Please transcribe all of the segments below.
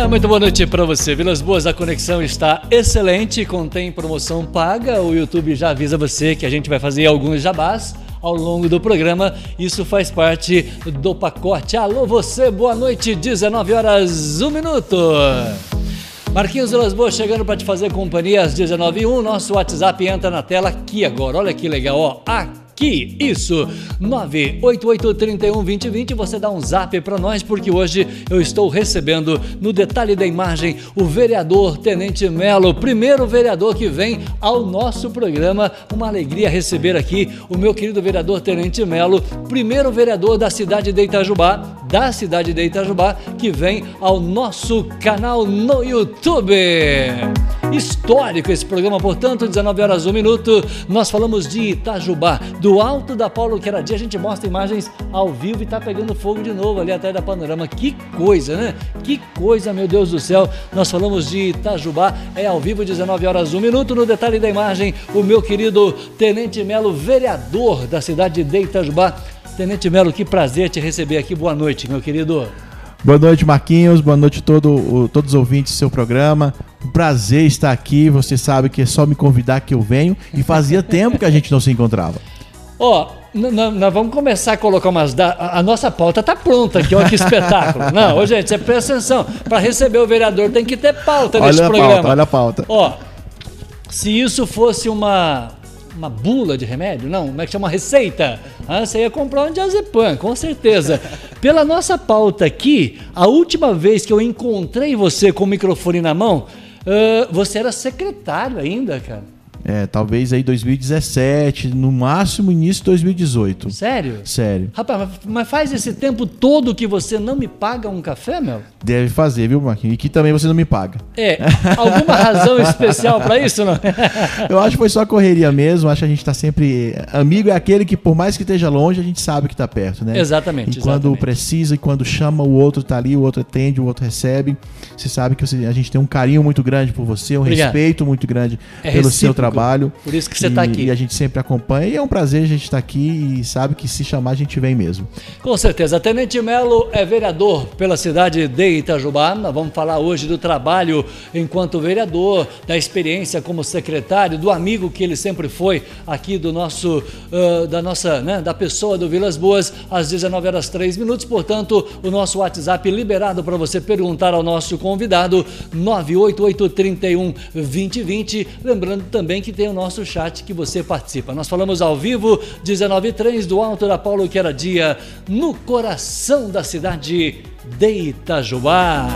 Ah, muito boa noite para você. Vilas Boas, a conexão está excelente, contém promoção paga. O YouTube já avisa você que a gente vai fazer alguns jabás ao longo do programa. Isso faz parte do pacote. Alô, você, boa noite, 19 horas, 1 minuto. Marquinhos Vilas Boas chegando para te fazer companhia às 19h01. Nosso WhatsApp entra na tela aqui agora. Olha que legal, ó. Aqui aqui. Isso, 988312020. Você dá um zap para nós, porque hoje eu estou recebendo no detalhe da imagem o vereador Tenente Melo, primeiro vereador que vem ao nosso programa. Uma alegria receber aqui o meu querido vereador Tenente Melo, primeiro vereador da cidade de Itajubá, da cidade de Itajubá, que vem ao nosso canal no YouTube. Histórico esse programa, portanto, 19 horas 1 minuto. Nós falamos de Itajubá, do alto da Paulo Queradia. A gente mostra imagens ao vivo e tá pegando fogo de novo ali atrás da panorama. Que coisa, né? Que coisa, meu Deus do céu. Nós falamos de Itajubá, é ao vivo, 19 horas 1 minuto. No detalhe da imagem, o meu querido Tenente Melo, vereador da cidade de Itajubá. Tenente Melo, que prazer te receber aqui. Boa noite, meu querido. Boa noite, Marquinhos. Boa noite a todo, todos os ouvintes do seu programa. Um prazer estar aqui. Você sabe que é só me convidar que eu venho. E fazia tempo que a gente não se encontrava. Ó, oh, nós vamos começar a colocar umas. Da... A nossa pauta tá pronta aqui, olha que espetáculo. Não, ô, gente, você presta atenção. Para receber o vereador tem que ter pauta olha nesse programa. Pauta, olha a pauta. Ó, se isso fosse uma uma bula de remédio? Não, como é que chama? Receita? Ah, você ia comprar um diazepam, com certeza. Pela nossa pauta aqui, a última vez que eu encontrei você com o microfone na mão, uh, você era secretário ainda, cara. É, talvez aí 2017, no máximo início de 2018. Sério? Sério. Rapaz, mas faz esse tempo todo que você não me paga um café, meu? Deve fazer, viu, Marquinhos? E que também você não me paga. É, alguma razão especial para isso, não? Eu acho que foi só correria mesmo, acho que a gente tá sempre... Amigo é aquele que, por mais que esteja longe, a gente sabe que tá perto, né? Exatamente, E quando exatamente. precisa e quando chama, o outro tá ali, o outro atende, o outro recebe. Você sabe que a gente tem um carinho muito grande por você, um Obrigado. respeito muito grande É pelo seu recíproco. Trabalho. Por isso que você e, tá aqui. E a gente sempre acompanha. E é um prazer a gente estar aqui e sabe que se chamar a gente vem mesmo. Com certeza. Tenente Melo é vereador pela cidade de Itajubá. Nós vamos falar hoje do trabalho enquanto vereador, da experiência como secretário, do amigo que ele sempre foi aqui do nosso, uh, da nossa, né, da pessoa do Vilas Boas, às 19 horas 3 minutos. Portanto, o nosso WhatsApp liberado para você perguntar ao nosso convidado, 98831 2020. Lembrando também que tem o nosso chat que você participa. Nós falamos ao vivo, 19h03, do alto da Paulo que era dia, no coração da cidade de Itajubá.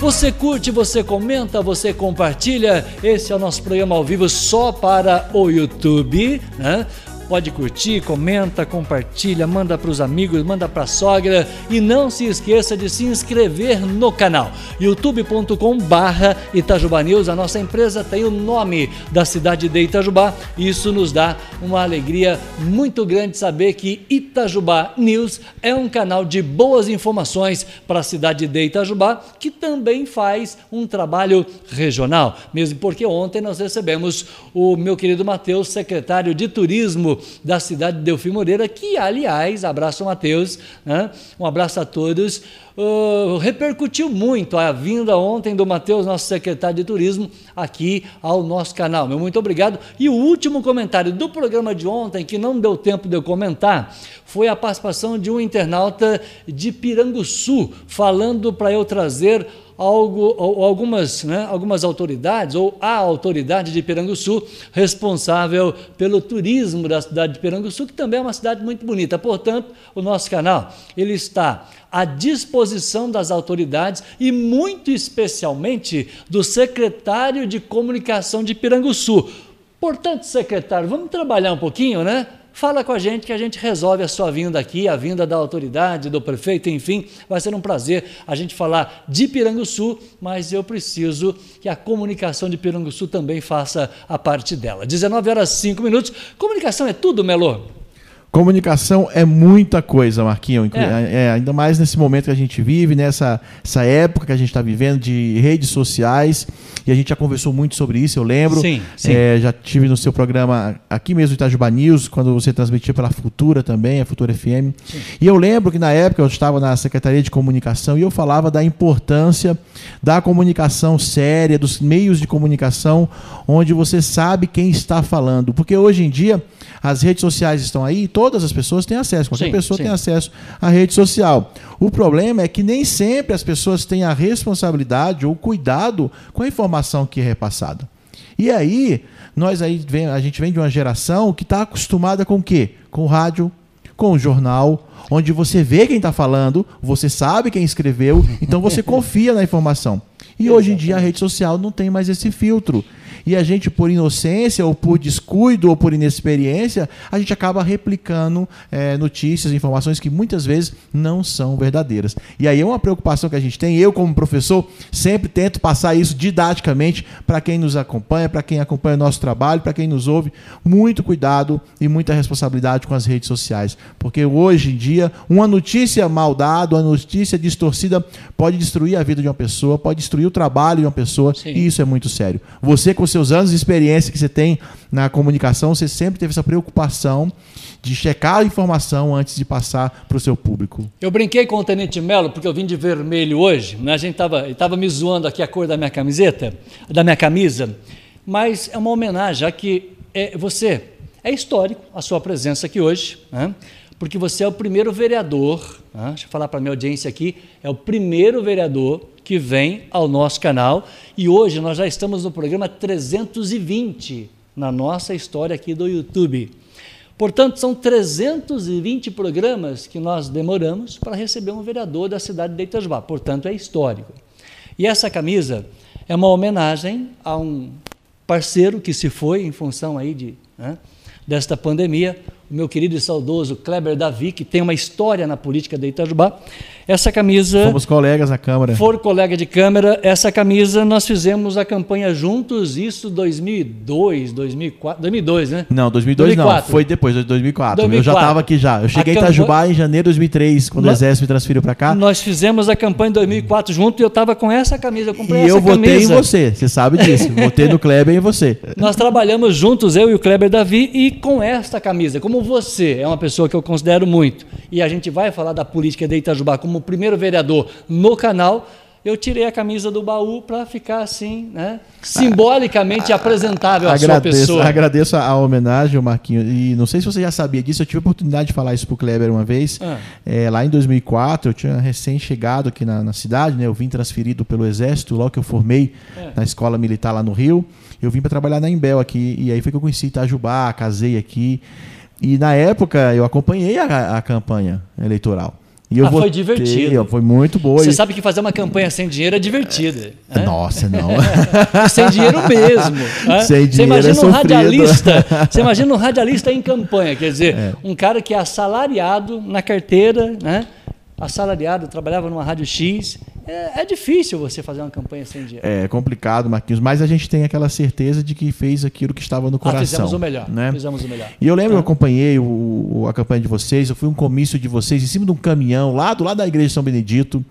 Você curte, você comenta, você compartilha. Esse é o nosso programa ao vivo só para o YouTube, né? Pode curtir, comenta, compartilha, manda para os amigos, manda para a sogra e não se esqueça de se inscrever no canal youtube.com barra Itajubá News. A nossa empresa tem o nome da cidade de Itajubá. Isso nos dá uma alegria muito grande saber que Itajubá News é um canal de boas informações para a cidade de Itajubá, que também faz um trabalho regional. Mesmo porque ontem nós recebemos o meu querido Matheus, secretário de Turismo da cidade de Delfim Moreira, que, aliás, abraço Matheus, né? um abraço a todos. Uh, repercutiu muito a vinda ontem do Matheus, nosso secretário de turismo, aqui ao nosso canal. Meu muito obrigado. E o último comentário do programa de ontem, que não deu tempo de eu comentar, foi a participação de um internauta de Piranguçu, falando para eu trazer algo, algumas, né, algumas autoridades, ou a autoridade de Piranguçu, responsável pelo turismo da cidade de Piranguçu, que também é uma cidade muito bonita. Portanto, o nosso canal ele está à disposição das autoridades e muito especialmente do secretário de comunicação de Piranguçu. Portanto, secretário, vamos trabalhar um pouquinho, né? Fala com a gente que a gente resolve a sua vinda aqui, a vinda da autoridade, do prefeito, enfim. Vai ser um prazer a gente falar de Piranguçu, mas eu preciso que a comunicação de Piranguçu também faça a parte dela. 19 horas 5 minutos. Comunicação é tudo, Melo? Comunicação é muita coisa, Marquinho. É. É, ainda mais nesse momento que a gente vive, nessa essa época que a gente está vivendo de redes sociais. E a gente já conversou muito sobre isso, eu lembro. Sim, sim. É, já tive no seu programa aqui mesmo, Itajuba News, quando você transmitia pela Futura também, a Futura FM. Sim. E eu lembro que na época eu estava na Secretaria de Comunicação e eu falava da importância da comunicação séria, dos meios de comunicação, onde você sabe quem está falando. Porque hoje em dia as redes sociais estão aí, todas as pessoas têm acesso, qualquer sim, pessoa sim. tem acesso à rede social. O problema é que nem sempre as pessoas têm a responsabilidade ou cuidado com a informação que é repassada. E aí, nós aí vem, a gente vem de uma geração que está acostumada com o quê? Com o rádio, com o jornal, onde você vê quem está falando, você sabe quem escreveu, então você confia na informação. E hoje em dia a rede social não tem mais esse filtro e a gente, por inocência, ou por descuido, ou por inexperiência, a gente acaba replicando é, notícias, informações que muitas vezes não são verdadeiras. E aí é uma preocupação que a gente tem. Eu, como professor, sempre tento passar isso didaticamente para quem nos acompanha, para quem acompanha o nosso trabalho, para quem nos ouve. Muito cuidado e muita responsabilidade com as redes sociais. Porque hoje em dia, uma notícia mal dada, uma notícia distorcida pode destruir a vida de uma pessoa, pode destruir o trabalho de uma pessoa. Sim. E isso é muito sério. Você, com seu seus anos de experiência que você tem na comunicação, você sempre teve essa preocupação de checar a informação antes de passar para o seu público. Eu brinquei com o Tenente Melo, porque eu vim de vermelho hoje, né? a gente estava tava me zoando aqui a cor da minha camiseta, da minha camisa, mas é uma homenagem, já que é, você, é histórico a sua presença aqui hoje, né? Porque você é o primeiro vereador, né? deixa eu falar para a minha audiência aqui, é o primeiro vereador que vem ao nosso canal. E hoje nós já estamos no programa 320 na nossa história aqui do YouTube. Portanto, são 320 programas que nós demoramos para receber um vereador da cidade de Itajubá. Portanto, é histórico. E essa camisa é uma homenagem a um parceiro que se foi em função aí de, né, desta pandemia, meu querido e saudoso Kleber Davi, que tem uma história na política de Itajubá. Essa camisa. Fomos colegas na Câmara. For colega de Câmara. Essa camisa nós fizemos a campanha juntos, isso 2002, 2004. 2002, né? Não, 2002 2004. não. Foi depois, 2004. 2004. Eu já estava aqui já. Eu cheguei a em Itajubá em janeiro de 2003, quando nós, o Exército me transferiu para cá. Nós fizemos a campanha em 2004 junto e eu estava com essa camisa. Eu comprei e essa eu votei camisa. em você, você sabe disso. votei no Kleber e em você. Nós trabalhamos juntos, eu e o Kleber Davi, e com esta camisa. Como você é uma pessoa que eu considero muito, e a gente vai falar da política de Itajubá como como primeiro vereador no canal, eu tirei a camisa do baú para ficar assim, né, simbolicamente apresentável à sua pessoa. Agradeço a homenagem, Marquinho. E não sei se você já sabia disso, eu tive a oportunidade de falar isso para o Kleber uma vez. Ah. É, lá em 2004, eu tinha recém-chegado aqui na, na, cidade, né, eu vim transferido pelo Exército, logo que eu formei é. na escola militar lá no Rio. Eu vim para trabalhar na Embel aqui, e aí foi que eu conheci Itajubá, casei aqui. E na época eu acompanhei a, a campanha eleitoral. E eu ah, foi divertido. Foi muito boa. Você sabe que fazer uma campanha sem dinheiro é divertida. É. Nossa, não. sem dinheiro mesmo. Né? Sem você imagina é um radialista. Você imagina um radialista em campanha, quer dizer, é. um cara que é assalariado na carteira, né? Assalariado, trabalhava numa rádio X. É, é, difícil você fazer uma campanha sem dinheiro. É complicado, Marquinhos, mas a gente tem aquela certeza de que fez aquilo que estava no coração. Ah, fizemos o melhor. Né? Fizemos o melhor. E eu lembro, é. eu acompanhei o, a campanha de vocês, eu fui um comício de vocês em cima de um caminhão, lá do lado da igreja de São Benedito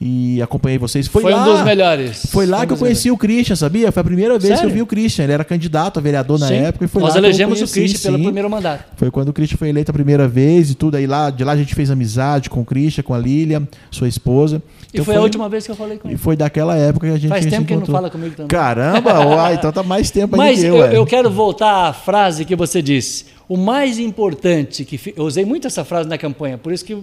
e acompanhei vocês. Foi, foi lá, um dos melhores. Foi lá foi que eu conheci melhores. o Christian, sabia? Foi a primeira vez Sério? que eu vi o Christian. Ele era candidato a vereador na sim. época. E foi Nós elegemos o Christian sim. pelo primeiro mandato. Foi quando o Christian foi eleito a primeira vez e tudo. Aí lá, de lá a gente fez amizade com o Christian, com a Lilian, sua esposa. Então e foi, foi, a última vez que eu falei com ele. E foi daquela época que a gente Faz tempo que ele não fala comigo também. Caramba, uai, então tá mais tempo Mas eu, eu, eu quero voltar à frase que você disse. O mais importante, que eu usei muito essa frase na campanha, por isso que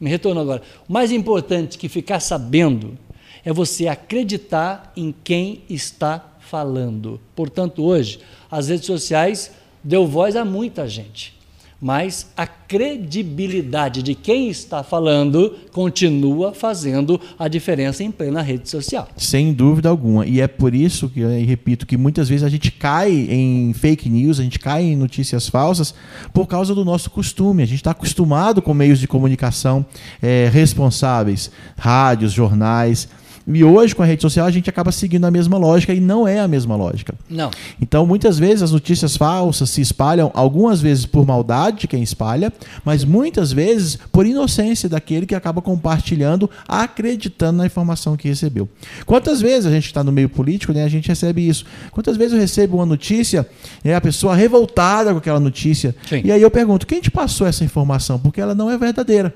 me retornou agora. O mais importante que ficar sabendo é você acreditar em quem está falando. Portanto, hoje, as redes sociais deu voz a muita gente mas a credibilidade de quem está falando continua fazendo a diferença em plena rede social. Sem dúvida alguma. E é por isso que repito que muitas vezes a gente cai em fake news, a gente cai em notícias falsas por causa do nosso costume. A gente está acostumado com meios de comunicação é, responsáveis, rádios, jornais E hoje, com a rede social, a gente acaba seguindo a mesma lógica e não é a mesma lógica. Não. Então, muitas vezes as notícias falsas se espalham, algumas vezes por maldade de quem espalha, mas muitas vezes por inocência daquele que acaba compartilhando, acreditando na informação que recebeu. Quantas vezes a gente está no meio político, né, a gente recebe isso? Quantas vezes eu recebo uma notícia, é a pessoa revoltada com aquela notícia, Sim. e aí eu pergunto, quem te passou essa informação? Porque ela não é verdadeira,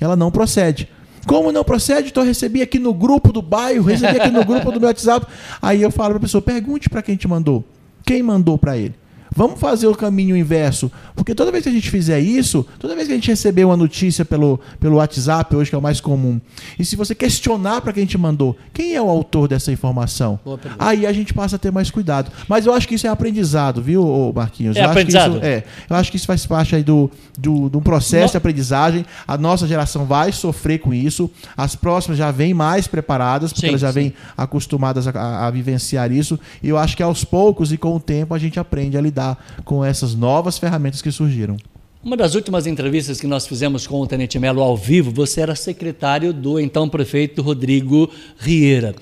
ela não procede. Como não procede, então eu recebi aqui no grupo do bairro, recebi aqui no grupo do meu WhatsApp. Aí eu falo para a pessoa: pergunte para quem te mandou. Quem mandou para ele? Vamos fazer o caminho inverso. Porque toda vez que a gente fizer isso, toda vez que a gente receber uma notícia pelo, pelo WhatsApp, hoje que é o mais comum, e se você questionar para quem te mandou, quem é o autor dessa informação? Aí a gente passa a ter mais cuidado. Mas eu acho que isso é aprendizado, viu, Marquinhos? É eu aprendizado? Acho isso, é. Eu acho que isso faz parte aí do, do, do processo no... de aprendizagem. A nossa geração vai sofrer com isso. As próximas já vêm mais preparadas, porque sim, elas já vêm acostumadas a, a, a vivenciar isso. E eu acho que aos poucos e com o tempo a gente aprende a lidar lidar com essas novas ferramentas que surgiram. Uma das últimas entrevistas que nós fizemos com o Tenente Melo ao vivo, você era secretário do então prefeito Rodrigo Rieira.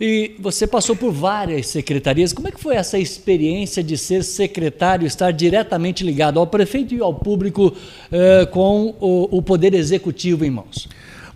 E você passou por várias secretarias. Como é que foi essa experiência de ser secretário, estar diretamente ligado ao prefeito e ao público eh, com o, o poder executivo em mãos?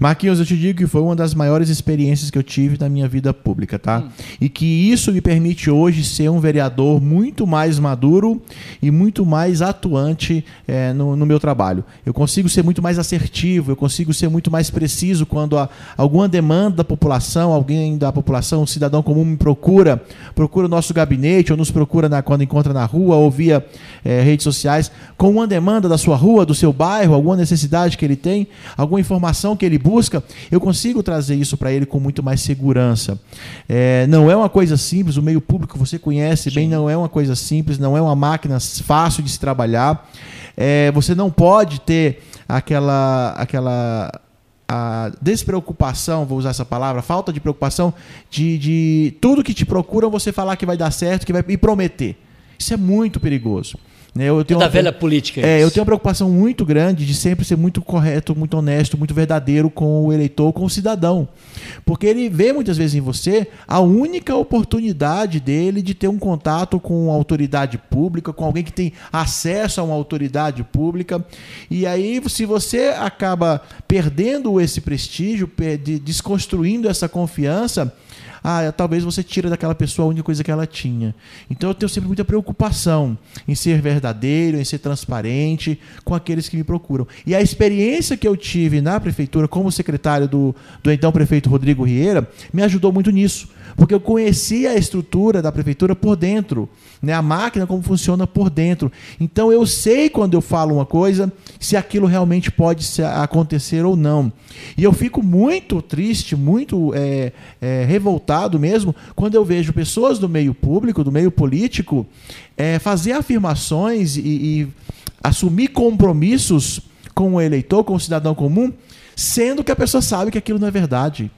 Marquinhos, eu te digo que foi uma das maiores experiências que eu tive na minha vida pública, tá? Hum. E que isso me permite hoje ser um vereador muito mais maduro e muito mais atuante é, no, no, meu trabalho. Eu consigo ser muito mais assertivo, eu consigo ser muito mais preciso quando há alguma demanda da população, alguém da população, um cidadão comum me procura, procura o nosso gabinete ou nos procura na, quando encontra na rua ou via é, redes sociais, com uma demanda da sua rua, do seu bairro, alguma necessidade que ele tem, alguma informação que ele busca busca, eu consigo trazer isso para ele com muito mais segurança. É, não é uma coisa simples, o meio público você conhece Sim. bem, não é uma coisa simples, não é uma máquina fácil de se trabalhar. É, você não pode ter aquela, aquela a despreocupação, vou usar essa palavra, falta de preocupação de, de tudo que te procuram você falar que vai dar certo, que vai e prometer. Isso é muito perigoso. Né, eu tenho é da uma, velha política. É, isso. eu tenho uma preocupação muito grande de sempre ser muito correto, muito honesto, muito verdadeiro com o eleitor, com o cidadão. Porque ele vê muitas vezes em você a única oportunidade dele de ter um contato com uma autoridade pública, com alguém que tem acesso a uma autoridade pública. E aí, se você acaba perdendo esse prestígio, desconstruindo essa confiança, ah, talvez você tira daquela pessoa a única coisa que ela tinha. Então eu tenho sempre muita preocupação em ser verdadeiro, em ser transparente com aqueles que me procuram. E a experiência que eu tive na prefeitura como secretário do, do então prefeito Rodrigo Rieira me ajudou muito nisso, porque eu conhecia a estrutura da prefeitura por dentro, né? a máquina como funciona por dentro. Então eu sei quando eu falo uma coisa, se aquilo realmente pode acontecer ou não. E eu fico muito triste, muito é, é, revoltado mesmo quando eu vejo pessoas do meio público, do meio político, é, fazer afirmações e, e assumir compromissos com o eleitor, com o cidadão comum, sendo que a pessoa sabe que aquilo não é verdade,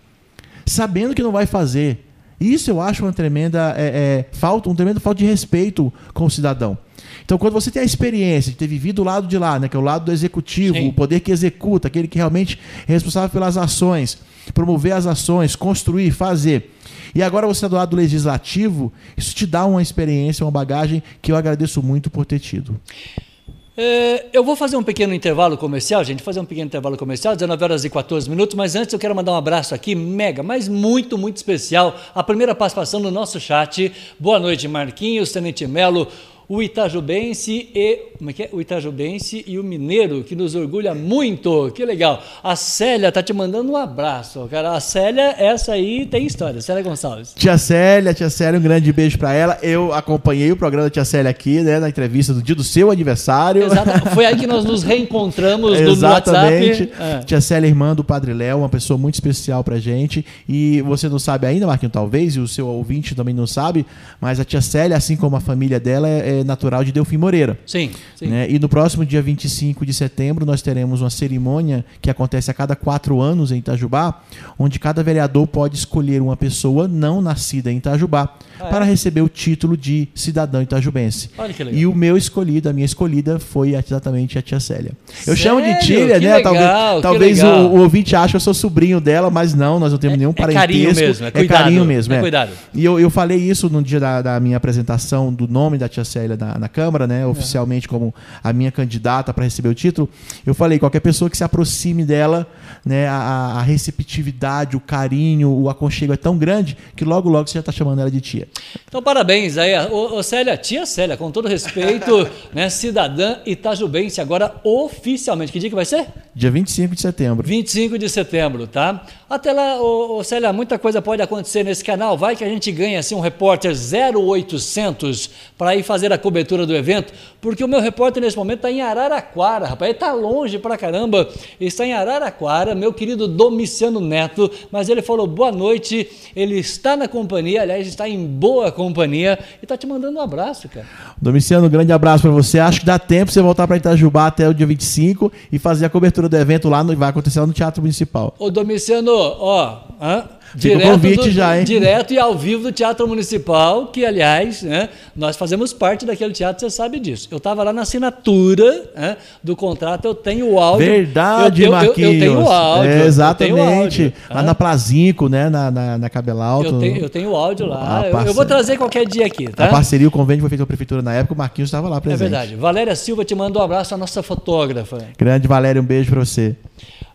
sabendo que não vai fazer. Isso eu acho uma tremenda é, é, falta, um tremendo falta de respeito com o cidadão. Então, quando você tem a experiência de ter vivido o lado de lá, né, que é o lado do executivo, Sim. o poder que executa, aquele que realmente é responsável pelas ações, promover as ações, construir, fazer. E agora você está do lado legislativo, isso te dá uma experiência, uma bagagem que eu agradeço muito por ter tido. É, eu vou fazer um pequeno intervalo comercial, gente, fazer um pequeno intervalo comercial, 19 horas e 14 minutos, mas antes eu quero mandar um abraço aqui, mega, mas muito, muito especial, a primeira participação no nosso chat. Boa noite, Marquinhos, Tenente Melo, o Itajubense e como é que é? O Itajubense e o Mineiro, que nos orgulha muito. Que legal. A Célia tá te mandando um abraço, cara. A Célia, essa aí tem história. Célia Gonçalves. Tia Célia, tia Célia, um grande beijo para ela. Eu acompanhei o programa da tia Célia aqui, né, na entrevista do dia do seu aniversário. Exato. Foi aí que nós nos reencontramos no Exatamente. WhatsApp. É. Tia Célia, irmã do Padre Léo, uma pessoa muito especial pra gente. E você não sabe ainda, Marquinhos, talvez, e o seu ouvinte também não sabe, mas a tia Célia, assim como a família dela, é é natural de Delfim Moreira. Sim, sim. Né? E no próximo dia 25 de setembro nós teremos uma cerimônia que acontece a cada quatro anos em Itajubá, onde cada vereador pode escolher uma pessoa não nascida em Itajubá Ah, é? para receber o título de cidadão itajubense. Olha que legal. E o meu escolhido, a minha escolhida, foi exatamente a tia Célia. Eu chamo de Sério? tia, Que né? legal, talvez talvez. O, o ouvinte ache que eu sou sobrinho dela, mas não, nós não temos nenhum é parentesco. carinho mesmo, é cuidado, carinho mesmo. é é. cuidado. E eu, eu falei isso no dia da, da minha apresentação do nome da tia Célia na, na Câmara, né? Oficialmente como a minha candidata para receber o título. Eu falei, qualquer pessoa que se aproxime dela, né? A, a- a receptividade, o carinho, o aconchego é tão grande que logo, logo você já está chamando ela de tia. Então, parabéns aí. Ô, ô, Célia, tia Célia, com todo respeito, né, cidadã itajubense, agora oficialmente. Que dia que vai ser? Dia 25 de setembro. 25 de setembro, tá? Até lá, ô, ô, Célia, muita coisa pode acontecer nesse canal. Vai que a gente ganha assim, um repórter 0800 para ir fazer a cobertura do evento, porque o meu repórter nesse momento está em Araraquara, rapaz. Ele está longe pra caramba. Está em Araraquara, meu querido Domiciano Neto, mas ele falou boa noite. Ele está na companhia, aliás, está em boa companhia e está te mandando um abraço, cara. Domiciano, um grande abraço para você. Acho que dá tempo você voltar para Itajubá até o dia 25 e fazer a cobertura do evento lá, no, vai acontecer lá no Teatro Municipal. Ô Domiciano, ó, hã? Fica o convite já, hein? Direto e ao vivo do Teatro Municipal, que aliás, né, nós fazemos parte daquele teatro, você sabe disso. Eu estava lá na assinatura né, do contrato, eu tenho o áudio. Verdade, eu, eu, eu, Marquinhos. eu tenho o áudio. É, exatamente. o áudio, lá hã? na Plazinco, né? Na, na, na Cabelalto. eu, tenho, eu tenho o áudio lá. A Eu- eu, parce- vou trazer qualquer dia aqui, A tá? parceria, o convênio foi feito com a prefeitura na época, o Marquinhos estava lá É presente. verdade. Valéria Silva te manda um abraço, a nossa fotógrafa. Grande Valério, um beijo para você.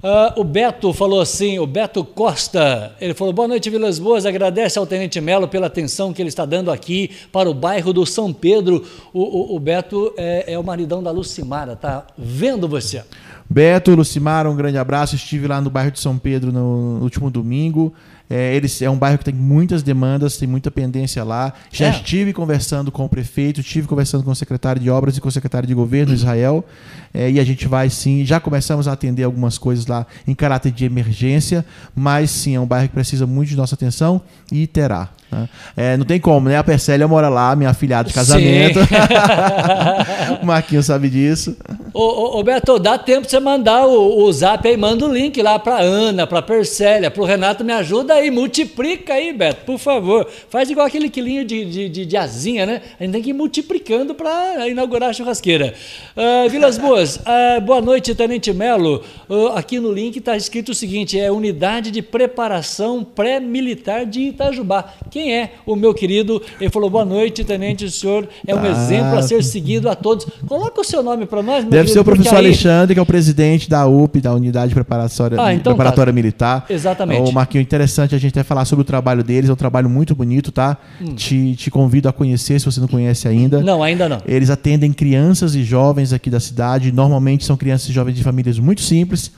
Ah, o Beto falou assim, o Beto Costa, ele falou, boa noite Vilas Boas, agradece ao Tenente Melo pela atenção que ele está dando aqui para o bairro do São Pedro. O, o- o Beto é, é o maridão da Lucimara, tá vendo você? Beto, Lucimara, um grande abraço. Estive lá no bairro de São Pedro no último domingo. É, eles, é um bairro que tem muitas demandas, tem muita pendência lá. Já É. estive conversando com o prefeito, estive conversando com o secretário de obras e com o secretário de governo, Israel. É, e a gente vai sim, já começamos a atender algumas coisas lá em caráter de emergência, mas sim, é um bairro que precisa muito de nossa atenção e terá. Né? É, não tem como, né? A Percélia mora lá, minha afilhada de casamento. o Marquinhos sabe disso. Ô, ô, ô, Beto, dá tempo pra você mandar o, o zap aí, manda o link lá pra Ana, pra Percélia, pro Renato, me ajuda aí, multiplica aí, Beto, por favor. Faz igual aquele quilinho de, de, de, de asinha, né? A gente tem que ir multiplicando pra inaugurar a churrasqueira. Ah, Vilas Boas, ah, boa noite, Tenente Melo. Ah, aqui no link tá escrito o seguinte, é Unidade de Preparação Pré-Militar de Itajubá. Quem é o meu querido? Ele falou, boa noite, Tenente, o senhor é um Ah. exemplo a ser seguido a todos. Coloca o seu nome pra nós, meu Deve querido, ser o professor aí- Alexandre, que é o presidente da UP, da Unidade Preparatória, Ah, então tá. preparatória Militar. Exatamente. O Marquinho, interessante a gente até falar sobre o trabalho deles, é um trabalho muito bonito, tá? Te, te convido a conhecer, se você não conhece ainda. Hum. Não, ainda não. Eles atendem crianças e jovens aqui da cidade, normalmente são crianças e jovens de famílias muito simples,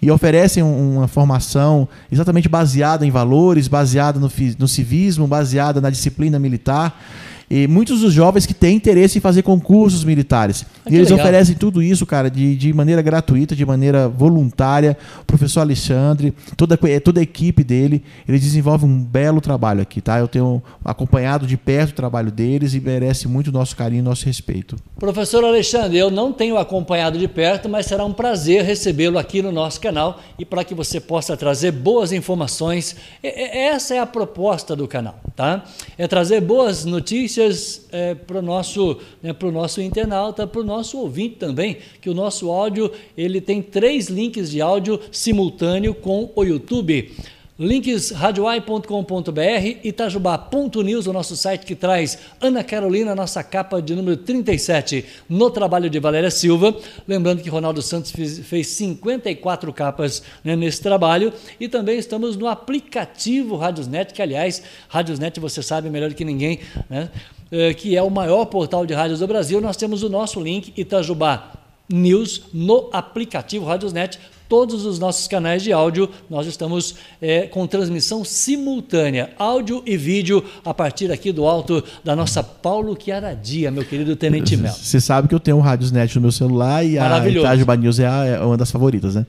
e oferecem um- uma formação exatamente baseada em valores, baseada no, no civismo, baseada na disciplina militar. E muitos dos jovens que têm interesse em fazer concursos militares. Ah, e eles legal. oferecem tudo isso, cara, de, de maneira gratuita, de maneira voluntária. O professor Alexandre, toda, a- toda a equipe dele, eles desenvolvem um belo trabalho aqui, tá? Eu tenho acompanhado de perto o trabalho deles e merece muito nosso carinho e nosso respeito. Professor Alexandre, eu não tenho acompanhado de perto, mas será um prazer recebê-lo aqui no nosso canal e para que você possa trazer boas informações. E- e- Essa é a proposta do canal, tá? É trazer boas notícias para o nosso, né, nosso internauta, para o nosso ouvinte também, que o nosso áudio ele tem três links de áudio simultâneo com o YouTube. Links radioai.com.br, itajubá.news, o nosso site que traz Ana Carolina, nossa capa de número 37, no trabalho de Valéria Silva. Lembrando que Ronaldo Santos fez, fez 54 capas né, nesse trabalho. E também estamos no aplicativo Radiosnet, que aliás, Radiosnet você sabe melhor que ninguém, né? eh, que é o maior portal de rádios do Brasil. Nós temos o nosso link, Itajubá News, no aplicativo Radiosnet todos os nossos canais de áudio, nós estamos é, com transmissão simultânea, áudio e vídeo, a partir aqui do alto da nossa Paulo Chiaradia, meu querido Tenente Mel. Você sabe que eu tenho um Radiosnet no meu celular e a. Itajuba News é, a- é uma das favoritas, né?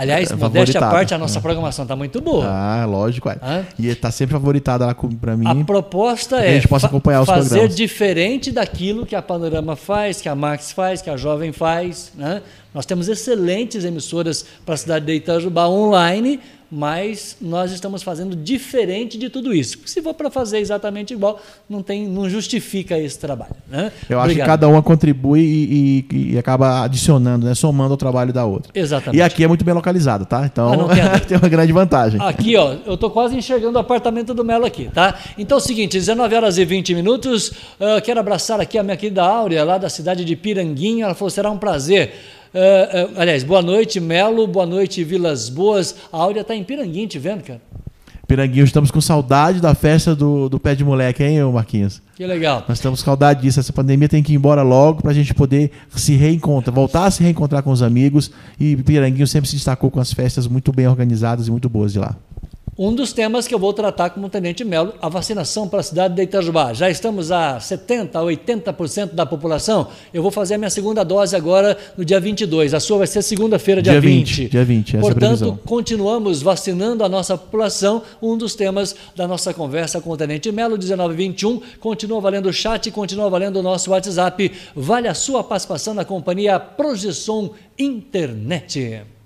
Aliás, É, modéstia à parte, a nossa programação está muito boa. Ah, lógico. é. Hã? E tá sempre favoritada lá pra mim. A proposta que a é gente possa acompanhar os fazer programas. diferente daquilo que a Panorama faz, que a Max faz, que a Jovem faz. Né? Nós temos excelentes emissoras para a cidade de Itajubá online, mas nós estamos fazendo diferente de tudo isso. Se for para fazer exatamente igual, não, tem, não justifica esse trabalho. Né? Eu acho que Obrigado. cada uma contribui e, e- e acaba adicionando, né? Somando ao trabalho da outra. Exatamente. E aqui é muito bem localizado, tá? Então Ah, tem uma grande vantagem. Aqui, ó, eu tô quase enxergando o apartamento do Melo aqui, tá? Então é o seguinte, 19 horas e 20 minutos. ah, quero abraçar aqui a minha querida Áurea, lá da cidade de Piranguinho. Ela falou: será um prazer. Ah, aliás, boa noite, Melo, boa noite, Vilas Boas. A Áurea tá em Piranguinho, te vendo, cara? Piranguinho, estamos com saudade da festa do, do pé de moleque, hein, Marquinhos? Que legal. Nós estamos com saudade disso. Essa pandemia tem que ir embora logo pra gente poder se reencontrar, voltar a se reencontrar com os amigos. E Piranguinho sempre se destacou com as festas muito bem organizadas e muito boas de lá. Um dos temas que eu vou tratar como Tenente Melo, a vacinação para a cidade de Itajubá. Já estamos a 70%, a 80% da população. Eu vou fazer a minha segunda dose agora no dia 22. A sua vai ser segunda-feira, dia, Dia 20. 20, dia 20, essa é Portanto, continuamos vacinando a nossa população. Um dos temas da nossa conversa com o Tenente Melo, 1921. Continua valendo o chat, continua valendo o nosso WhatsApp. Vale a sua participação na companhia Projeção Internet.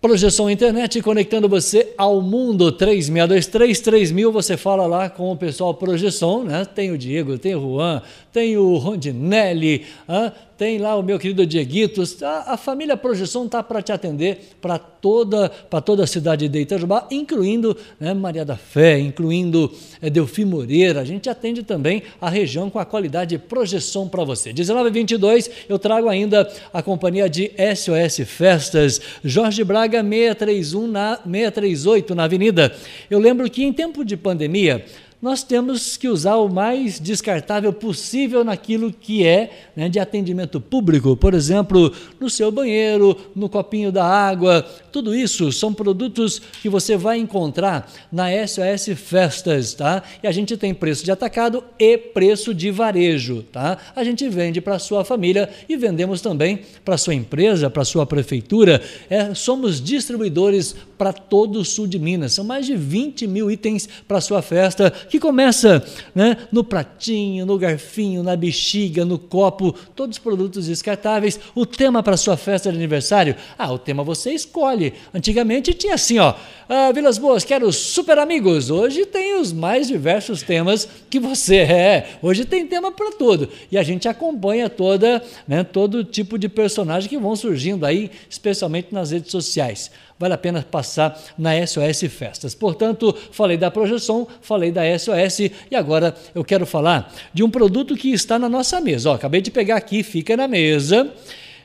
Projeção Internet conectando você ao mundo 3623-3000. Você fala lá com o pessoal Projeção, né? Tem o Diego, tem o Juan, tem o Rondinelli, hã? Tem lá o meu querido Dieguito. A, a família Projeção está para te atender para toda, para toda a cidade de Itajubá, incluindo né, Maria da Fé, incluindo é, Delfim Moreira. A gente atende também a região com a qualidade Projeção para você. 1922, eu trago ainda a companhia de SOS Festas, Jorge Braga 631 na 638 na Avenida. Eu lembro que em tempo de pandemia nós temos que usar o mais descartável possível naquilo que é né, de atendimento público, por exemplo, no seu banheiro, no copinho da água, tudo isso são produtos que você vai encontrar na SOS Festas, tá? E a gente tem preço de atacado e preço de varejo, tá? A gente vende para sua família e vendemos também para sua empresa, para sua prefeitura. É, somos distribuidores para todo o sul de Minas. São mais de 20 mil itens para sua festa, que começa né, no pratinho, no garfinho, na bexiga, no copo, todos os produtos descartáveis. O tema para sua festa de aniversário? Ah, o tema você escolhe. Antigamente tinha assim, ó, ah, Vilas Boas, quero super amigos. Hoje tem os mais diversos temas que você é. Hoje tem tema para tudo. E a gente acompanha toda, né, todo tipo de personagem que vão surgindo aí, especialmente nas redes sociais vale a pena passar na SOS Festas. Portanto, falei da projeção, falei da SOS e agora eu quero falar de um produto que está na nossa mesa. Ó, acabei de pegar aqui, fica na mesa.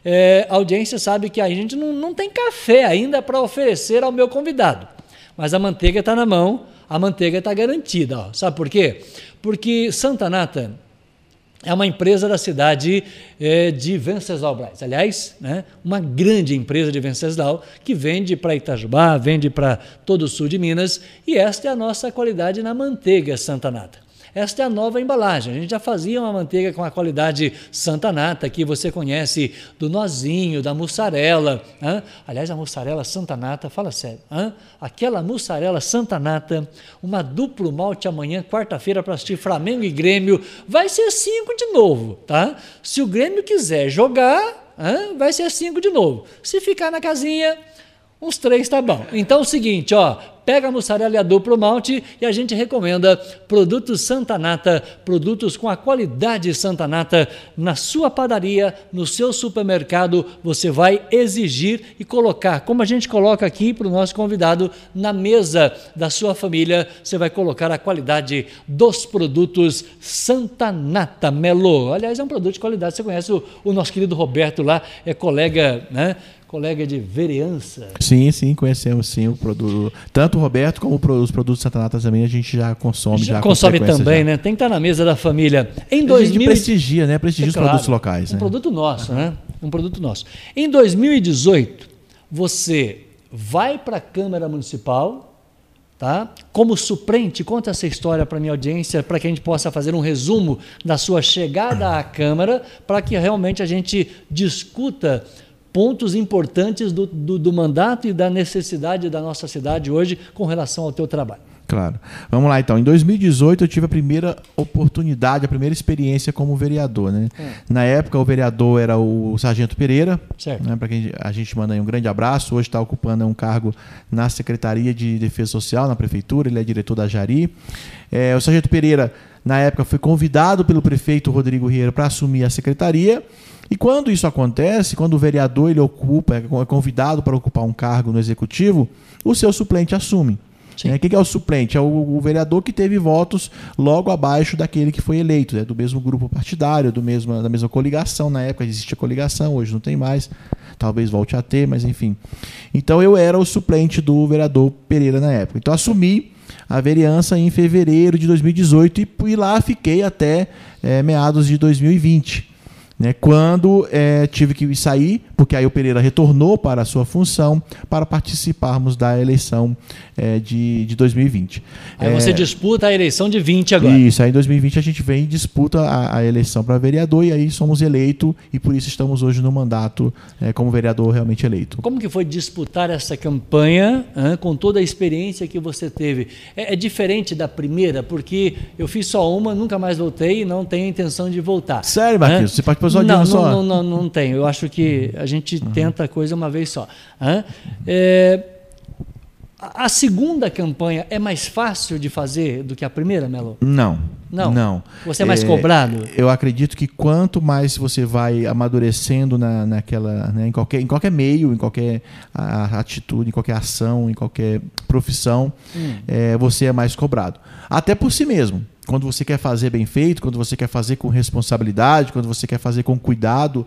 É, a audiência sabe que a gente não, não tem café ainda para oferecer ao meu convidado, mas a manteiga está na mão, a manteiga está garantida. Ó. Sabe por quê? Porque Santa Nata é uma empresa da cidade é, de Venceslau Braz. Aliás, né, uma grande empresa de Venceslau que vende para Itajubá, vende para todo o sul de Minas e esta é a nossa qualidade na manteiga Santa Nata. Esta é a nova embalagem. A gente já fazia uma manteiga com a qualidade Santa Nata, que você conhece do nozinho, da mussarela. Hã? Aliás, a mussarela Santa Nata, fala sério, hã? aquela mussarela Santa Nata, uma duplo malte amanhã, quarta-feira, para assistir Flamengo e Grêmio, vai ser cinco de novo, tá? Se o Grêmio quiser jogar, hã? vai ser cinco de novo. Se ficar na casinha, uns três tá bom. Então é o seguinte, ó, pega a mussarela e a duplo malte e a gente recomenda produtos Santa Nata, produtos com a qualidade Santa Nata na sua padaria, no seu supermercado, você vai exigir e colocar, como a gente coloca aqui para o nosso convidado, na mesa da sua família, você vai colocar a qualidade dos produtos Santa Nata Melo. Aliás, é um produto de qualidade, você conhece o, o nosso querido Roberto lá, é colega, né? Colega de vereança. Sim, sim, conhecemos sim o produto. Tanto o Roberto como os produtos Santa Nata também a gente já consome. Já, já consome também, já. né? Tem que estar na mesa da família. Em A gente 2000 prestigia, né? Prestigia os Claro, produtos locais. Um né? produto nosso, né? Um produto nosso. Em 2018, você vai para a Câmara Municipal Tá? Como suplente, conta essa história para a minha audiência, para que a gente possa fazer um resumo da sua chegada à Câmara, para que realmente a gente discuta pontos importantes do, do, do, mandato e da necessidade da nossa cidade hoje com relação ao teu trabalho. Claro. Vamos lá então. Em 2018 eu tive a primeira oportunidade, a primeira experiência como vereador. Né? É. Na época o vereador era o Sargento Pereira, né, para quem a gente manda um grande abraço. Hoje está ocupando um cargo na Secretaria de Defesa Social, na Prefeitura, ele é diretor da Jari. É, o Sargento Pereira, na época, foi convidado pelo prefeito Rodrigo Rieira para assumir a secretaria. E quando isso acontece, quando o vereador ele ocupa, é convidado para ocupar um cargo no executivo, o seu suplente assume. É, quem é o suplente? É o, o, vereador que teve votos logo abaixo daquele que foi eleito, né? do mesmo grupo partidário, do mesmo, da mesma coligação. Na época existia coligação, hoje não tem mais. Talvez volte a ter, mas enfim. Então eu era o suplente do vereador Pereira na época. Então assumi a vereança em fevereiro de 2018 e, e lá fiquei até é, meados de 2020. Né, quando é, tive que sair, porque aí o Pereira retornou para a sua função para participarmos da eleição é, de, de 2020. Aí é, você disputa a eleição de 20 agora. Isso, aí em 2020 a gente vem e disputa a, a eleição para vereador e aí somos eleitos e por isso estamos hoje no mandato é, como vereador realmente eleito. Como que foi disputar essa campanha hein, com toda a experiência que você teve? É, é, diferente da primeira, porque eu fiz só uma, nunca mais voltei e não tenho intenção de voltar. Sério, Marquinhos? Você participou só de não, uma só? Não, não, não, não tenho. Eu acho que a gente uhum. tenta a coisa uma vez só. É, a segunda campanha é mais fácil de fazer do que a primeira, Melo? Não. Não. Não. Você é mais é, cobrado? Eu acredito que quanto mais você vai amadurecendo na, naquela, né, em, qualquer, em qualquer meio, em qualquer a, atitude, em qualquer ação, em qualquer profissão, hum. é, você é mais cobrado. Até por si mesmo quando você quer fazer bem feito, quando você quer fazer com responsabilidade, quando você quer fazer com cuidado,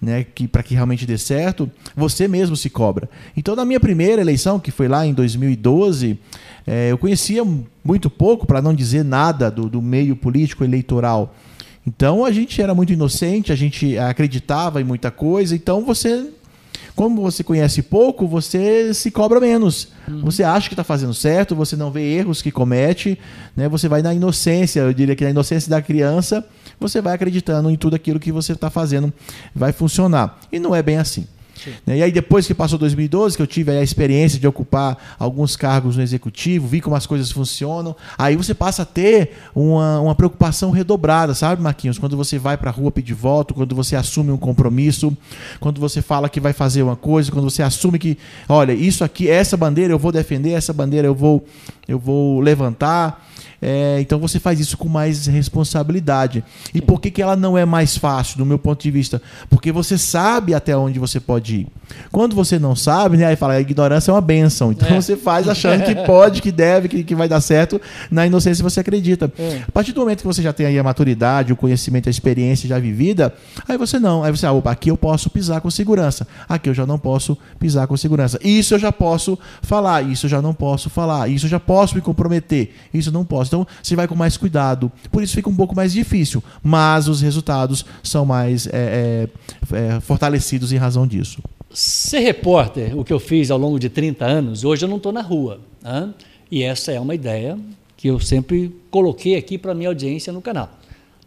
né, que para que realmente dê certo, você mesmo se cobra. Então, na minha primeira eleição, que foi lá em 2012, é, eu conhecia muito pouco, para não dizer nada, do, do meio político eleitoral. Então, a gente era muito inocente, a gente acreditava em muita coisa. Então, você como você conhece pouco, você se cobra menos. Uhum. Você acha que está fazendo certo, você não vê erros que comete, né? você vai na inocência, eu diria que na inocência da criança, você vai acreditando em tudo aquilo que você está fazendo vai funcionar. E não é bem assim. Né? E aí, depois que passou 2012, que eu tive a experiência de ocupar alguns cargos no executivo, vi como as coisas funcionam, aí você passa a ter uma, uma preocupação redobrada, sabe, Marquinhos? Quando você vai para a rua pedir voto, quando você assume um compromisso, quando você fala que vai fazer uma coisa, quando você assume que, olha, isso aqui, essa bandeira eu vou defender, essa bandeira eu vou, eu vou levantar. É, então você faz isso com mais responsabilidade. E por que, que ela não é mais fácil, do meu ponto de vista? Porque você sabe até onde você pode ir. Quando você não sabe, né, aí fala, a ignorância é uma benção. Então é. você faz achando que pode, que deve, que, que vai dar certo. Na inocência você acredita. É. A partir do momento que você já tem aí a maturidade, o conhecimento, a experiência já vivida, aí você não. Aí você, ah, opa, aqui eu posso pisar com segurança. Aqui eu já não posso pisar com segurança. Isso eu já posso falar, isso eu já não posso falar, isso eu já posso me comprometer, isso eu não posso. Então você vai com mais cuidado. Por isso fica um pouco mais difícil. Mas os resultados são mais é, é, é fortalecidos em razão disso. Ser repórter, o que eu fiz ao longo de 30 anos, hoje eu não estou na rua. Né? E essa é uma ideia que eu sempre coloquei aqui para minha audiência no canal.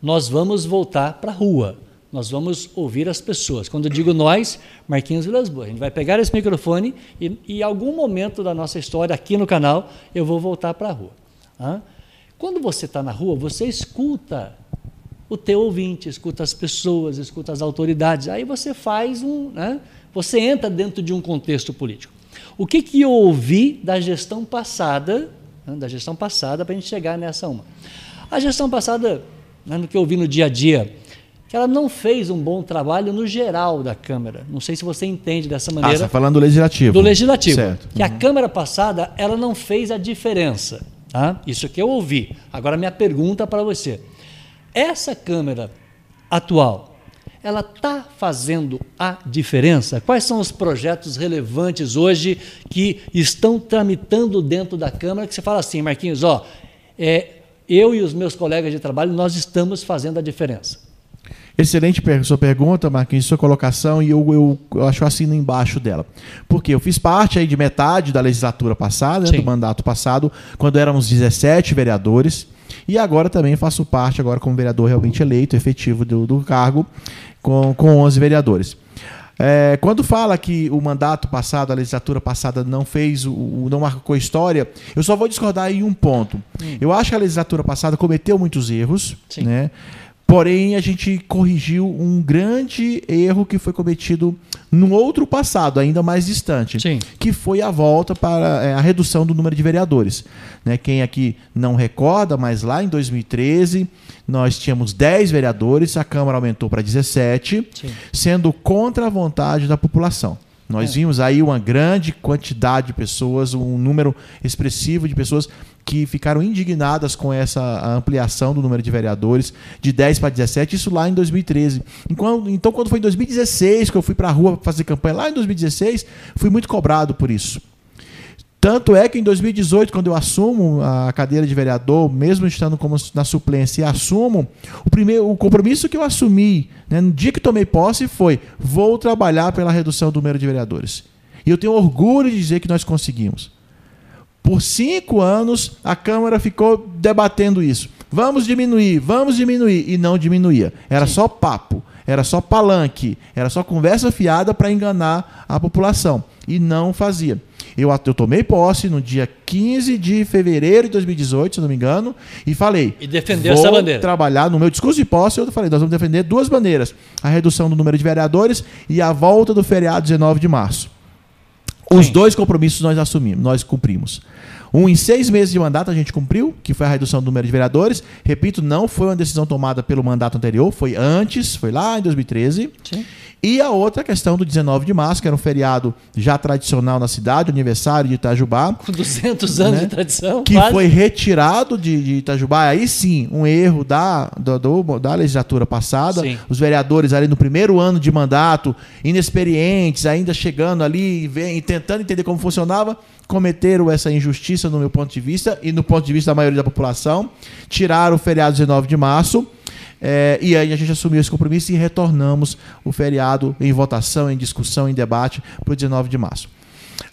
Nós vamos voltar para a rua. Nós vamos ouvir as pessoas. Quando eu digo nós, Marquinhos Vilas Boas, a gente vai pegar esse microfone e, em algum momento da nossa história aqui no canal, eu vou voltar para a rua. Quando você está na rua, você escuta o teu ouvinte, escuta as pessoas, escuta as autoridades. Aí você faz um. Né? Você entra dentro de um contexto político. O que, que eu ouvi da gestão passada, né, da gestão passada, para a gente chegar nessa uma? A gestão passada, né, no que eu ouvi no dia a dia, que ela não fez um bom trabalho no geral da Câmara. Não sei se você entende dessa maneira. Ah, você está falando do Legislativo. Do Legislativo. Certo. Que uhum. a Câmara passada, ela não fez a diferença. Tá? Isso que eu ouvi. Agora, minha pergunta para você: essa Câmara atual, ela está fazendo a diferença? Quais são os projetos relevantes hoje que estão tramitando dentro da Câmara que você fala assim, Marquinhos, ó, é, eu e os meus colegas de trabalho, nós estamos fazendo a diferença? Excelente sua pergunta, Marquinhos, sua colocação, e eu, eu, eu acho assino embaixo dela. Porque eu fiz parte aí de metade da legislatura passada, né, do mandato passado, quando éramos 17 vereadores, e agora também faço parte, agora como vereador realmente eleito, efetivo do, do cargo, com, com 11 vereadores. É, quando fala que o mandato passado, a legislatura passada não fez, o, não marcou história, eu só vou discordar em um ponto. Hum. Eu acho que a legislatura passada cometeu muitos erros, Sim. né? Porém, a gente corrigiu um grande erro que foi cometido num outro passado, ainda mais distante, Sim. que foi a volta para é, a redução do número de vereadores. Né? Quem aqui não recorda, mas lá em 2013 nós tínhamos 10 vereadores, a Câmara aumentou para 17, Sim. sendo contra a vontade da população. Nós é. vimos aí uma grande quantidade de pessoas, um número expressivo de pessoas que ficaram indignadas com essa ampliação do número de vereadores de 10 para 17, isso lá em 2013. Então, quando foi em 2016 que eu fui para a rua fazer campanha, lá em 2016, fui muito cobrado por isso. Tanto é que em 2018, quando eu assumo a cadeira de vereador, mesmo estando como na suplência, e assumo, o primeiro o compromisso que eu assumi né, no dia que tomei posse foi: vou trabalhar pela redução do número de vereadores. E eu tenho orgulho de dizer que nós conseguimos. Por cinco anos, a Câmara ficou debatendo isso. Vamos diminuir, vamos diminuir. E não diminuía. Era Sim. só papo, era só palanque, era só conversa fiada para enganar a população. E não fazia. Eu, eu tomei posse no dia 15 de fevereiro de 2018, se não me engano, e falei. E defendeu essa bandeira. trabalhar no meu discurso de posse, eu falei, nós vamos defender duas bandeiras: a redução do número de vereadores e a volta do feriado 19 de março. Os Sim. dois compromissos nós assumimos, nós cumprimos. Um em seis meses de mandato a gente cumpriu, que foi a redução do número de vereadores. Repito, não foi uma decisão tomada pelo mandato anterior, foi antes, foi lá em 2013. Sim. E a outra questão do 19 de março, que era um feriado já tradicional na cidade, aniversário de Itajubá. Com 200 anos né? de tradição. Que quase. foi retirado de, de, Itajubá. Aí sim, um erro da, do, da legislatura passada. Sim. Os vereadores ali no primeiro ano de mandato, inexperientes, ainda chegando ali e tentando entender como funcionava, cometeram essa injustiça no meu ponto de vista e no ponto de vista da maioria da população. Tiraram o feriado 19 de março é, e aí a gente assumiu esse compromisso e retornamos o feriado em votação, em discussão, em debate para o 19 de março.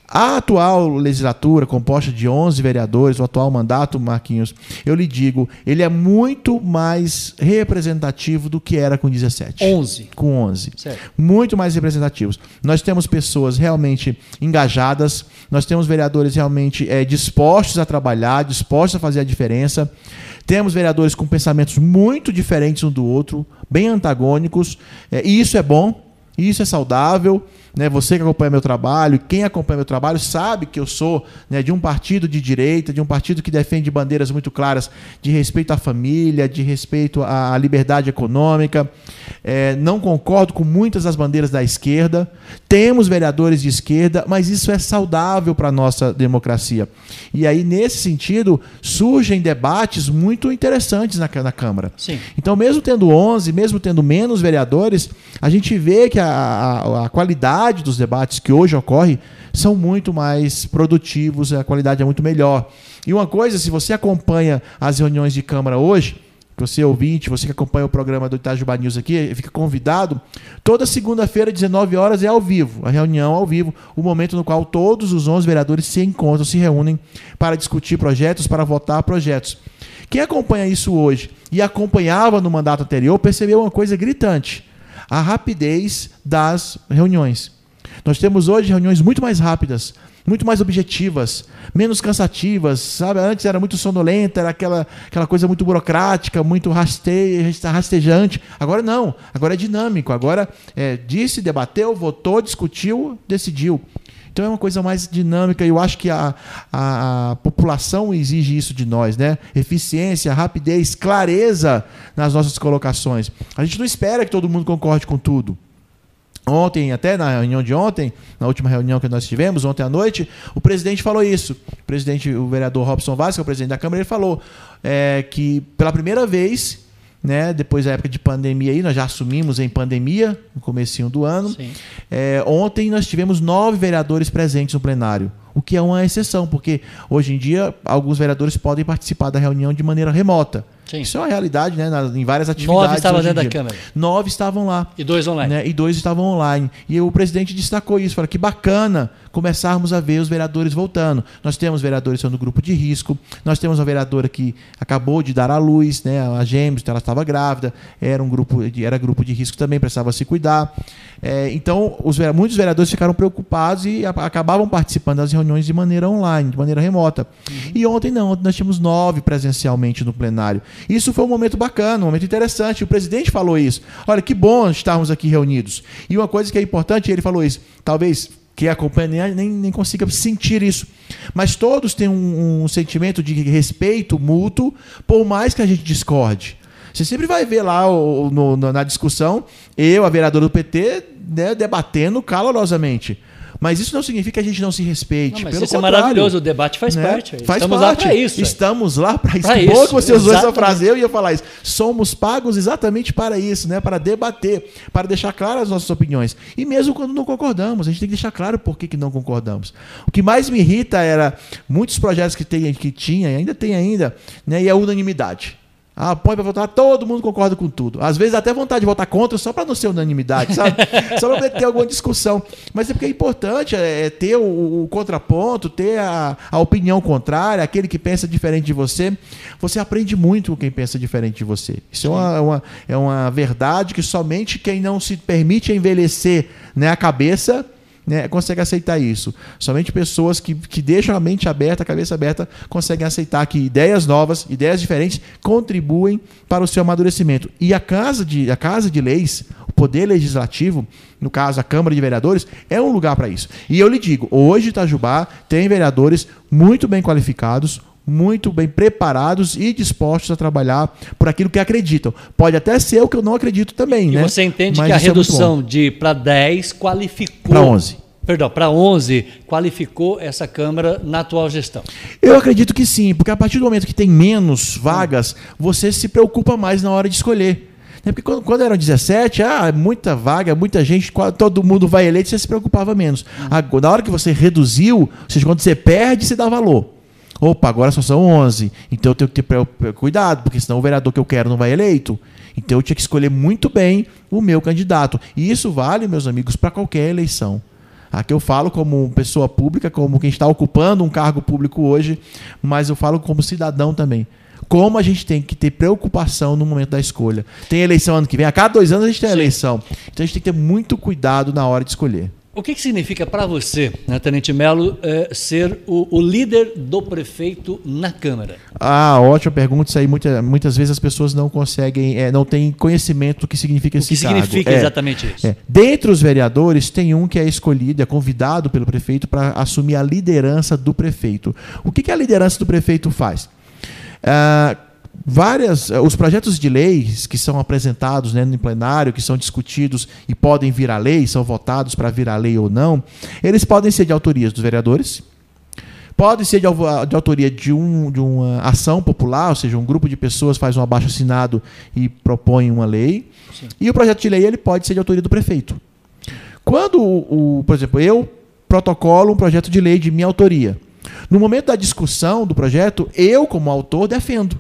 A atual legislatura, composta de 11 vereadores, o atual mandato, Marquinhos, eu lhe digo, ele é muito mais representativo do que era com 17. 11. Com 11. Certo. Muito mais representativos. Nós temos pessoas realmente engajadas, nós temos vereadores realmente é, dispostos a trabalhar, dispostos a fazer a diferença. Temos vereadores com pensamentos muito diferentes um do outro, bem antagônicos, é, e isso é bom, isso é saudável. Né? Você que acompanha meu trabalho, quem acompanha meu trabalho, sabe que eu sou né, de um partido de direita, de um partido que defende bandeiras muito claras de respeito à família, de respeito à liberdade econômica. É, não concordo com muitas das bandeiras da esquerda. Temos vereadores de esquerda, mas isso é saudável para a nossa democracia. E aí, nesse sentido, surgem debates muito interessantes na, na Câmara. Sim. Então, mesmo tendo 11, mesmo tendo menos vereadores, a gente vê que a, a, a qualidade qualidade dos debates que hoje ocorrem são muito mais produtivos, a qualidade é muito melhor. E uma coisa, se você acompanha as reuniões de Câmara hoje, você ouvinte, você que acompanha o programa do Itajubá News aqui, fica convidado. Toda segunda-feira, 19 horas, é ao vivo, a reunião ao vivo, o momento no qual todos os 11 vereadores se encontram, se reúnem para discutir projetos, para votar projetos. Quem acompanha isso hoje e acompanhava no mandato anterior percebeu uma coisa gritante: a rapidez das reuniões. Nós temos hoje reuniões muito mais rápidas, muito mais objetivas, menos cansativas, sabe? Antes era muito sonolenta, era aquela, aquela coisa muito burocrática, muito raste, rastejante. Agora não, agora é dinâmico. Agora é, disse, debateu, votou, discutiu, decidiu. Então é uma coisa mais dinâmica e eu acho que a, a, a, população exige isso de nós, né? Eficiência, rapidez, clareza nas nossas colocações. A gente não espera que todo mundo concorde com tudo. Ontem, até na reunião de ontem, na última reunião que nós tivemos, ontem à noite, o presidente falou isso. O presidente, o vereador Robson Vaz, que é o presidente da Câmara, ele falou é, que pela primeira vez, né, depois da época de pandemia aí, nós já assumimos em pandemia, no comecinho do ano. É, ontem nós tivemos nove vereadores presentes no plenário, o que é uma exceção, porque hoje em dia alguns vereadores podem participar da reunião de maneira remota. Sim. Isso é uma realidade, né? em várias atividades. Nove estavam dentro da Câmara. Nove estavam lá. E dois online. Né? E dois estavam online. E o presidente destacou isso, falou que bacana começarmos a ver os vereadores voltando. Nós temos vereadores sendo grupo de risco, nós temos uma vereadora que acabou de dar à luz, né? A gêmeos, então ela estava grávida, era um grupo de, era grupo de risco também, precisava se cuidar. É, então, os, muitos vereadores ficaram preocupados e a, acabavam participando das reuniões de maneira online, de maneira remota. Uhum. E ontem não, ontem nós tínhamos nove presencialmente no plenário. Isso foi um momento bacana, um momento interessante. O presidente falou isso. Olha, que bom estarmos aqui reunidos. E uma coisa que é importante, ele falou isso, talvez que acompanha nem, nem consiga sentir isso. Mas todos têm um, um sentimento de respeito mútuo, por mais que a gente discorde. Você sempre vai ver lá no, na discussão, eu, a vereadora do PT, né, debatendo calorosamente. Mas isso não significa que a gente não se respeite. Não, Pelo isso é maravilhoso, o debate faz né? parte. Faz Estamos parte. lá para isso. Estamos lá para isso. Bom que você usou essa frase, eu ia falar isso. Somos pagos exatamente para isso, né? para debater, para deixar claras as nossas opiniões. E mesmo quando não concordamos, a gente tem que deixar claro por que, que não concordamos. O que mais me irrita era muitos projetos que, tem, que tinha, e ainda tem ainda, né? e a unanimidade. Ah, põe para votar, todo mundo concorda com tudo. Às vezes até vontade de votar contra só para não ser unanimidade, sabe? só para ter alguma discussão. Mas é porque é importante é, é, ter o, o, contraponto, ter a, a opinião contrária, aquele que pensa diferente de você. Você aprende muito com quem pensa diferente de você. Isso é uma, uma, é uma verdade que somente quem não se permite envelhecer né, a cabeça né, consegue aceitar isso. Somente pessoas que, que deixam a mente aberta, a cabeça aberta, conseguem aceitar que ideias novas, ideias diferentes, contribuem para o seu amadurecimento. E a Casa de, a casa de Leis, o Poder Legislativo, no caso a Câmara de Vereadores, é um lugar para isso. E eu lhe digo, hoje Itajubá tem vereadores muito bem qualificados, muito bem preparados e dispostos a trabalhar por aquilo que acreditam. Pode até ser o que eu não acredito também, e né? você entende Mas que a é redução é de para 10 qualificou para 11. Perdão, para 11 qualificou essa Câmara na atual gestão? Eu acredito que sim, porque a partir do momento que tem menos vagas, você se preocupa mais na hora de escolher. Né? Porque quando, quando eram 17, ah, muita vaga, muita gente, todo mundo vai eleito, você se preocupava menos. Agora, na hora que você reduziu, ou seja, quando você perde, você dá valor. Opa, agora só são 11. Então eu tenho que ter cuidado, porque senão o vereador que eu quero não vai eleito. Então eu tinha que escolher muito bem o meu candidato. E isso vale, meus amigos, para qualquer eleição. Aqui eu falo como pessoa pública, como quem está ocupando um cargo público hoje, mas eu falo como cidadão também. Como a gente tem que ter preocupação no momento da escolha. Tem eleição ano que vem, a cada dois anos a gente tem eleição. Então a gente tem que ter muito cuidado na hora de escolher. O que, que significa para você, né, Tenente Melo, é, ser o, o, líder do prefeito na Câmara? Ah, ótima pergunta. Isso aí muita, muitas vezes as pessoas não conseguem, é, não têm conhecimento do que significa o esse que cargo. significa é, exatamente isso? É. Dentre os vereadores, tem um que é escolhido, é convidado pelo prefeito para assumir a liderança do prefeito. O que, que a liderança do prefeito faz? Ah, várias eh, os projetos de leis que são apresentados né, no plenário, que são discutidos e podem virar lei, são votados para virar lei ou não, eles podem ser de autoria dos vereadores, podem ser de, de autoria de, um, de uma ação popular, ou seja, um grupo de pessoas faz um abaixo assinado e propõe uma lei, Sim. e o projeto de lei ele pode ser de autoria do prefeito. Quando, o, o, por exemplo, eu protocolo um projeto de lei de minha autoria, no momento da discussão do projeto, eu, como autor, defendo.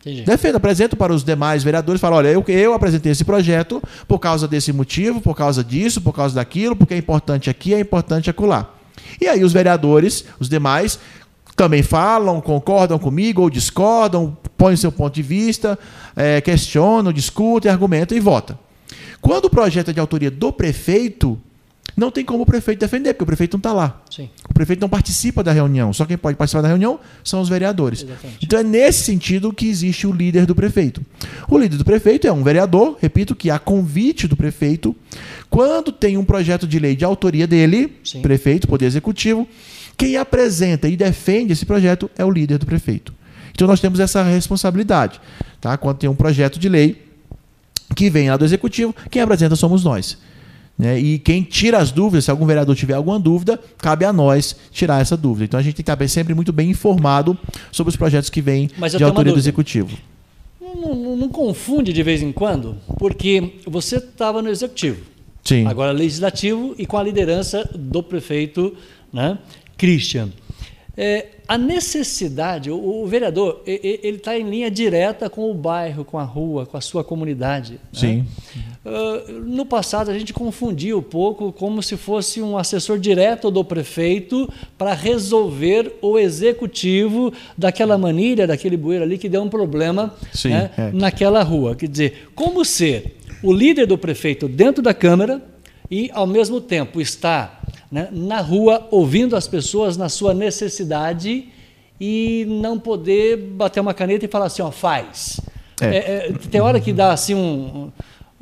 Entendi. Defendo, apresento para os demais vereadores, falo, olha, eu, eu apresentei esse projeto por causa desse motivo, por causa disso, por causa daquilo, porque é importante aqui, é importante acolá. E aí os vereadores, os demais, também falam, concordam comigo ou discordam, põem seu ponto de vista, é, questionam, discutem, argumentam e votam. Quando o projeto é de autoria do prefeito, não tem como o prefeito defender, porque o prefeito não está lá. Sim. O prefeito não participa da reunião. Só quem pode participar da reunião são os vereadores. Exatamente. Então é nesse sentido que existe o líder do prefeito. O líder do prefeito é um vereador, repito, que a convite do prefeito, quando tem um projeto de lei de autoria dele, Sim. prefeito, poder executivo, quem apresenta e defende esse projeto é o líder do prefeito. Então nós temos essa responsabilidade. Tá? Quando tem um projeto de lei que vem lá do executivo, quem apresenta somos nós. Né? E quem tira as dúvidas, se algum vereador tiver alguma dúvida, cabe a nós tirar essa dúvida. Então a gente tem que estar sempre muito bem informado sobre os projetos que vêm de autoria do executivo. Não, não, não, confunde de vez em quando, porque você estava no executivo. Sim. Agora legislativo e com a liderança do prefeito né, Christian. É, a necessidade, o, o vereador, ele está em linha direta com o bairro, com a rua, com a sua comunidade. Né? Sim. Né? Uh, no passado, a gente confundia um pouco como se fosse um assessor direto do prefeito para resolver o executivo daquela manilha, daquele bueiro ali que deu um problema Sim, né, é. naquela rua. Quer dizer, como ser o líder do prefeito dentro da Câmara e, ao mesmo tempo, estar né, na rua, ouvindo as pessoas na sua necessidade e não poder bater uma caneta e falar assim, ó, faz. É. É, é, tem hora que dá assim um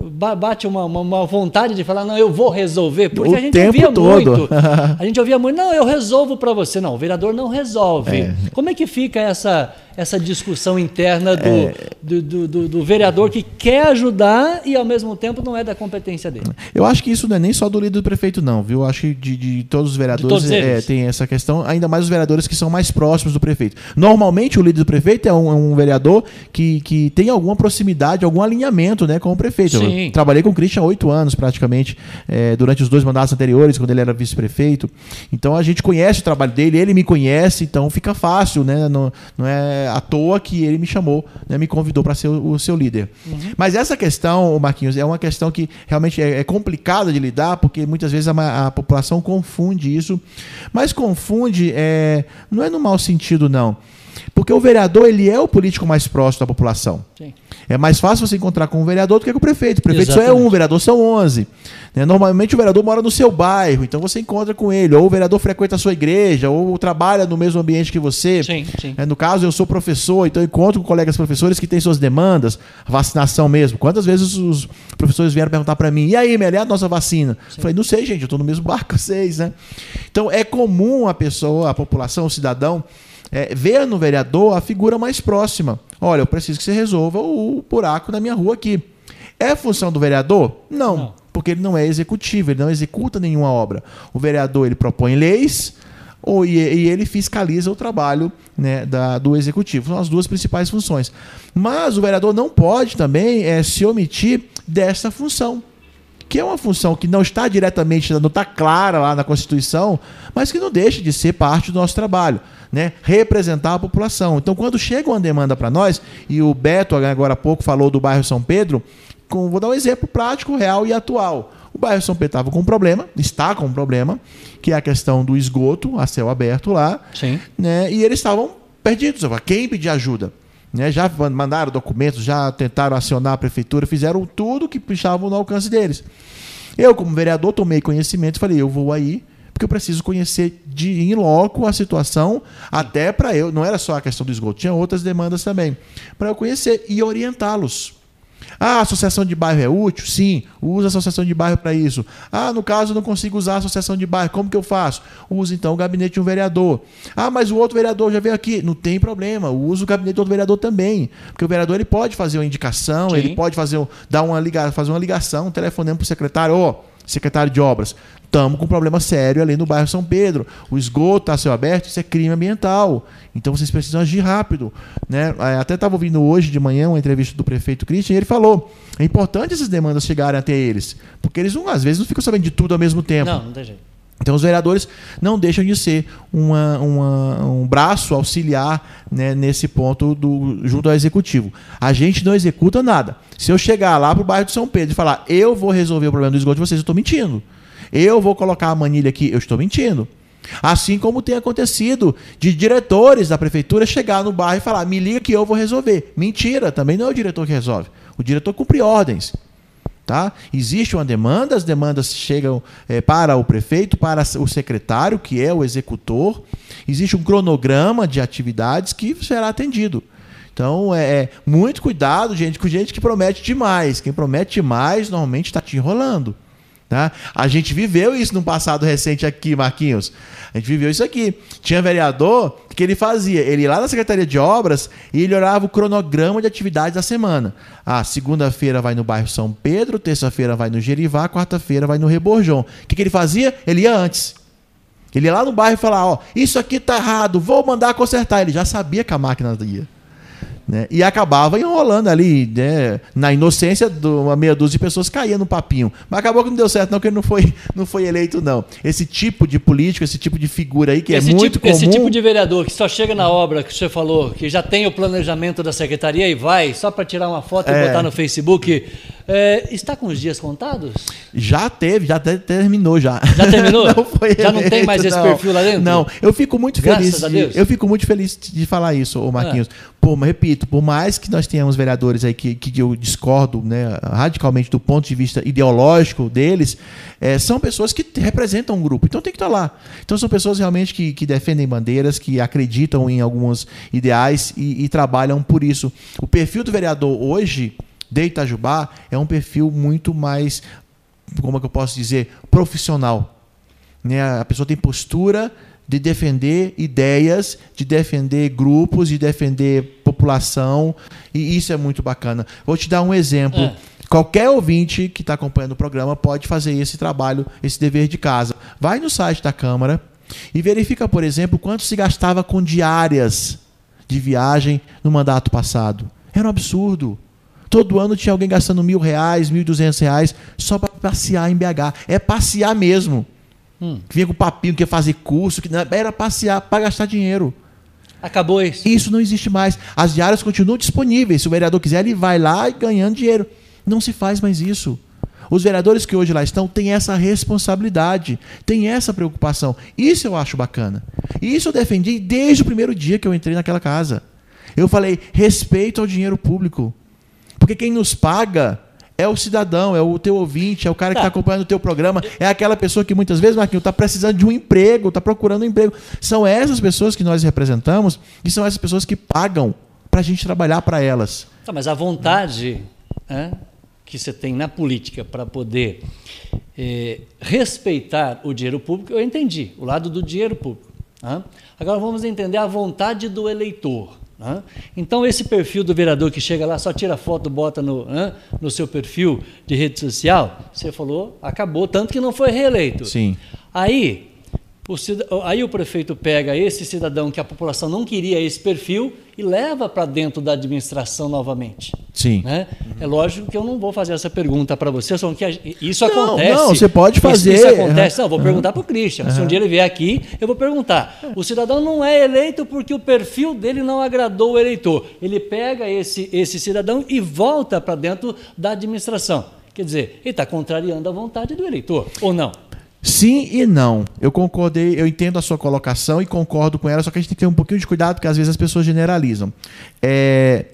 bate uma, uma, uma, vontade de falar, não, eu vou resolver, porque o a gente ouvia todo. muito. A gente ouvia muito, não, eu resolvo para você. Não, o vereador não resolve. É. Como é que fica essa, essa discussão interna do, é. do, do, do, do, vereador que quer ajudar e ao mesmo tempo não é da competência dele? Eu acho que isso não é nem só do líder do prefeito, não, viu? Eu acho que de, de todos os vereadores todos é, tem essa questão, ainda mais os vereadores que são mais próximos do prefeito. Normalmente o líder do prefeito é um, é um vereador que, que tem alguma proximidade, algum alinhamento né, com o prefeito. Sim. Eu trabalhei com o Christian há oito anos, praticamente, é, durante os dois mandatos anteriores, quando ele era vice-prefeito. Então a gente conhece o trabalho dele, ele me conhece, então fica fácil, né? Não, não é à toa que ele me chamou, né, me convidou para ser o, o, seu líder. Uhum. Mas essa questão, Marquinhos, é uma questão que realmente é, é complicada de lidar, porque muitas vezes a, a, população confunde isso. Mas confunde, é, não é no mau sentido, não. Porque o vereador ele é o político mais próximo da população. Sim. É mais fácil você encontrar com um vereador do que com o prefeito. O prefeito Exatamente. só é um, o vereador são 11. Né? Normalmente o vereador mora no seu bairro, então você encontra com ele. Ou o vereador frequenta a sua igreja, ou trabalha no mesmo ambiente que você. Sim, sim. É, no caso, eu sou professor, então eu encontro com colegas professores que têm suas demandas, vacinação mesmo. Quantas vezes os professores vieram perguntar para mim, e aí, Meli, é a nossa vacina? Eu falei, não sei, gente, eu estou no mesmo barco que vocês, né? Então é comum a pessoa, a população, o cidadão, é, ver no vereador a figura mais próxima. Olha, eu preciso que você resolva o buraco na minha rua aqui. É função do vereador? Não, não, porque ele não é executivo, ele não executa nenhuma obra. O vereador ele propõe leis ou, e, e ele fiscaliza o trabalho né, da, do executivo. São as duas principais funções. Mas o vereador não pode também é, se omitir dessa função que é uma função que não está diretamente, não está clara lá na Constituição, mas que não deixa de ser parte do nosso trabalho né, representar a população. Então, quando chega uma demanda para nós, e o Beto agora há pouco falou do bairro São Pedro, com, vou dar um exemplo prático, real e atual. O bairro São Pedro estava com um problema, está com um problema, que é a questão do esgoto a céu aberto lá. Sim. Né, e eles estavam perdidos. Quem pedir ajuda? Né, já mandaram documentos, já tentaram acionar a prefeitura, fizeram tudo que estavam no alcance deles. Eu, como vereador, tomei conhecimento e falei: eu vou aí porque eu preciso conhecer de em loco a situação, até para eu, não era só a questão do esgoto, tinha outras demandas também, para eu conhecer e orientá-los. Ah, a associação de bairro é útil? Sim, usa a associação de bairro para isso. Ah, no caso eu não consigo usar a associação de bairro, como que eu faço? Usa então o gabinete de um vereador. Ah, mas o outro vereador já veio aqui. Não tem problema, usa o gabinete do outro vereador também. Porque o vereador ele pode fazer uma indicação, Sim. ele pode fazer, dar uma, ligação, fazer uma ligação, um telefonema para o secretário, ó, oh, secretário de obras, estamos com um problema sério ali no bairro São Pedro. O esgoto está a céu aberto, isso é crime ambiental. Então vocês precisam agir rápido. Né? É, até estava ouvindo hoje de manhã uma entrevista do prefeito Christian e ele falou: é importante essas demandas chegarem até eles, porque eles às vezes não ficam sabendo de tudo ao mesmo tempo. Não, não tem jeito. Então, os vereadores não deixam de ser uma, uma, um braço auxiliar né, nesse ponto do, junto ao executivo. A gente não executa nada. Se eu chegar lá para o bairro de São Pedro e falar, eu vou resolver o problema do esgoto de vocês, eu estou mentindo. Eu vou colocar a manilha aqui, eu estou mentindo. Assim como tem acontecido de diretores da prefeitura chegar no bairro e falar: me liga que eu vou resolver. Mentira, também não é o diretor que resolve. O diretor cumpre ordens. Tá? Existe uma demanda, as demandas chegam é, para o prefeito, para o secretário, que é o executor. Existe um cronograma de atividades que será atendido. Então, é, é muito cuidado, gente, com gente que promete demais. Quem promete demais normalmente está te enrolando. Tá? A gente viveu isso no passado recente aqui, Marquinhos. A gente viveu isso aqui. Tinha vereador que ele fazia, ele ia lá na Secretaria de Obras e ele olhava o cronograma de atividades da semana. Ah, segunda-feira vai no bairro São Pedro, terça-feira vai no Gerivá, quarta-feira vai no Reborjão. O que, que ele fazia? Ele ia antes. Ele ia lá no bairro e falava, ó, isso aqui tá errado, vou mandar consertar. Ele já sabia que a máquina ia. Né? E acabava enrolando ali, né? na inocência, de uma meia dúzia de pessoas caía no papinho. Mas acabou que não deu certo, não, que ele não foi, não foi eleito, não. Esse tipo de político, esse tipo de figura aí, que é esse é muito tipo, comum. Esse tipo de vereador que só chega na obra que você falou, que já tem o planejamento da secretaria e vai só para tirar uma foto é. e botar no Facebook. É, está com os dias contados? Já teve, já até terminou já. Já terminou? não foi já eleito, não tem mais esse não. perfil lá dentro? Não, eu fico muito Graças feliz. A Deus. De, eu fico muito feliz de falar isso, ô Marquinhos. Por, repito, por mais que nós tenhamos vereadores aí que, que eu discordo né, radicalmente do ponto de vista ideológico deles, é, são pessoas que representam um grupo. Então tem que estar lá. Então são pessoas realmente que, que defendem bandeiras, que acreditam em alguns ideais e, e trabalham por isso. O perfil do vereador hoje de Itajubá é um perfil muito mais, como é que eu posso dizer, profissional. Né? A pessoa tem postura de defender ideias, de defender grupos, de defender população, e isso é muito bacana. Vou te dar um exemplo. É. Qualquer ouvinte que está acompanhando o programa pode fazer esse trabalho, esse dever de casa. Vai no site da Câmara e verifica, por exemplo, quanto se gastava com diárias de viagem no mandato passado. Era um absurdo. Todo ano tinha alguém gastando mil reais, mil e duzentos reais só para passear em BH. É passear mesmo. Hum. Vinha com papinho que ia fazer curso, que era passear para gastar dinheiro. Acabou isso. Isso não existe mais. As diárias continuam disponíveis. Se o vereador quiser, ele vai lá e ganhando dinheiro. Não se faz mais isso. Os vereadores que hoje lá estão têm essa responsabilidade, têm essa preocupação. Isso eu acho bacana. E isso eu defendi desde o primeiro dia que eu entrei naquela casa. Eu falei: respeito ao dinheiro público. Porque quem nos paga é o cidadão, é o teu ouvinte, é o cara que está tá acompanhando o teu programa, é aquela pessoa que muitas vezes, Marquinhos, está precisando de um emprego, está procurando um emprego. São essas pessoas que nós representamos e são essas pessoas que pagam para a gente trabalhar para elas. Tá, mas a vontade é, que você tem na política para poder é, respeitar o dinheiro público, eu entendi, o lado do dinheiro público. Agora vamos entender a vontade do eleitor. Então, esse perfil do vereador que chega lá, só tira foto, bota no, no seu perfil de rede social, você falou, acabou, tanto que não foi reeleito. Sim. Aí, o, aí o prefeito pega esse cidadão que a população não queria esse perfil e leva para dentro da administração novamente. Sim. Né? Uhum. É lógico que eu não vou fazer essa pergunta para você, só que isso não, acontece. Não, você pode fazer. Isso, isso acontece. Não, vou perguntar para o Christian. Uhum. Se um dia ele vier aqui, eu vou perguntar. O cidadão não é eleito porque o perfil dele não agradou o eleitor. Ele pega esse, esse cidadão e volta para dentro da administração. Quer dizer, ele está contrariando a vontade do eleitor, ou não? Sim e não. Eu concordei, eu entendo a sua colocação e concordo com ela, só que a gente tem que ter um pouquinho de cuidado, porque às vezes as pessoas generalizam. É,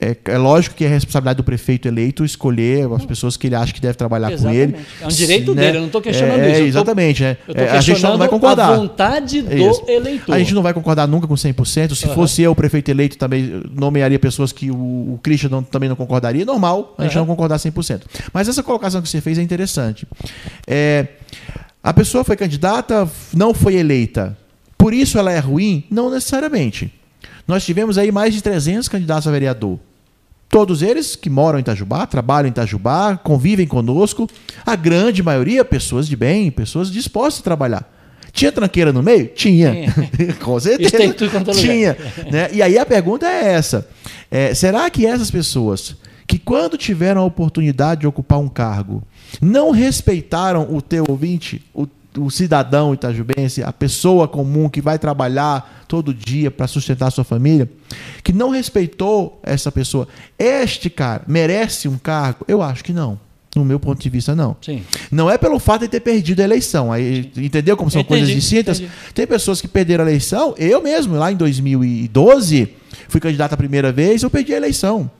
é, é, lógico que é responsabilidade do prefeito eleito escolher as pessoas que ele acha que deve trabalhar exatamente. com ele. É um direito né? dele, eu não estou questionando é, isso. Exatamente. Né? Eu tô, é, a gente não vai concordar. A vontade do isso. eleitor. A gente não vai concordar nunca com 100%. Se uhum. fosse eu, o prefeito eleito, também nomearia pessoas que o, o Christian não, também não concordaria. Normal, a gente uhum. não concordar 100%. Mas essa colocação que você fez é interessante. É, a pessoa foi candidata, não foi eleita. Por isso ela é ruim? Não necessariamente. Nós tivemos aí mais de 300 candidatos a vereador. Todos eles que moram em Itajubá, trabalham em Itajubá, convivem conosco. A grande maioria, pessoas de bem, pessoas dispostas a trabalhar. Tinha tranqueira no meio? Tinha. Com certeza. é Tinha. Né? E aí a pergunta é essa: é, será que essas pessoas que, quando tiveram a oportunidade de ocupar um cargo, não respeitaram o teu ouvinte, o o cidadão itajubense, a pessoa comum que vai trabalhar todo dia para sustentar a sua família, que não respeitou essa pessoa, este cara merece um cargo? Eu acho que não. No meu ponto de vista, não. Sim. Não é pelo fato de ter perdido a eleição. Aí, entendeu como são entendi, coisas distintas? Entendi. Tem pessoas que perderam a eleição. Eu mesmo, lá em 2012, fui candidato a primeira vez, eu perdi a eleição.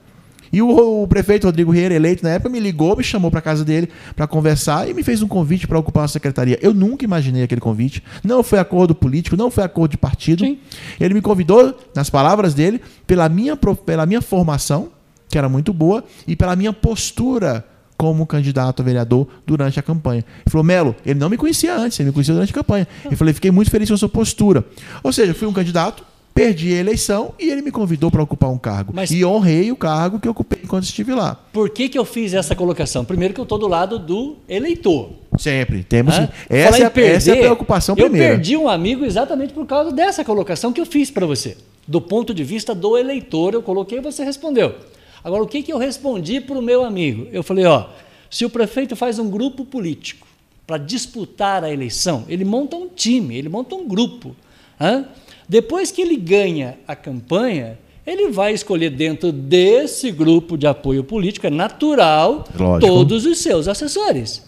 E o, o, prefeito Rodrigo Rieira, eleito na época, me ligou, me chamou para casa dele para conversar e me fez um convite para ocupar a secretaria. Eu nunca imaginei aquele convite. Não foi acordo político, não foi acordo de partido. Sim. Ele me convidou, nas palavras dele, pela minha, pela minha formação, que era muito boa, e pela minha postura como candidato a vereador durante a campanha. Ele falou, Melo, ele não me conhecia antes, ele me conhecia durante a campanha. Ele falou, fiquei muito feliz com a sua postura. Ou seja, fui um candidato Perdi a eleição e ele me convidou para ocupar um cargo. Mas... E honrei o cargo que ocupei enquanto estive lá. Por que, que eu fiz essa colocação? Primeiro que eu estou do lado do eleitor. Sempre. Temos. Essa, é, perder, essa é a preocupação eu primeira. Eu perdi um amigo exatamente por causa dessa colocação que eu fiz para você. do ponto de vista do eleitor, eu coloquei e você respondeu. Agora, o que, que eu respondi para o meu amigo? Eu falei, ó, se o prefeito faz um grupo político para disputar a eleição, ele monta um time, ele monta um grupo. Hein? Depois que ele ganha a campanha, ele vai escolher dentro desse grupo de apoio político, é natural, Lógico. todos os seus assessores.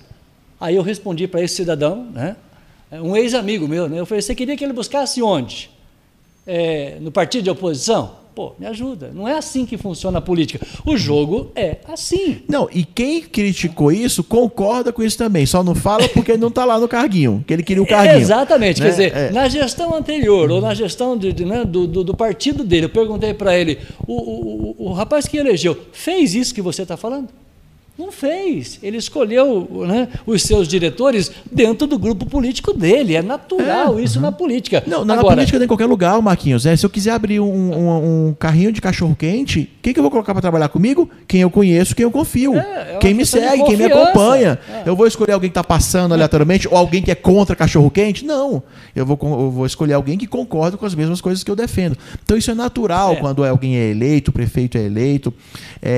Aí eu respondi para esse cidadão, né, um ex-amigo meu, né, eu falei, você queria que ele buscasse onde? É, no partido de oposição? Pô, me ajuda. Não é assim que funciona a política. O jogo é assim. Não, e quem criticou isso concorda com isso também. Só não fala porque não está lá no carguinho, que ele queria o carguinho. Exatamente. Né? Quer dizer, é. na gestão anterior, ou na gestão de, de, né, do, do, do, partido dele, eu perguntei para ele: o, o, o, o rapaz que elegeu fez isso que você está falando? Não fez. Ele escolheu né, os seus diretores dentro do grupo político dele. É natural é, isso uhum. na política. Não, na, Agora, política em qualquer lugar, Marquinhos. É, se eu quiser abrir um, um, um carrinho de cachorro-quente, quem que eu vou colocar para trabalhar comigo? Quem eu conheço, quem eu confio. É, é quem me segue, quem me acompanha. É. Eu vou escolher alguém que está passando aleatoriamente ou alguém que é contra cachorro-quente? Não. Eu vou, eu vou escolher alguém que concorda com as mesmas coisas que eu defendo. Então isso é natural é. quando alguém é eleito, o prefeito é eleito.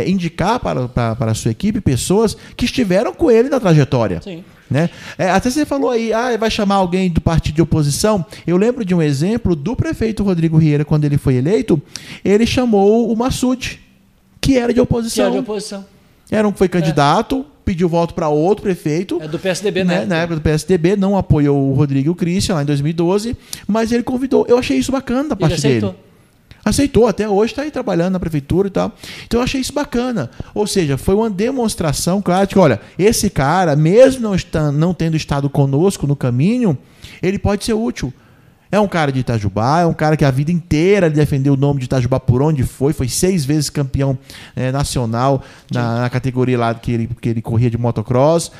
indicar para, para, para a sua equipe pessoas que estiveram com ele na trajetória. Sim. Né? É, até você falou aí, ah, vai chamar alguém do partido de oposição. Eu lembro de um exemplo do prefeito Rodrigo Rieira, quando ele foi eleito, ele chamou o Massude, que era de oposição. Que era de oposição. Era um que foi candidato, é. pediu voto para outro prefeito. É do PSDB, né? Na época do PSDB, não apoiou o Rodrigo e o Christian lá em 2012, mas ele convidou. Eu achei isso bacana da parte dele aceitou, até hoje está aí trabalhando na prefeitura e tal. Então eu achei isso bacana. Ou seja, foi uma demonstração clara de que, olha, esse cara, mesmo não, estando, não tendo estado conosco no caminho, ele pode ser útil. É um cara de Itajubá, é um cara que a vida inteira defendeu o nome de Itajubá por onde foi, foi seis vezes campeão é, nacional na, na, categoria lá que ele, que ele corria de motocross.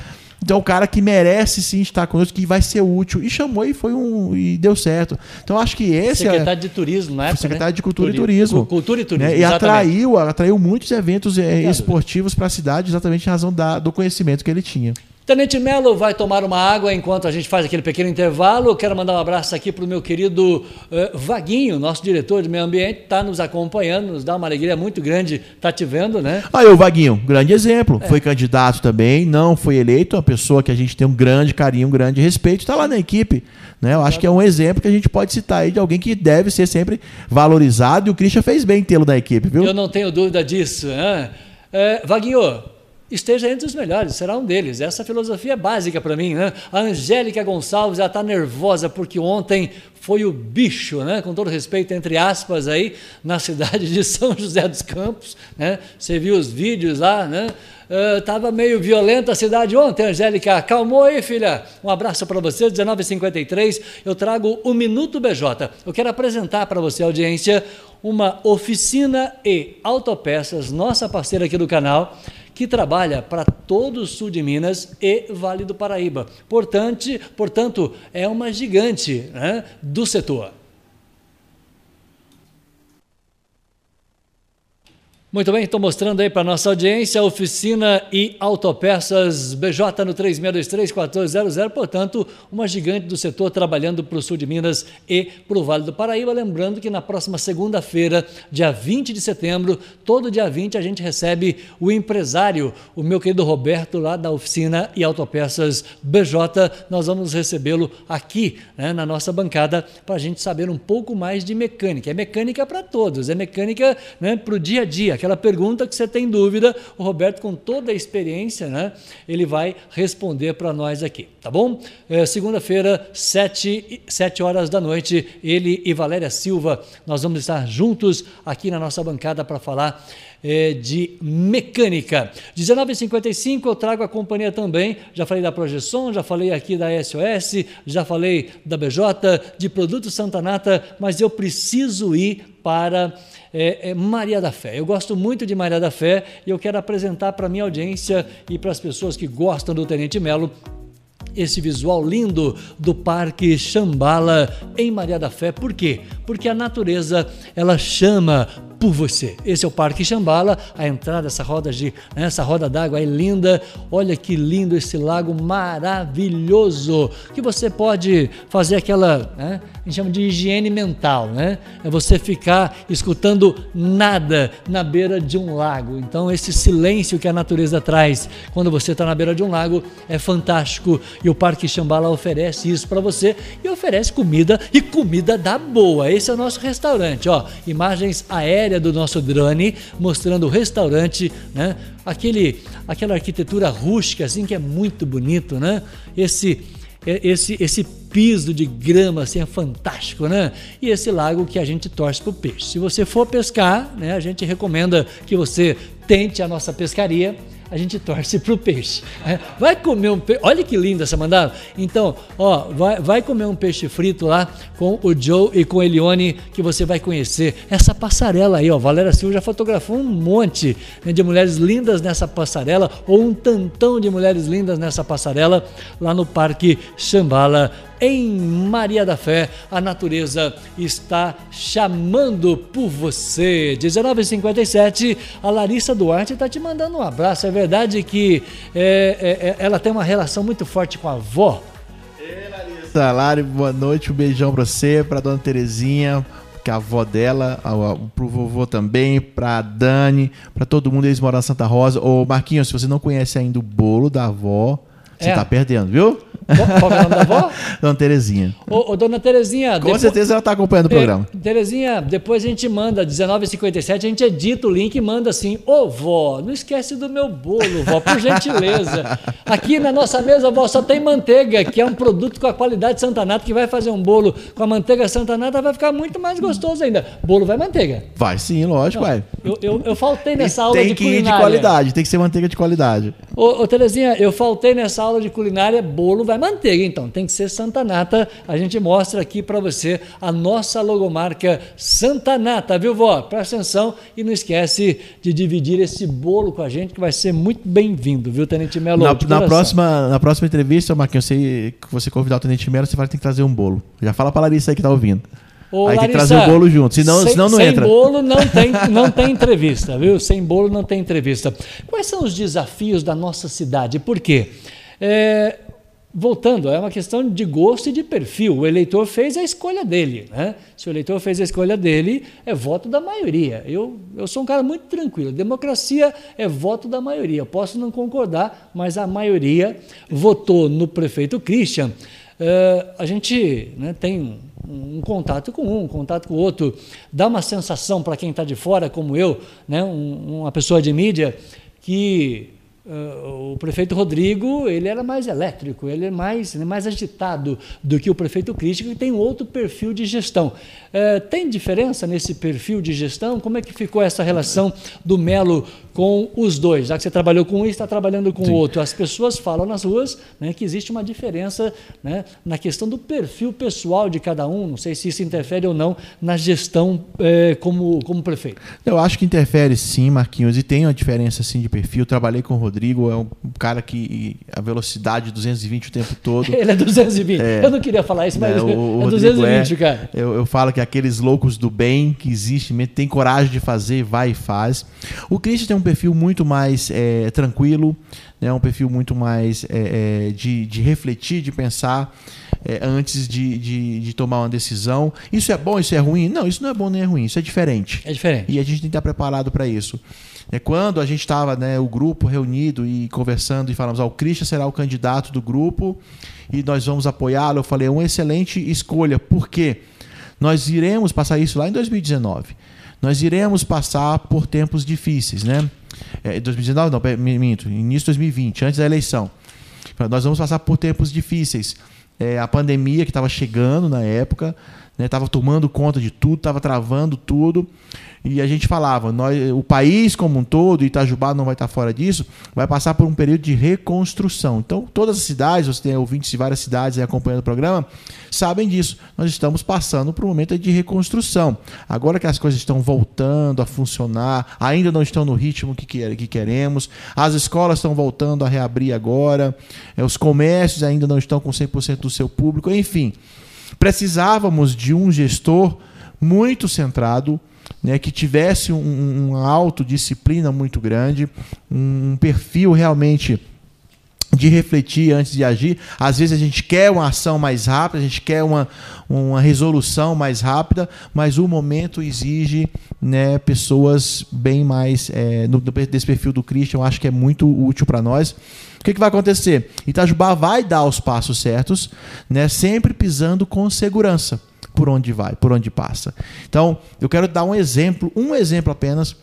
Então, é um cara que merece sim estar conosco, que vai ser útil. E chamou e foi um. e deu certo. Então, acho que esse. Secretário é, de Turismo, né? Secretário né? de Cultura Turismo. e Turismo. Cultura e Turismo. Né? E atraiu, atraiu muitos eventos é, esportivos para a cidade, exatamente em razão da, do conhecimento que ele tinha. Tenente Melo vai tomar uma água enquanto a gente faz aquele pequeno intervalo. Eu quero mandar um abraço aqui para o meu querido uh, Vaguinho, nosso diretor de meio ambiente, está nos acompanhando, nos dá uma alegria muito grande, está te vendo, né? Aí o Vaguinho, grande exemplo, é. foi candidato também, não foi eleito, uma pessoa que a gente tem um grande carinho, um grande respeito, está lá na equipe. Né? Eu acho que é um exemplo que a gente pode citar aí de alguém que deve ser sempre valorizado e o Christian fez bem tê-lo na equipe, viu? Eu não tenho dúvida disso. Né? É, Vaguinho, esteja entre os melhores, será um deles. Essa filosofia é básica para mim. Né? A Angélica Gonçalves está nervosa porque ontem foi o bicho, né? com todo respeito, entre aspas, aí, na cidade de São José dos Campos. Né? Você viu os vídeos lá, né? Estava uh, meio violenta a cidade ontem, Angélica. Acalmou aí, filha. Um abraço para você, 19h53. Eu trago o Minuto BJ. Eu quero apresentar para você, audiência, uma oficina e autopeças, nossa parceira aqui do canal que trabalha para todo o sul de Minas e Vale do Paraíba. Portanto, portanto é uma gigante né, do setor. Muito bem, estou mostrando aí para nossa audiência oficina e autopeças BJ no 3623-1400, portanto, uma gigante do setor trabalhando para o sul de Minas e para o Vale do Paraíba. Lembrando que na próxima segunda-feira, dia 20 de setembro, todo dia 20, a gente recebe o empresário, o meu querido Roberto, lá da oficina e autopeças BJ. Nós vamos recebê-lo aqui né, na nossa bancada para a gente saber um pouco mais de mecânica. É mecânica para todos, é mecânica né, para o dia a dia aquela pergunta que você tem dúvida, o Roberto, com toda a experiência, né, ele vai responder para nós aqui, tá bom? É, Segunda-feira, sete, sete horas da noite, ele e Valéria Silva, nós vamos estar juntos aqui na nossa bancada para falar é, de mecânica. 19h55 eu trago a companhia também. Já falei da Projeção, já falei aqui da SOS, já falei da BJ, de Produto Santa Nata, mas eu preciso ir para é, é Maria da Fé. Eu gosto muito de Maria da Fé e eu quero apresentar para minha audiência e para as pessoas que gostam do Tenente Melo esse visual lindo do Parque Chambala em Maria da Fé. Por quê? Porque a natureza ela chama por você. Esse é o Parque Xambala, a entrada dessa roda de, né, essa roda d'água é linda. Olha que lindo esse lago maravilhoso, que você pode fazer aquela, né, a gente chama de higiene mental, né? É você ficar escutando nada na beira de um lago. Então esse silêncio que a natureza traz quando você está na beira de um lago é fantástico e o Parque Xambala oferece isso para você e oferece comida e comida da boa. Esse é o nosso restaurante, ó. Imagens aéreas do nosso drone mostrando o restaurante, né? Aquele, aquela arquitetura rústica assim que é muito bonito, né? Esse esse esse piso de grama assim é fantástico, né? E esse lago que a gente torce para o peixe. Se você for pescar, né, a gente recomenda que você tente a nossa pescaria a gente torce para o peixe. É, vai comer um peixe. Olha que linda essa mandada. Então, ó, vai, vai comer um peixe frito lá com o Joe e com a Elione, que você vai conhecer. Essa passarela aí, ó. Valéria Silva já fotografou um monte né, de mulheres lindas nessa passarela, ou um tantão de mulheres lindas nessa passarela, lá no Parque Chambala, em Maria da Fé, a natureza está chamando por você. 19h57, a Larissa Duarte está te mandando um abraço. É verdade que é, é, é, ela tem uma relação muito forte com a avó? Ei, Larissa. Lari, boa noite, um beijão para você, para dona Terezinha, que é a avó dela, pro vovô também, pra Dani, para todo mundo, eles moram na Santa Rosa. Ô, Marquinhos, se você não conhece ainda o bolo da avó, você é. tá perdendo, viu? Qual é o nome da avó? Dona Terezinha. Ô, ô, dona Terezinha. Com depois... certeza ela está acompanhando o programa. Terezinha, depois a gente manda, 19h57, a gente edita o link e manda assim: Ô vó, não esquece do meu bolo, vó, por gentileza. Aqui na nossa mesa, vó, só tem manteiga, que é um produto com a qualidade Santa Nata, que vai fazer um bolo com a manteiga Santa Nata, vai ficar muito mais gostoso ainda. Bolo vai manteiga. Vai sim, lógico, não, vai. Eu, eu, eu, faltei nessa e aula de culinária. Tem que ir de qualidade, tem que ser manteiga de qualidade. Ô, ô Terezinha, eu faltei nessa aula de culinária, bolo vai manteiga, então tem que ser Santa Nata. A gente mostra aqui para você a nossa logomarca Santa Nata, viu, vó? Presta atenção e não esquece de dividir esse bolo com a gente, que vai ser muito bem-vindo, viu, Tenente Melo? Na, na próxima, na próxima entrevista, Marquinhos, você, que você convidar o Tenente Melo, você vai ter que trazer um bolo. Já fala para Larissa aí que tá ouvindo. Ô, aí Larissa, tem que trazer o bolo junto, senão, sem, senão não sem entra. Sem bolo não tem, não tem entrevista, viu? Sem bolo não tem entrevista. Quais são os desafios da nossa cidade? Por quê? É, voltando, é uma questão de gosto e de perfil. O eleitor fez a escolha dele. Né? Se o eleitor fez a escolha dele, é voto da maioria. Eu, eu sou um cara muito tranquilo. Democracia é voto da maioria. Posso não concordar, mas a maioria votou no prefeito Christian. Uh, a gente né, tem um, um, contato com um, um contato com o outro. Dá uma sensação para quem está de fora, como eu, né, um, uma pessoa de mídia, que Uh, o prefeito Rodrigo ele era mais elétrico, ele é mais, é mais agitado do que o prefeito Crítico e tem outro perfil de gestão. Uh, tem diferença nesse perfil de gestão? Como é que ficou essa relação do Melo com os dois? Já que você trabalhou com um e está trabalhando com o outro. As pessoas falam nas ruas né, que existe uma diferença né, na questão do perfil pessoal de cada um. Não sei se isso interfere ou não na gestão eh, como, como prefeito. Eu acho que interfere sim, Marquinhos, e tem uma diferença sim de perfil. Eu trabalhei com o Rodrigo Rodrigo é um cara que a velocidade 220 o tempo todo. Ele é 220. É, eu não queria falar isso, mas é, o, é 220, é, cara. Eu, eu, falo que aqueles loucos do bem que existem, tem coragem de fazer, vai e faz. O Christian tem um perfil muito mais é, tranquilo, né, um perfil muito mais é, é, de, de refletir, de pensar. É, antes de, de, de, tomar uma decisão. Isso é bom, isso é ruim? Não, isso não é bom nem é ruim, isso é diferente. É diferente. E a gente tem que estar preparado para isso. É quando a gente estava, né, o grupo reunido e conversando e falamos, ó, o Christian será o candidato do grupo e nós vamos apoiá-lo. Eu falei, é uma excelente escolha. Por quê? Nós iremos passar isso lá em 2019. Nós iremos passar por tempos difíceis, né? É, 2019 não, minto, início de 2020, antes da eleição. Nós vamos passar por tempos difíceis. É, a pandemia que estava chegando na época, né, tomando conta de tudo, estava travando tudo. E a gente falava, nós, o país como um todo, Itajubá não vai estar fora disso, vai passar por um período de reconstrução. Então, todas as cidades, você tem ouvintes de várias cidades acompanhando o programa, sabem disso. Nós estamos passando por um momento de reconstrução. Agora que as coisas estão voltando a funcionar, ainda não estão no ritmo que, que queremos, as escolas estão voltando a reabrir agora, é, os comércios ainda não estão com 100% do seu público, enfim. Precisávamos de um gestor muito centrado né, que tivesse um, uma autodisciplina muito grande, um perfil realmente de refletir antes de agir. Às vezes a gente quer uma ação mais rápida, a gente quer uma, uma resolução mais rápida, mas o momento exige né, pessoas bem mais é, no, desse perfil do Christian. Eu acho que é muito útil para nós. O que, que vai acontecer? Itajubá vai dar os passos certos, né, sempre pisando com segurança por onde vai, por onde passa. Então, eu quero dar um exemplo, um exemplo apenas,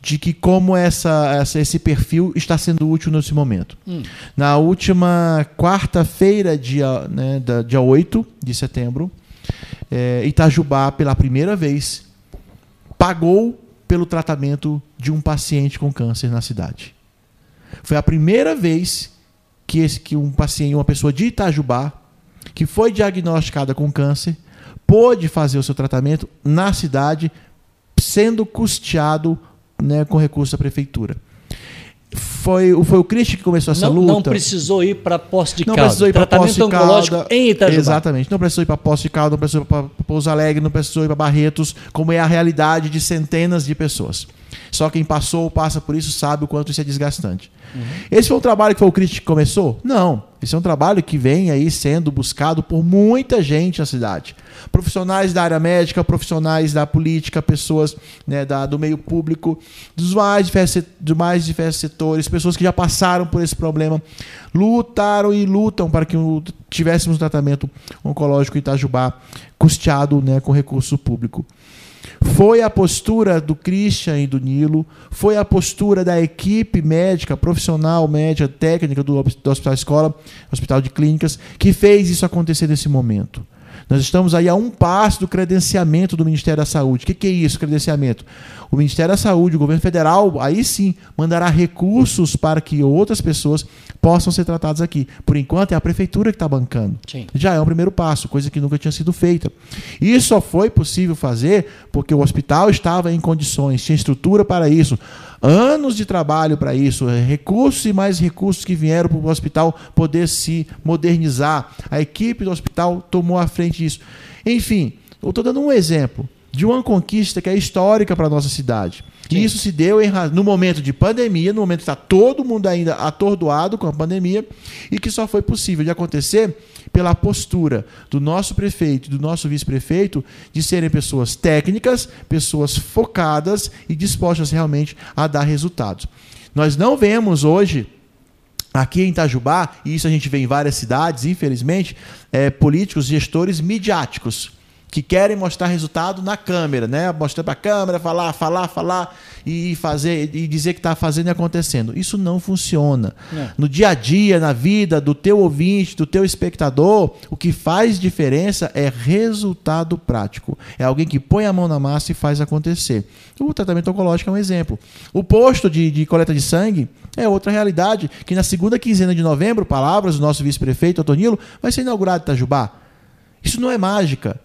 de que como essa, essa esse perfil está sendo útil nesse momento. Hum. Na última quarta-feira, dia, né, da, dia 8 de setembro, é, Itajubá, pela primeira vez, pagou pelo tratamento de um paciente com câncer na cidade. Foi a primeira vez que, esse, que um paciente, uma pessoa de Itajubá, que foi diagnosticada com câncer, pôde fazer o seu tratamento na cidade, sendo custeado né, com recurso da prefeitura. Foi, foi o Cristo que começou essa não, luta. Não precisou ir para posse de não calda. Precisou ir para posse de calda. em Itajubá. Exatamente. Não precisou ir para posse de calda, não precisou ir para Pouso Alegre, não precisou ir para Barretos, como é a realidade de centenas de pessoas. Só quem passou ou passa por isso sabe o quanto isso é desgastante. Uhum. Esse foi um trabalho que foi o Cristo que começou? Não. Esse é um trabalho que vem aí sendo buscado por muita gente na cidade. Profissionais da área médica, profissionais da política, pessoas né, da, do meio público, dos mais, diversos, dos mais diversos setores, pessoas que já passaram por esse problema, lutaram e lutam para que tivéssemos um tratamento oncológico em Itajubá custeado né, com recurso público. Foi a postura do Christian e do Nilo, foi a postura da equipe médica, profissional, médica, técnica do, do Hospital Escola, Hospital de Clínicas, que fez isso acontecer nesse momento. Nós estamos aí a um passo do credenciamento do Ministério da Saúde. O que, que é isso, credenciamento? O Ministério da Saúde, o governo federal, aí sim, mandará recursos para que outras pessoas possam ser tratadas aqui. Por enquanto, é a prefeitura que está bancando. Sim. Já é um primeiro passo, coisa que nunca tinha sido feita. Isso só foi possível fazer porque o hospital estava em condições, tinha estrutura para isso anos de trabalho para isso, recursos e mais recursos que vieram para o hospital poder se modernizar. A equipe do hospital tomou a frente disso. Enfim, eu estou dando um exemplo de uma conquista que é histórica para a nossa cidade. E isso se deu em, no momento de pandemia, no momento que está todo mundo ainda atordoado com a pandemia, e que só foi possível de acontecer pela postura do nosso prefeito e do nosso vice-prefeito de serem pessoas técnicas, pessoas focadas e dispostas realmente a dar resultados. Nós não vemos hoje Aqui em Itajubá, e isso a gente vê em várias cidades, infelizmente, é, políticos, gestores midiáticos que querem mostrar resultado na câmera, né? Mostrar para a câmera, falar, falar, falar e fazer e dizer que está fazendo e acontecendo. Isso não funciona. É. No dia a dia, na vida do teu ouvinte, do teu espectador, o que faz diferença é resultado prático. É alguém que põe a mão na massa e faz acontecer. O tratamento oncológico é um exemplo. O posto de, de coleta de sangue é outra realidade, que na segunda quinzena de novembro, palavras do nosso vice-prefeito, Otonilo, vai ser inaugurado em Itajubá. Isso não é mágica.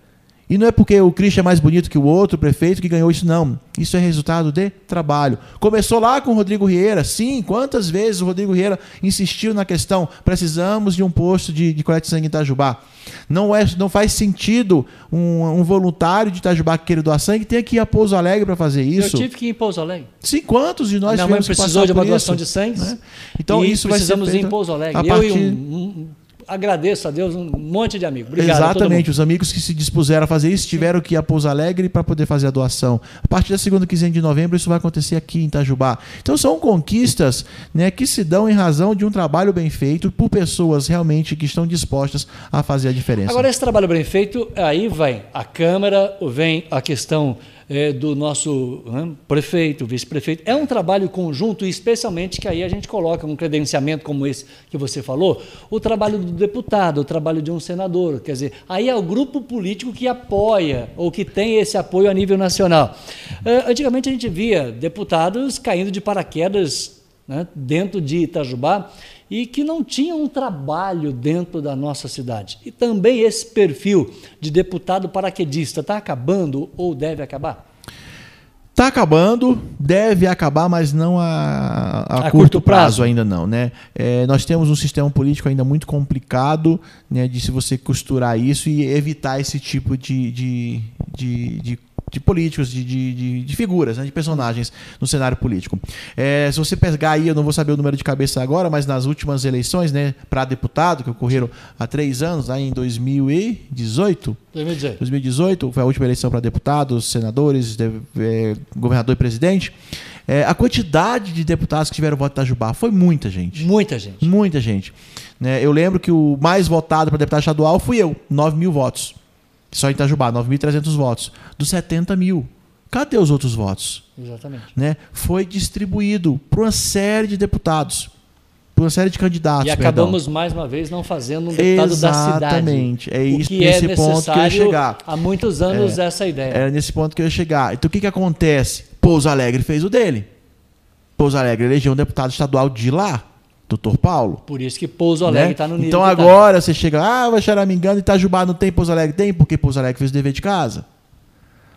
E não é porque o Christian é mais bonito que o outro prefeito que ganhou isso, não. Isso é resultado de trabalho. Começou lá com o Rodrigo Rieira. Sim, quantas vezes o Rodrigo Rieira insistiu na questão: precisamos de um posto de, de coleta de sangue em Itajubá. Não, é, não faz sentido um, um voluntário de Itajubá que queira doar sangue ter que ir a Pouso Alegre para fazer isso. Eu tive que ir em Pouso Alegre. Sim, quantos de nós Minha mãe precisou de uma doação de sangue? Né? Então, e isso precisamos vai ser ir em Pouso Alegre. A partir... Eu e um, um agradeço a Deus um monte de amigos. Obrigado Exatamente, os amigos que se dispuseram a fazer isso tiveram que ir a Pouso Alegre para poder fazer a doação. A partir da segunda quinzena de novembro, isso vai acontecer aqui em Itajubá. Então são conquistas né, que se dão em razão de um trabalho bem feito por pessoas realmente que estão dispostas a fazer a diferença. Agora, esse trabalho bem feito, aí vem a Câmara, vem a questão é, do nosso né, prefeito, vice-prefeito. É um trabalho conjunto, especialmente que aí a gente coloca um credenciamento como esse que você falou, o trabalho do deputado, o trabalho de um senador. Quer dizer, aí é o grupo político que apoia ou que tem esse apoio a nível nacional. É, antigamente a gente via deputados caindo de paraquedas né, dentro de Itajubá e que não tinha um trabalho dentro da nossa cidade. E também esse perfil de deputado paraquedista está acabando ou deve acabar? Está acabando, deve acabar, mas não a, a, a curto, curto prazo. prazo. ainda não. Né? É, nós temos um sistema político ainda muito complicado né, de se você costurar isso e evitar esse tipo de, de, de, de de políticos, de, de, de, figuras, né, de personagens no cenário político. É, se você pegar aí, eu não vou saber o número de cabeça agora, mas nas últimas eleições né, para deputado, que ocorreram há três anos, aí em 2018, 2018, 2018 foi a última eleição para deputados, senadores, de, é, governador e presidente. É, a quantidade de deputados que tiveram voto em Itajubá foi muita gente. Muita gente. Muita gente. Né, eu lembro que o mais votado para deputado estadual fui eu, 9 mil votos. Só em Itajubá, 9.300 votos. Dos 70 mil. Cadê os outros votos? Exatamente. Né? Foi distribuído para uma série de deputados, para uma série de candidatos. E acabamos perdão. mais uma vez não fazendo um deputado Exatamente. da cidade. Exatamente. É isso que nesse é ponto que eu ia chegar. Há muitos anos é, essa ideia. É nesse ponto que eu ia chegar. Então o que, que acontece? Pouso Alegre fez o dele. Pouso Alegre elegeu um deputado estadual de lá. Doutor Paulo. Por isso que Pouso Alegre está né? no nível. Então tá. agora tá. você chega, ah, vai choramingando, Itajubá não tem, Pouso Alegre tem, porque Pouso Alegre fez o dever de casa.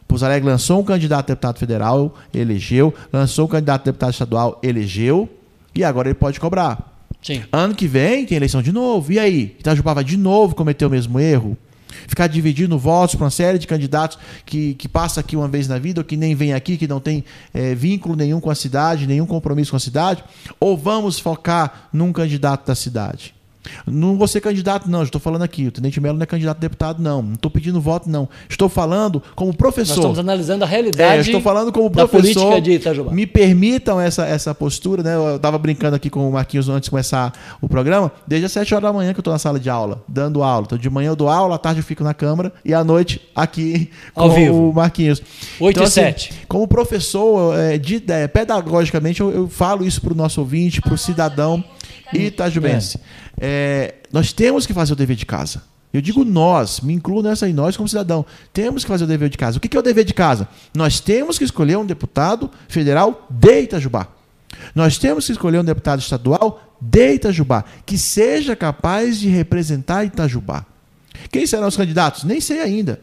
Pouso Alegre lançou um candidato a deputado federal, elegeu, lançou um candidato a deputado estadual, elegeu, e agora ele pode cobrar. Sim. Ano que vem tem eleição de novo. E aí? Itajubá vai de novo cometer o mesmo erro? Ficar dividindo votos para uma série de candidatos que, que passa aqui uma vez na vida, ou que nem vem aqui, que não tem é, vínculo nenhum com a cidade, nenhum compromisso com a cidade, ou vamos focar num candidato da cidade? Não vou ser candidato, não. Estou falando aqui. O Tenente Melo não é candidato a deputado, não. Não estou pedindo voto, não. Estou falando como professor. Nós estamos analisando a realidade. É, estou falando como professor. política de Itajubá. Me permitam essa, essa postura, né? Eu estava brincando aqui com o Marquinhos antes de começar o programa. Desde as 7 horas da manhã que eu estou na sala de aula, dando aula. Então, de manhã eu dou aula, à tarde eu fico na Câmara e à noite aqui Ao com vivo. o Marquinhos. 8 então, e assim, 7. Como professor, é, de, é, pedagogicamente, eu, eu falo isso para o nosso ouvinte, para o cidadão itajubense. É, nós temos que fazer o dever de casa. Eu digo nós, me incluo nessa aí, nós como cidadão. Temos que fazer o dever de casa. O que é o dever de casa? Nós temos que escolher um deputado federal de Itajubá. Nós temos que escolher um deputado estadual de Itajubá, que seja capaz de representar Itajubá. Quem serão os candidatos? Nem sei ainda.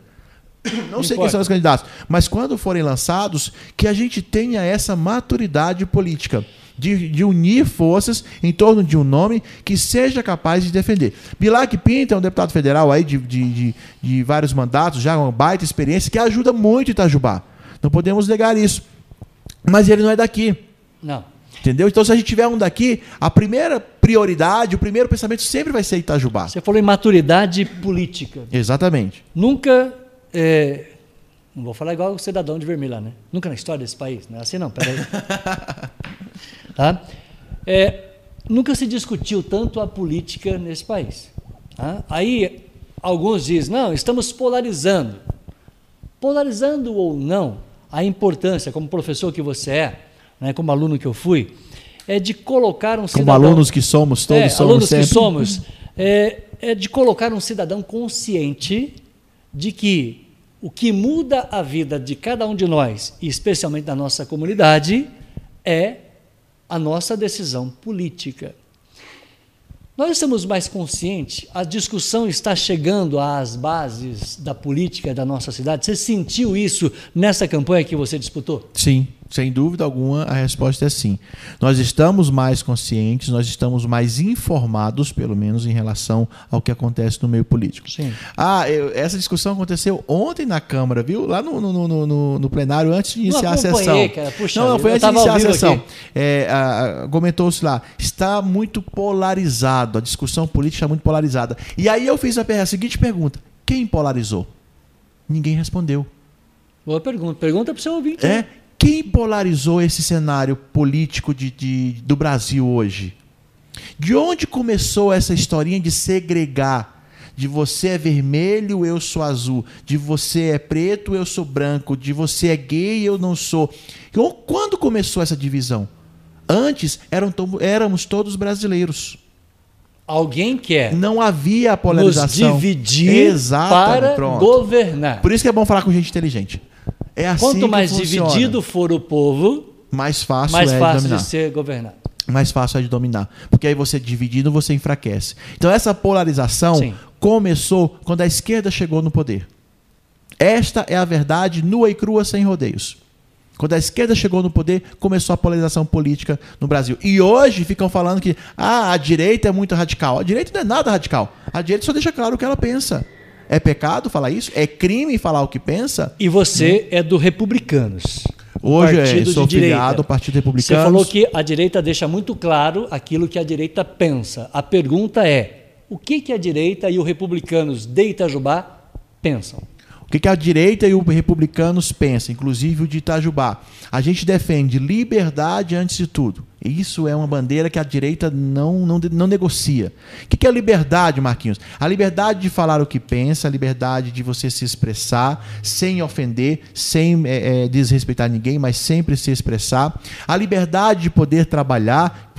Não sei quem são os candidatos. Mas quando forem lançados, que a gente tenha essa maturidade política de, de, unir forças em torno de um nome que seja capaz de defender. Bilac Pinto é um deputado federal aí de, de, de, vários mandatos, já uma baita experiência, que ajuda muito Itajubá. Não podemos negar isso. Mas ele não é daqui. Não. Entendeu? Então, se a gente tiver um daqui, a primeira prioridade, o primeiro pensamento sempre vai ser Itajubá. Você falou em maturidade política. Exatamente. Nunca. É, não vou falar igual o cidadão de Vermelha, né? Nunca na história desse país. Não é assim, não, peraí. Tá? É, nunca se discutiu tanto a política nesse país. Tá? Aí alguns dizem, não, estamos polarizando. Polarizando ou não, a importância, como professor que você é, né, como aluno que eu fui, é de colocar um cidadão... Como alunos que somos, todos é, somos alunos sempre. que somos, é, é de colocar um cidadão consciente de que o que muda a vida de cada um de nós, e especialmente da nossa comunidade, é a nossa decisão política. Nós estamos mais conscientes, a discussão está chegando às bases da política da nossa cidade. Você sentiu isso nessa campanha que você disputou? Sim, sem dúvida alguma, a resposta é sim. Nós estamos mais conscientes, nós estamos mais informados, pelo menos, em relação ao que acontece no meio político. Sim. Ah, eu, essa discussão aconteceu ontem na Câmara, viu? Lá no, no, no, no, no plenário, antes de iniciar a sessão. Cara. Puxa, não, não, foi antes de iniciar a sessão. É, Comentou-se lá, está muito polarizado, a discussão política está muito polarizada. E aí eu fiz a, a seguinte pergunta: quem polarizou? Ninguém respondeu. Boa pergunta. Pergunta para o seu ouvinte. É? Quem polarizou esse cenário político de, de, do Brasil hoje? De onde começou essa historinha de segregar? De você é vermelho, eu sou azul. De você é preto, eu sou branco. De você é gay, eu não sou. Quando começou essa divisão? Antes eram éramos todos brasileiros. Alguém quer. Não havia polarização. Nos dividir Exatamente, para pronto. governar. Por isso que é bom falar com gente inteligente. É assim Quanto mais dividido for o povo, mais fácil, mais é fácil de, dominar. de ser governado. Mais fácil é de dominar. Porque aí você dividindo, você enfraquece. Então essa polarização Sim. começou quando a esquerda chegou no poder. Esta é a verdade nua e crua, sem rodeios. Quando a esquerda chegou no poder, começou a polarização política no Brasil. E hoje ficam falando que ah, a direita é muito radical. A direita não é nada radical. A direita só deixa claro o que ela pensa. É pecado falar isso? É crime falar o que pensa? E você é do Republicanos. Hoje é, sou filiado ao Partido Republicano. Você falou que a direita deixa muito claro aquilo que a direita pensa. A pergunta é: o que, que a direita e os republicanos de Itajubá pensam? O que, a direita e os republicanos pensam, inclusive o de Itajubá? A gente defende liberdade antes de tudo. Isso é uma bandeira que a direita não, não, não negocia. O que é liberdade, Marquinhos? A liberdade de falar o que pensa, a liberdade de você se expressar sem ofender, sem é, é, desrespeitar ninguém, mas sempre se expressar. A liberdade de poder trabalhar.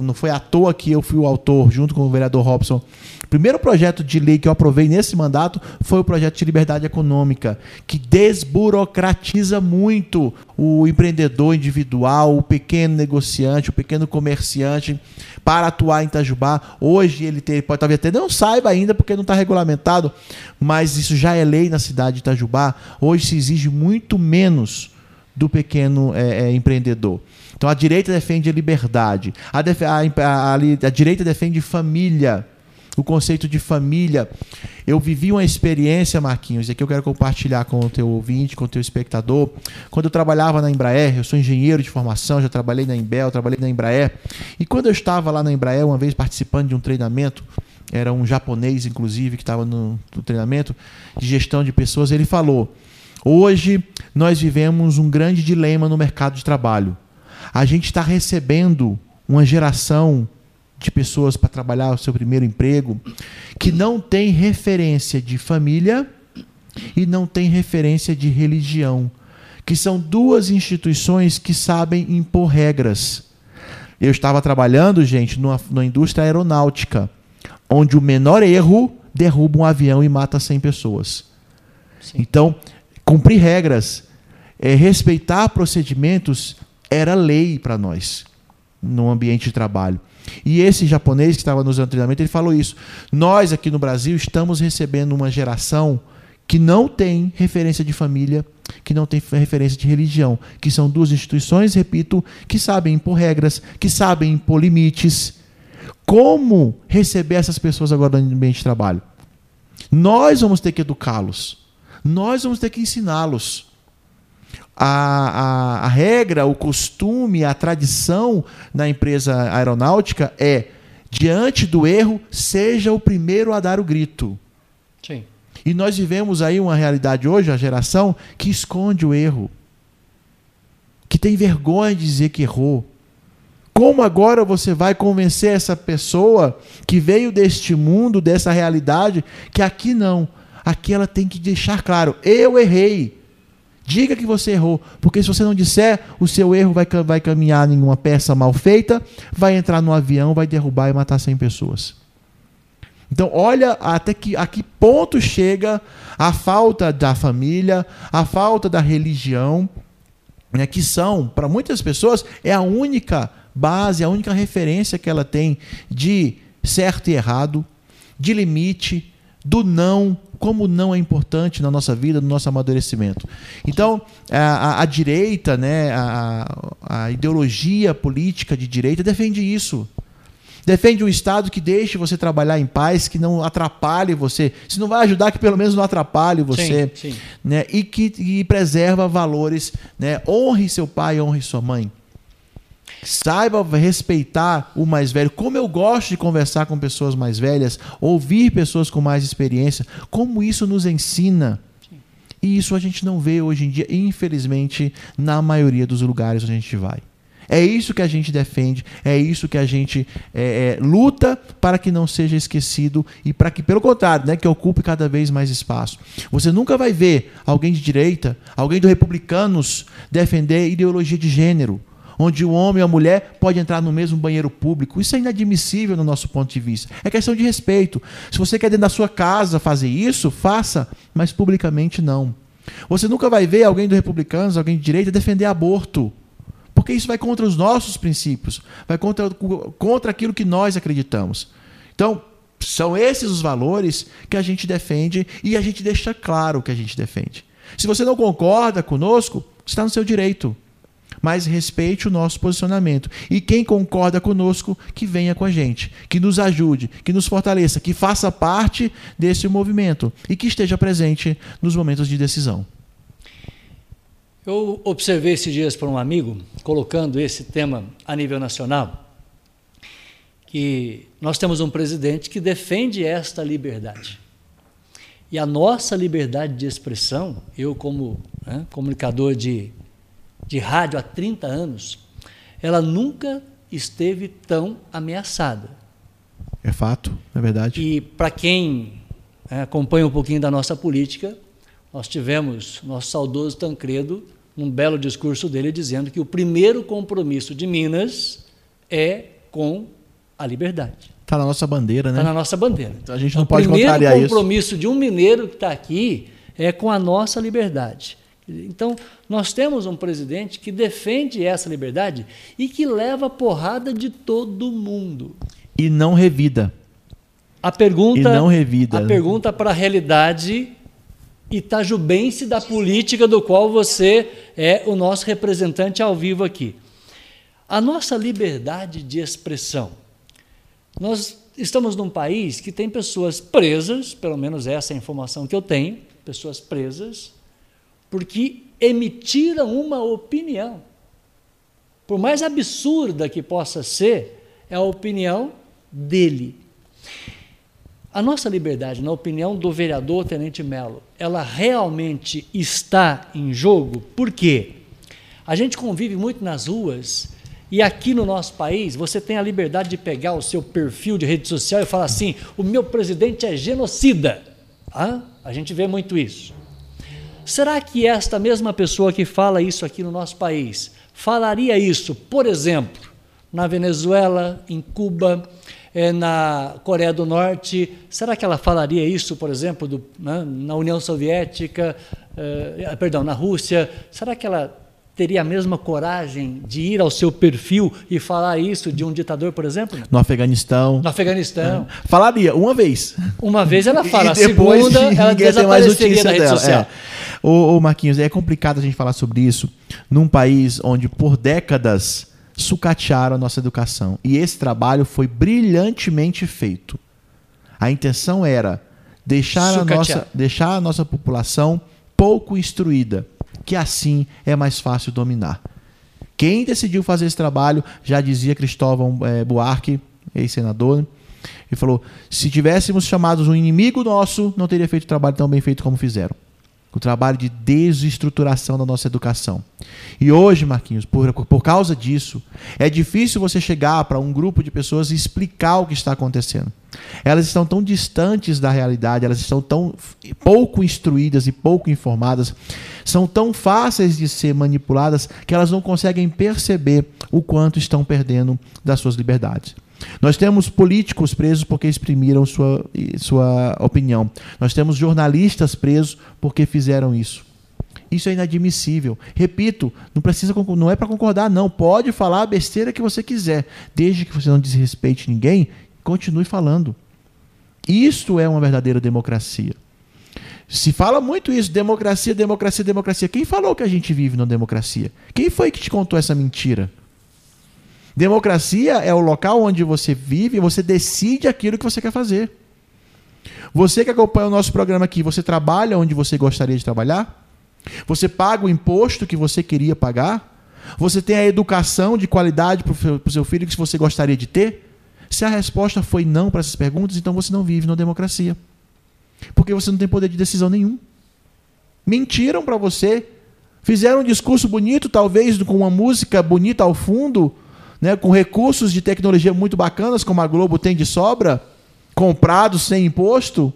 Não foi à toa que eu fui o autor, junto com o vereador Robson, o primeiro projeto de lei que eu aprovei nesse mandato foi o projeto de liberdade econômica, que desburocratiza muito o empreendedor individual, o pequeno negociante, o pequeno comerciante para atuar em Itajubá. Hoje ele tem, pode talvez até não saiba ainda porque não está regulamentado, mas isso já é lei na cidade de Itajubá. Hoje se exige muito menos do pequeno é, é, empreendedor. Então a direita defende a liberdade, a, def a, a, a direita defende família o conceito de família. Eu vivi uma experiência, Marquinhos, e aqui eu quero compartilhar com o teu ouvinte, com o teu espectador. Quando eu trabalhava na Embraer, eu sou engenheiro de formação, já trabalhei na Embel, trabalhei na Embraer. E quando eu estava lá na Embraer, uma vez participando de um treinamento, era um japonês, inclusive, que estava no, no treinamento de gestão de pessoas, ele falou: Hoje nós vivemos um grande dilema no mercado de trabalho. A gente está recebendo uma geração de pessoas para trabalhar o seu primeiro emprego, que não tem referência de família e não tem referência de religião, que são duas instituições que sabem impor regras. Eu estava trabalhando, gente, numa, numa indústria aeronáutica, onde o menor erro derruba um avião e mata 100 pessoas. Sim. Então, cumprir regras, é, respeitar procedimentos era lei para nós no ambiente de trabalho. E esse japonês que estava nos treinamento, ele falou isso. Nós aqui no Brasil estamos recebendo uma geração que não tem referência de família, que não tem referência de religião, que são duas instituições, repito, que sabem impor regras, que sabem impor limites. Como receber essas pessoas agora no ambiente de trabalho? Nós vamos ter que educá-los. Nós vamos ter que ensiná-los a, a, a regra, o costume, a tradição na empresa aeronáutica é diante do erro, seja o primeiro a dar o grito. Sim. E nós vivemos aí uma realidade hoje, a geração que esconde o erro, que tem vergonha de dizer que errou. Como agora você vai convencer essa pessoa que veio deste mundo, dessa realidade, que aqui não, aqui ela tem que deixar claro: eu errei. Diga que você errou, porque se você não disser, o seu erro vai, vai caminhar em uma peça mal feita, vai entrar no avião, vai derrubar e matar 100 pessoas. Então, olha até que, a que ponto chega a falta da família, a falta da religião, né, que são, para muitas pessoas, é a única base, a única referência que ela tem de certo e errado, de limite, do não, como não é importante na nossa vida, no nosso amadurecimento. Então, a, a, a direita, né, a, a, ideologia política de direita defende isso. Defende um Estado que deixe você trabalhar em paz, que não atrapalhe você. Se não vai ajudar, que pelo menos não atrapalhe você. Sim, sim. Né? E que e preserva valores. Né? Honre seu pai, honre sua mãe. Saiba respeitar o mais velho. Como eu gosto de conversar com pessoas mais velhas, ouvir pessoas com mais experiência, como isso nos ensina. E isso a gente não vê hoje em dia, infelizmente, na maioria dos lugares onde a gente vai. É isso que a gente defende, é isso que a gente é, é, luta para que não seja esquecido e para que, pelo contrário, né, que ocupe cada vez mais espaço. Você nunca vai ver alguém de direita, alguém do republicanos defender ideologia de gênero onde o homem e a mulher podem entrar no mesmo banheiro público. Isso é inadmissível no nosso ponto de vista. É questão de respeito. Se você quer dentro da sua casa fazer isso, faça, mas publicamente não. Você nunca vai ver alguém do republicanos, alguém de direita defender aborto. Porque isso vai contra os nossos princípios, vai contra, contra aquilo que nós acreditamos. Então, são esses os valores que a gente defende e a gente deixa claro que a gente defende. Se você não concorda conosco, está no seu direito. Mas respeite o nosso posicionamento. E quem concorda conosco, que venha com a gente, que nos ajude, que nos fortaleça, que faça parte desse movimento e que esteja presente nos momentos de decisão. Eu observei esses dias para um amigo, colocando esse tema a nível nacional, que nós temos um presidente que defende esta liberdade. E a nossa liberdade de expressão, eu como né, comunicador de, de rádio há 30 anos, ela nunca esteve tão ameaçada. É fato, é verdade. E para quem né, acompanha um pouquinho da nossa política, nós tivemos nosso saudoso Tancredo, um belo discurso dele dizendo que o primeiro compromisso de Minas é com a liberdade. Está na nossa bandeira, né? Está na nossa bandeira. Então a gente não pode contrariar isso. O compromisso de um mineiro que está aqui é com a nossa liberdade. Então, nós temos um presidente que defende essa liberdade e que leva porrada de todo mundo. E não revida. A pergunta, e não revida. A pergunta para a realidade itajubense da política do qual você é o nosso representante ao vivo aqui. A nossa liberdade de expressão nós estamos num país que tem pessoas presas, pelo menos essa é a informação que eu tenho, pessoas presas, porque emitiram uma opinião. Por mais absurda que possa ser, é a opinião dele. A nossa liberdade, na opinião do vereador Tenente Melo, ela realmente está em jogo? Por quê? A gente convive muito nas ruas e aqui no nosso país, você tem a liberdade de pegar o seu perfil de rede social e falar assim: o meu presidente é genocida. Ah, a gente vê muito isso. Será que esta mesma pessoa que fala isso aqui no nosso país falaria isso, por exemplo, na Venezuela, em Cuba, eh, na Coreia do Norte? Será que ela falaria isso, por exemplo, do, né, na União Soviética, eh, perdão, na Rússia? Será que ela teria a mesma coragem de ir ao seu perfil e falar isso de um ditador, por exemplo? No Afeganistão. No Afeganistão. É. Falaria, uma vez. Uma vez ela fala, a segunda ela desapareceria da rede dela. social. É. Ô, ô, Marquinhos, é complicado a gente falar sobre isso num país onde por décadas sucatearam a nossa educação. E esse trabalho foi brilhantemente feito. A intenção era deixar, a nossa, deixar a nossa população pouco instruída que assim é mais fácil dominar. Quem decidiu fazer esse trabalho, já dizia Cristóvão é, Buarque, ex-senador, e falou: se tivéssemos chamados um inimigo nosso, não teria feito o trabalho tão bem feito como fizeram. O trabalho de desestruturação da nossa educação. E hoje, Marquinhos, por, por causa disso, é difícil você chegar para um grupo de pessoas e explicar o que está acontecendo. Elas estão tão distantes da realidade, elas estão tão pouco instruídas e pouco informadas, são tão fáceis de ser manipuladas que elas não conseguem perceber o quanto estão perdendo das suas liberdades. Nós temos políticos presos porque exprimiram sua, sua opinião. Nós temos jornalistas presos porque fizeram isso. Isso é inadmissível. Repito, não precisa não é para concordar não, pode falar a besteira que você quiser, desde que você não desrespeite ninguém Continue falando. Isto é uma verdadeira democracia. Se fala muito isso, democracia, democracia, democracia. Quem falou que a gente vive numa democracia? Quem foi que te contou essa mentira? Democracia é o local onde você vive e você decide aquilo que você quer fazer. Você que acompanha o nosso programa aqui, você trabalha onde você gostaria de trabalhar? Você paga o imposto que você queria pagar? Você tem a educação de qualidade para o seu filho que você gostaria de ter? Se a resposta foi não para essas perguntas, então você não vive na democracia. Porque você não tem poder de decisão nenhum. Mentiram para você. Fizeram um discurso bonito, talvez com uma música bonita ao fundo, né, com recursos de tecnologia muito bacanas, como a Globo tem de sobra, comprados sem imposto,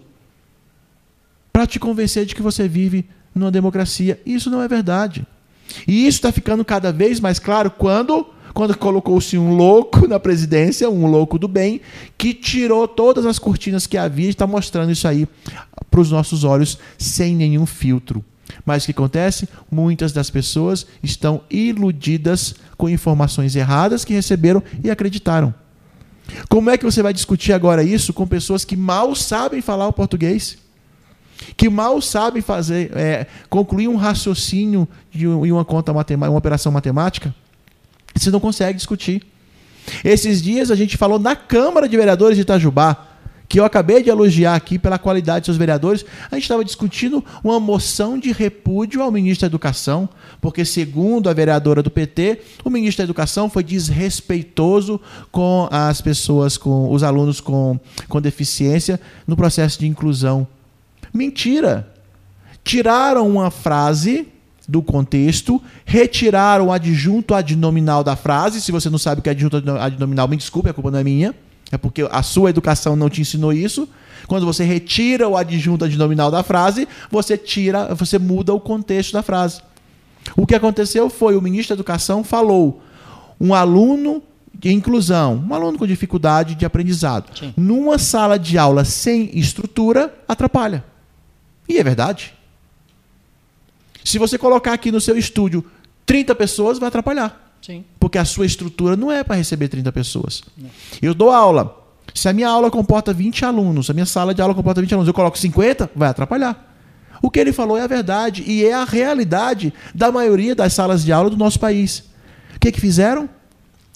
para te convencer de que você vive numa democracia. Isso não é verdade. E isso está ficando cada vez mais claro quando quando colocou-se um louco na presidência, um louco do bem, que tirou todas as cortinas que havia e está mostrando isso aí para os nossos olhos sem nenhum filtro. Mas o que acontece? Muitas das pessoas estão iludidas com informações erradas que receberam e acreditaram. Como é que você vai discutir agora isso com pessoas que mal sabem falar o português? que mal sabem fazer, é, concluir um raciocínio de uma conta matemática, uma operação matemática, você não consegue discutir. Esses dias a gente falou na Câmara de Vereadores de Itajubá, que eu acabei de elogiar aqui pela qualidade dos seus vereadores, a gente estava discutindo uma moção de repúdio ao ministro da Educação, porque, segundo a vereadora do PT, o ministro da Educação foi desrespeitoso com as pessoas, com os alunos com, com deficiência no processo de inclusão. Mentira! Tiraram uma frase do contexto, retiraram o adjunto adnominal da frase. Se você não sabe o que é adjunto adnominal, me desculpe, a culpa não é minha. É porque a sua educação não te ensinou isso. Quando você retira o adjunto adnominal da frase, você tira, você muda o contexto da frase. O que aconteceu foi o ministro da Educação falou: um aluno de inclusão, um aluno com dificuldade de aprendizado, Sim. numa sala de aula sem estrutura, atrapalha. E é verdade. Se você colocar aqui no seu estúdio 30 pessoas, vai atrapalhar. Sim. Porque a sua estrutura não é para receber 30 pessoas. Não. Eu dou aula. Se a minha aula comporta 20 alunos, a minha sala de aula comporta 20 alunos, eu coloco 50, vai atrapalhar. O que ele falou é a verdade e é a realidade da maioria das salas de aula do nosso país. O que, que fizeram?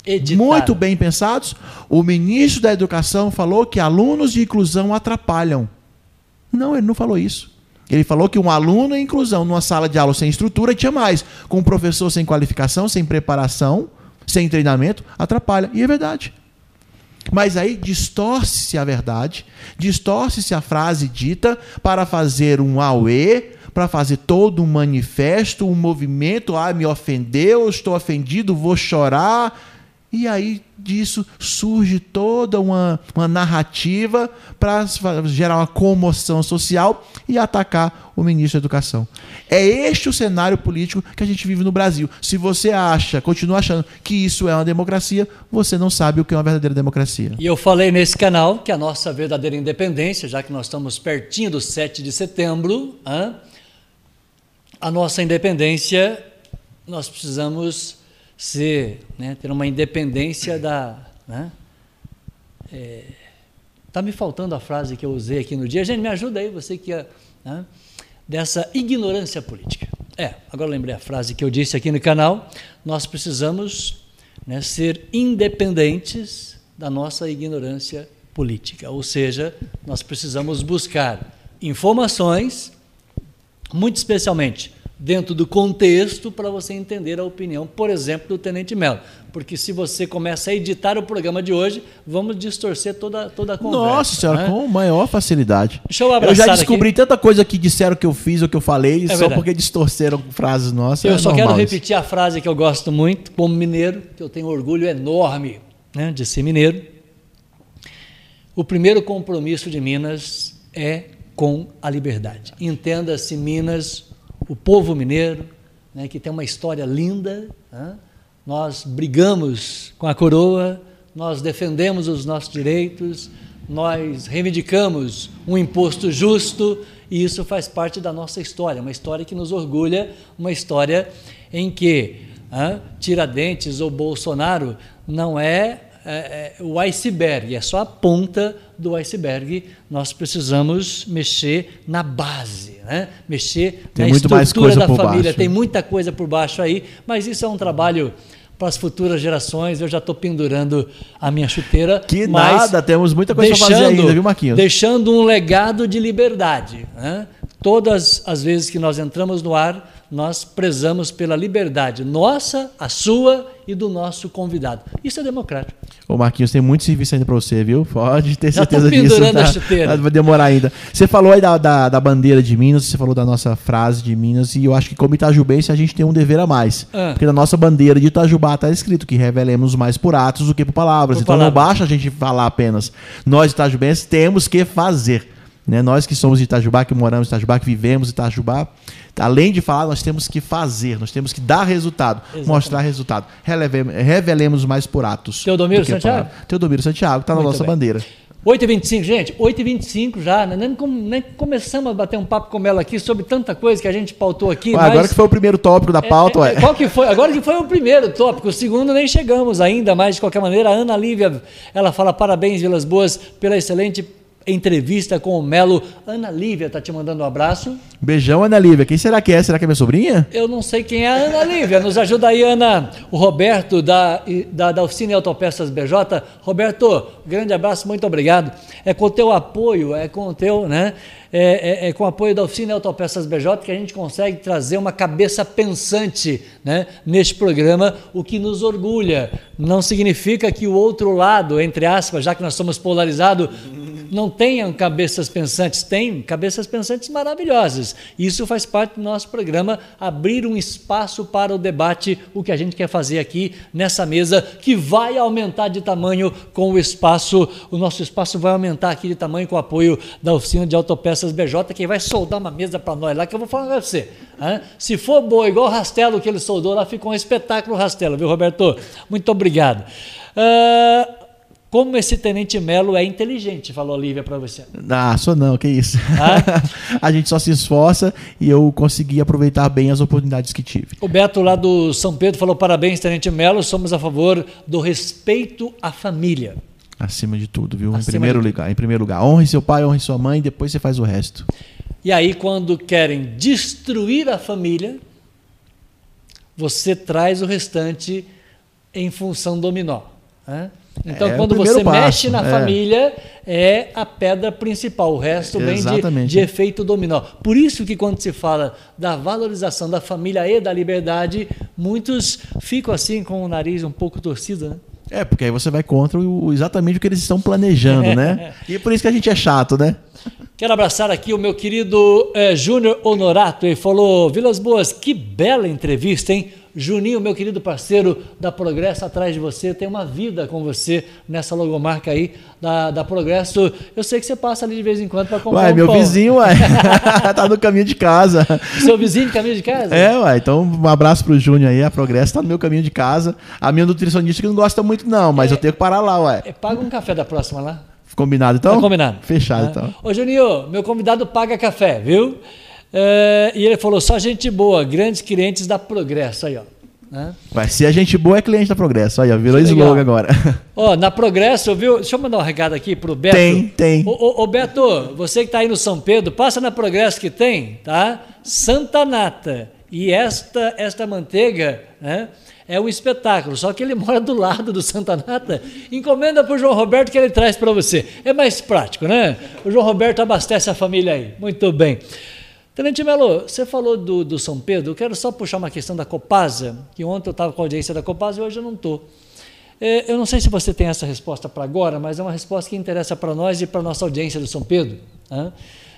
Editaram. Muito bem pensados. O ministro da Educação falou que alunos de inclusão atrapalham. Não, ele não falou isso. Ele falou que um aluno em inclusão numa sala de aula sem estrutura tinha mais. Com um professor sem qualificação, sem preparação, sem treinamento, atrapalha. E é verdade. Mas aí distorce-se a verdade, distorce-se a frase dita para fazer um auê, para fazer todo um manifesto, um movimento. Ah, me ofendeu, estou ofendido, vou chorar. E aí disso surge toda uma, uma narrativa para gerar uma comoção social e atacar o ministro da Educação. É este o cenário político que a gente vive no Brasil. Se você acha, continua achando que isso é uma democracia, você não sabe o que é uma verdadeira democracia. E eu falei nesse canal que a nossa verdadeira independência, já que nós estamos pertinho do 7 de setembro, a nossa independência, nós precisamos ser, né, ter uma independência da. Né, é, tá me faltando a frase que eu usei aqui no dia. Gente, me ajuda aí, você que é. Né, dessa ignorância política. É, agora lembrei a frase que eu disse aqui no canal. Nós precisamos né, ser independentes da nossa ignorância política. Ou seja, nós precisamos buscar informações, muito especialmente dentro do contexto para você entender a opinião, por exemplo, do Tenente Melo. Porque se você começa a editar o programa de hoje, vamos distorcer toda, toda a conversa. Nossa senhora, né? com maior facilidade. Deixa eu abraçar Eu já descobri aqui. tanta coisa que disseram que eu fiz ou que eu falei, é só verdade. porque distorceram frases nossas. Eu é só quero repetir a frase que eu gosto muito, como mineiro, que eu tenho orgulho enorme né, de ser mineiro. O primeiro compromisso de Minas é com a liberdade. Entenda-se Minas o povo mineiro, né, que tem uma história linda. Né? Nós brigamos com a coroa, nós defendemos os nossos direitos, nós reivindicamos um imposto justo e isso faz parte da nossa história, uma história que nos orgulha, uma história em que Tiradentes ou Bolsonaro não é é, é, o iceberg, é só a ponta do iceberg. Nós precisamos mexer na base, né? mexer Tem na estrutura da família. Baixo. Tem muita coisa por baixo aí, mas isso é um trabalho para as futuras gerações. Eu já estou pendurando a minha chuteira. Que nada, temos muita coisa para fazer ainda, viu, Marquinhos? Deixando um legado de liberdade. Né? Todas as vezes que nós entramos no ar, nós prezamos pela liberdade nossa, a sua e do nosso convidado. Isso é democrático. Ô Marquinhos, tem muito serviço ainda para você, viu? Pode ter certeza disso. Tá? A chuteira. Vai demorar ainda. Você falou aí da, da, da, bandeira de Minas, você falou da nossa frase de Minas, e eu acho que como Itajubense a gente tem um dever a mais. Ah. Porque na nossa bandeira de Itajubá está escrito que revelemos mais por atos do que por palavras. Por então palavras. não basta a gente falar apenas. Nós, Itajubenses, temos que fazer. Né? Nós que somos de Itajubá, que moramos em Itajubá, que vivemos em Itajubá, além de falar, nós temos que fazer, nós temos que dar resultado, Exatamente. mostrar resultado. Relevemos, revelemos mais por atos. Teodomiro Santiago? Teodomiro Santiago, está na nossa bem. bandeira. 8h25, gente, 8h25 já, né? nem, nem, começamos a bater um papo com ela aqui sobre tanta coisa que a gente pautou aqui. Ué, mas... Agora que foi o primeiro tópico da pauta, é, é, Qual que foi? Agora que foi o primeiro tópico, o segundo nem chegamos ainda, mas de qualquer maneira, a Ana Lívia, ela fala parabéns, Vilas Boas, pela excelente entrevista com o Melo. Ana Lívia tá te mandando um abraço. Beijão, Ana Lívia. Quem será que é? Será que é minha sobrinha? Eu não sei quem é a Ana Lívia. Nos ajuda aí, Ana. O Roberto, da, da, da Oficina Autopeças BJ. Roberto, grande abraço, muito obrigado. É com o teu apoio, é com o teu, né? É, é, é, com o apoio da Oficina Autopeças BJ que a gente consegue trazer uma cabeça pensante né, neste programa, o que nos orgulha. Não significa que o outro lado, entre aspas, já que nós somos polarizados, não tenham cabeças pensantes. Tem cabeças pensantes maravilhosas. Isso faz parte do nosso programa, abrir um espaço para o debate, o que a gente quer fazer aqui nessa mesa, que vai aumentar de tamanho com o espaço. O nosso espaço vai aumentar aqui de tamanho com o apoio da oficina de autopeças BJ, que vai soldar uma mesa para nós lá, que eu vou falar para você. Hein? Se for boa, igual o Rastelo que ele soldou lá, ficou um espetáculo Rastelo, viu, Roberto? Muito obrigado. Uh, como esse Tenente Melo é inteligente, falou a Lívia para você. Ah, sou não, que isso. Ah? a gente só se esforça e eu consegui aproveitar bem as oportunidades que tive. O Beto lá do São Pedro falou: parabéns, Tenente Melo, somos a favor do respeito à família. Acima de tudo, viu? em primeiro, lugar, em primeiro lugar. Honre seu pai, honre sua mãe, depois você faz o resto. E aí, quando querem destruir a família, você traz o restante em função dominó. Né? Então, é quando você passo, mexe na é. família, é a pedra principal. O resto vem de, de, efeito dominó. Por isso que quando se fala da valorização da família e da liberdade, muitos ficam assim com o nariz um pouco torcido, né? É, porque aí você vai contra o, exatamente o que eles estão planejando, né? E é por isso que a gente é chato, né? Quero abraçar aqui o meu querido é, Júnior Honorato. Ele falou: Vilas Boas, que bela entrevista, hein? Juninho, meu querido parceiro da Progresso, atrás de você, tem uma vida com você nessa logomarca aí da, da Progresso. Eu sei que você passa ali de vez em quando para comprar uai, um meu pão. vizinho, uai. tá no caminho de casa. Seu vizinho de caminho de casa? É, uai. Então, um abraço pro Júnior aí. A Progresso tá no meu caminho de casa. A minha nutricionista que não gosta muito, não, mas é, eu tenho que parar lá, uai. É, paga um café da próxima lá. Combinado, então? Tá combinado. Fechado, ah. então. Ô, Juninho, meu convidado paga café, viu? É, e ele falou, só gente boa, grandes clientes da Progresso aí, ó. Né? Vai ser a gente boa é cliente da Progresso. Aí, ó, virou slogan agora. Ó, na Progresso, viu? Deixa eu mandar um recado aqui pro Beto. Tem, tem. Ô, ô, ô Beto, você que está aí no São Pedro, passa na Progresso que tem, tá? Santa Nata. E esta, esta manteiga, né? É um espetáculo, só que ele mora do lado do Santa Nata. Encomenda para o João Roberto que ele traz para você. É mais prático, né? O João Roberto abastece a família aí. Muito bem. Tenente Melo, você falou do, do São Pedro, eu quero só puxar uma questão da Copasa, que ontem eu estava com a audiência da Copasa e hoje eu não estou. É, eu não sei se você tem essa resposta para agora, mas é uma resposta que interessa para nós e para a nossa audiência do São Pedro. Né?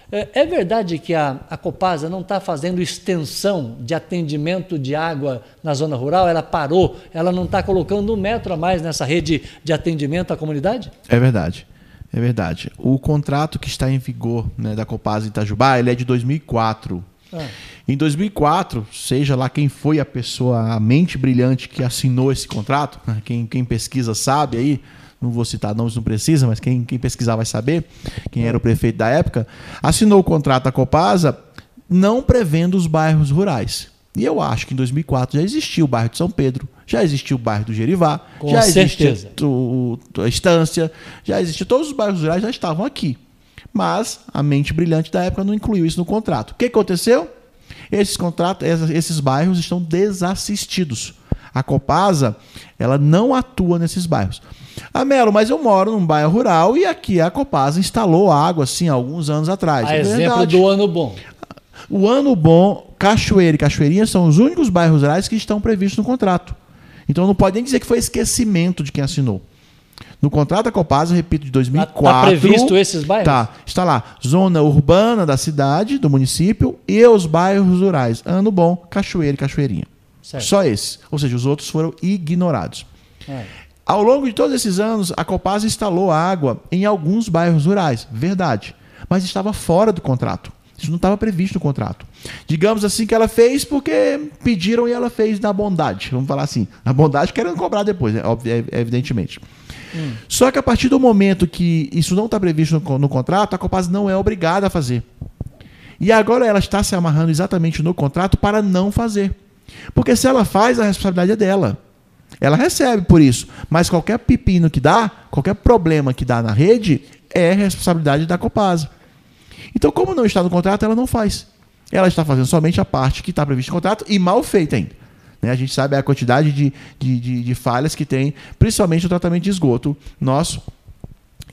É, é verdade que a, a Copasa não está fazendo extensão de atendimento de água na zona rural? Ela parou, ela não está colocando um metro a mais nessa rede de atendimento à comunidade? É verdade. É verdade. O contrato que está em vigor né, da Copasa Itajubá, ele é de 2004. Ah. Em 2004, seja lá quem foi a pessoa, a mente brilhante que assinou esse contrato, né, quem, quem pesquisa sabe aí, não vou citar nomes, não precisa, mas quem, quem pesquisar vai saber, quem era o prefeito da época, assinou o contrato da Copasa não prevendo os bairros rurais. E eu acho que em 2004 já existia o bairro de São Pedro, já existia o bairro do Gerivá, Com já existia o, a Estância, já existia, todos os bairros rurais já estavam aqui. Mas a mente brilhante da época não incluiu isso no contrato. O que aconteceu? Esses contratos, esses bairros estão desassistidos. A Copasa, ela não atua nesses bairros. Ah, Melo, mas eu moro num bairro rural e aqui a Copasa instalou água, assim, alguns anos atrás. A é exemplo do ano bom. O ano bom, Cachoeira e Cachoeirinha são os únicos bairros rurais que estão previstos no contrato. Então não pode nem dizer que foi esquecimento de quem assinou. No contrato da Copasa, repito, de 2004. Está previsto esses bairros? Tá. Está lá. Zona urbana da cidade, do município, e os bairros rurais. Ano bom, Cachoeira e Cachoeirinha. Certo. Só esses. Ou seja, os outros foram ignorados. É. Ao longo de todos esses anos, a Copasa instalou água em alguns bairros rurais. Verdade. Mas estava fora do contrato. Isso não estava previsto no contrato. Digamos assim que ela fez porque pediram e ela fez na bondade. Vamos falar assim. Na bondade querendo cobrar depois, né? evidentemente. Hum. Só que a partir do momento que isso não está previsto no, no, contrato, a Copaz não é obrigada a fazer. E agora ela está se amarrando exatamente no contrato para não fazer. Porque se ela faz, a responsabilidade é dela. Ela recebe por isso. Mas qualquer pepino que dá, qualquer problema que dá na rede, é responsabilidade da Copasa. Então, como não está no contrato, ela não faz. Ela está fazendo somente a parte que está prevista no contrato e mal feita ainda. Né? A gente sabe a quantidade de, de, de, de falhas que tem, principalmente o tratamento de esgoto nosso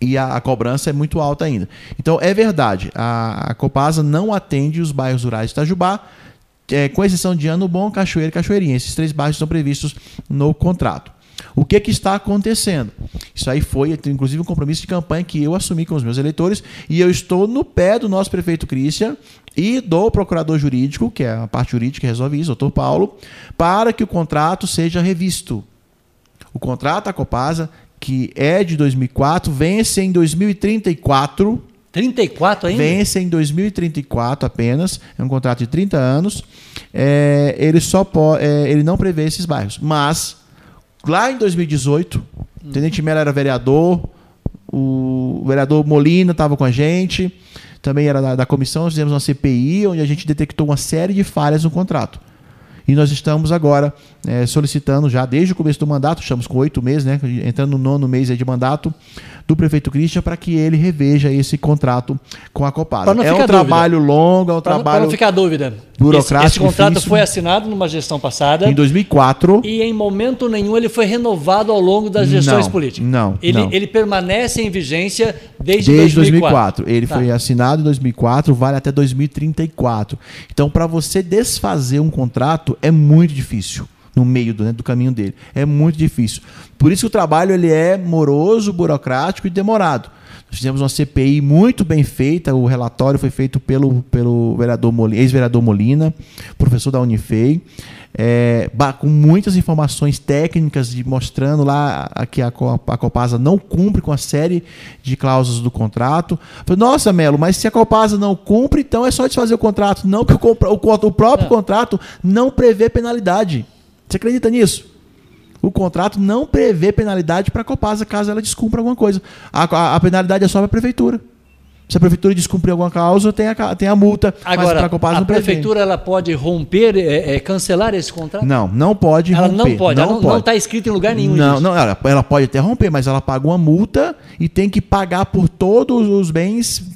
e a, a, cobrança é muito alta ainda. Então, é verdade, a, a Copasa não atende os bairros rurais de Itajubá, é, com exceção de Ano Bom, Cachoeira e Cachoeirinha. Esses três bairros estão previstos no contrato. O que, que está acontecendo? Isso aí foi, inclusive, um compromisso de campanha que eu assumi com os meus eleitores e eu estou no pé do nosso prefeito Christian e do procurador jurídico, que é a parte jurídica que resolve isso, doutor Paulo, para que o contrato seja revisto. O contrato da Copasa, que é de 2004, vence em 2034. 34 ainda? Vence em 2034 apenas. É um contrato de 30 anos. É, ele só pode, é, ele não prevê esses bairros. Mas, lá em 2018, hum. Tenente Mello era vereador, o vereador Molina estava com a gente também era da, da comissão, nós fizemos uma CPI onde a gente detectou uma série de falhas no contrato. E nós estamos agora é, solicitando já desde o começo do mandato, estamos com oito meses, né, entrando no nono mês de mandato, do prefeito Christian para que ele reveja esse contrato com a Copasa. É um trabalho longo, é um pra trabalho. Para não ficar dúvida. Burocrático. Esse, esse contrato difícil. foi assinado numa gestão passada. Em 2004. E em momento nenhum ele foi renovado ao longo das gestões não, políticas. Não. Ele, não. ele permanece em vigência desde, desde 2004. 2004. Ele tá. foi assinado em 2004, vale até 2034. Então, para você desfazer um contrato é muito difícil no meio do, né, do caminho dele. É muito difícil. Por isso que o trabalho ele é moroso, burocrático e demorado. Nós fizemos uma CPI muito bem feita, o relatório foi feito pelo, pelo vereador ex-vereador Molina, professor da Unifei, é, com muitas informações técnicas de mostrando lá que a, a Copasa não cumpre com a série de cláusulas do contrato. Falei, Nossa, Melo, mas se a Copasa não cumpre, então é só desfazer o contrato. Não, que o, o, o próprio é. contrato não prevê penalidade. Você acredita nisso? O contrato não prevê penalidade para a Copasa caso ela descumpra alguma coisa. A, a, a penalidade é só para a prefeitura. Se a prefeitura descumprir alguma cláusula, tem a, tem a multa. Agora, a, a prefeitura ela pode romper, é, é, cancelar esse contrato? Não, não pode ela romper. Não pode, não Não está escrito em lugar nenhum. Não, não ela, ela, pode até romper, mas ela paga uma multa e tem que pagar por todos os bens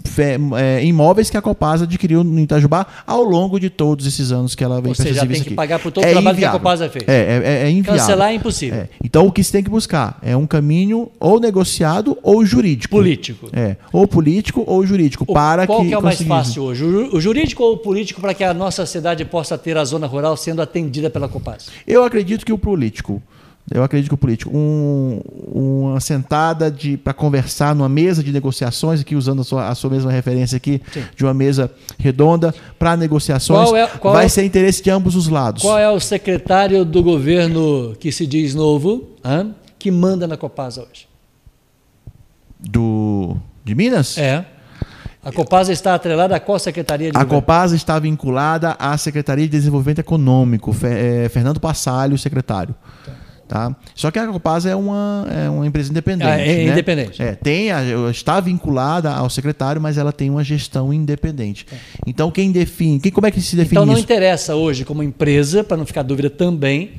é, imóveis que a Copasa adquiriu no Itajubá ao longo de todos esses anos que ela vem Ou seja, tem que pagar por todo é o trabalho inviável. que a Copasa fez. É, é, é inviável. Cancelar é impossível. É. Então o que se tem que buscar é um caminho ou negociado ou jurídico. Político. É, ou político ou jurídico. O, para qual que, que é o mais fácil hoje? O jurídico ou o político para que a nossa cidade possa ter a zona rural sendo atendida pela Copasa? Eu acredito que o político. Eu acredito que o político, um, uma sentada para conversar numa mesa de negociações, aqui usando a sua, a sua mesma referência aqui, Sim. de uma mesa redonda para negociações, qual é, qual vai é, ser interesse de ambos os lados. Qual é o secretário do governo que se diz novo, hein, que manda na Copasa hoje? Do, de Minas? É. A Copasa está atrelada a qual secretaria de A governo? Copasa está vinculada à Secretaria de Desenvolvimento Econômico, é, Fernando Passalho, secretário. Tá. Tá? Só que a Copasa é uma, é uma empresa independente. Ah, é né? independente. É, tem a, está vinculada ao secretário, mas ela tem uma gestão independente. É. Então, quem define. Quem, como é que se define Então, não isso? interessa hoje, como empresa, para não ficar dúvida também,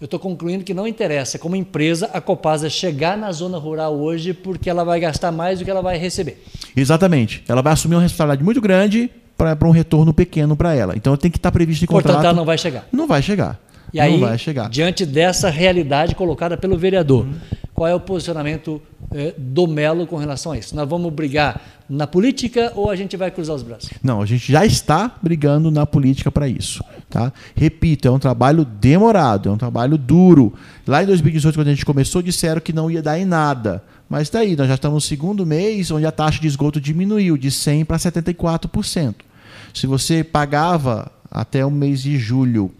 eu estou concluindo que não interessa, como empresa, a Copasa chegar na zona rural hoje porque ela vai gastar mais do que ela vai receber. Exatamente. Ela vai assumir uma responsabilidade muito grande para um retorno pequeno para ela. Então tem que estar previsto em contrato. Portanto, ela não vai chegar. Não vai chegar. E aí, diante dessa realidade colocada pelo vereador, uhum. qual é o posicionamento eh, do Melo com relação a isso? Nós vamos brigar na política ou a gente vai cruzar os braços? Não, a gente já está brigando na política para isso. Tá? Repito, é um trabalho demorado, é um trabalho duro. Lá em 2018, quando a gente começou, disseram que não ia dar em nada. Mas está aí, nós já estamos no segundo mês, onde a taxa de esgoto diminuiu de 100% para 74%. Se você pagava até o mês de julho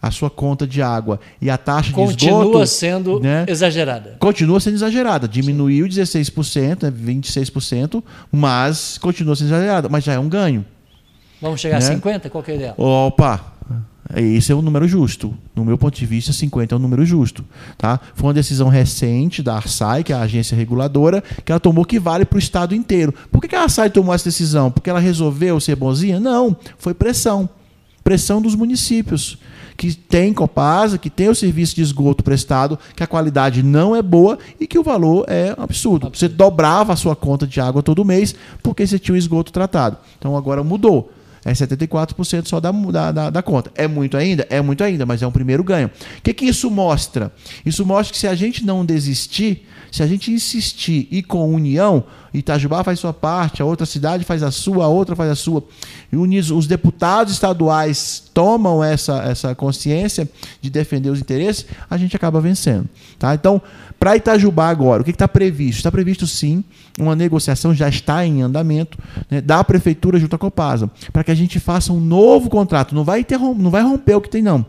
a sua conta de água e a taxa continua de esgoto... Continua sendo né, exagerada. Continua sendo exagerada. Diminuiu Sim. 16%, né, 26%, mas continua sendo exagerada. Mas já é um ganho. Vamos chegar né? a 50%? Qual que é a ideia? Opa! Esse é o número justo. No meu ponto de vista, 50 é um número justo. Tá? Foi uma decisão recente da Arsai, que é a agência reguladora, que ela tomou que vale para o Estado inteiro. Por que a Arsai tomou essa decisão? Porque ela resolveu ser bonzinha? Não, foi pressão. Pressão dos municípios que tem Copasa, que tem o serviço de esgoto prestado, que a qualidade não é boa e que o valor é absurdo. absurdo. Você dobrava a sua conta de água todo mês porque você tinha o esgoto tratado. Então agora mudou. É 74% só da, da, da, conta. É muito ainda? É muito ainda, mas é um primeiro ganho. O que, que isso mostra? Isso mostra que se a gente não desistir, se a gente insistir e com união, Itajubá faz sua parte, a outra cidade faz a sua, a outra faz a sua, e os deputados estaduais tomam essa, essa consciência de defender os interesses, a gente acaba vencendo. Tá? Então, para Itajubá agora, o que está previsto? Está previsto sim, uma negociação já está em andamento né, da prefeitura junto à Copasa, para que a gente faça um novo contrato. Não vai, não vai romper o que tem, não.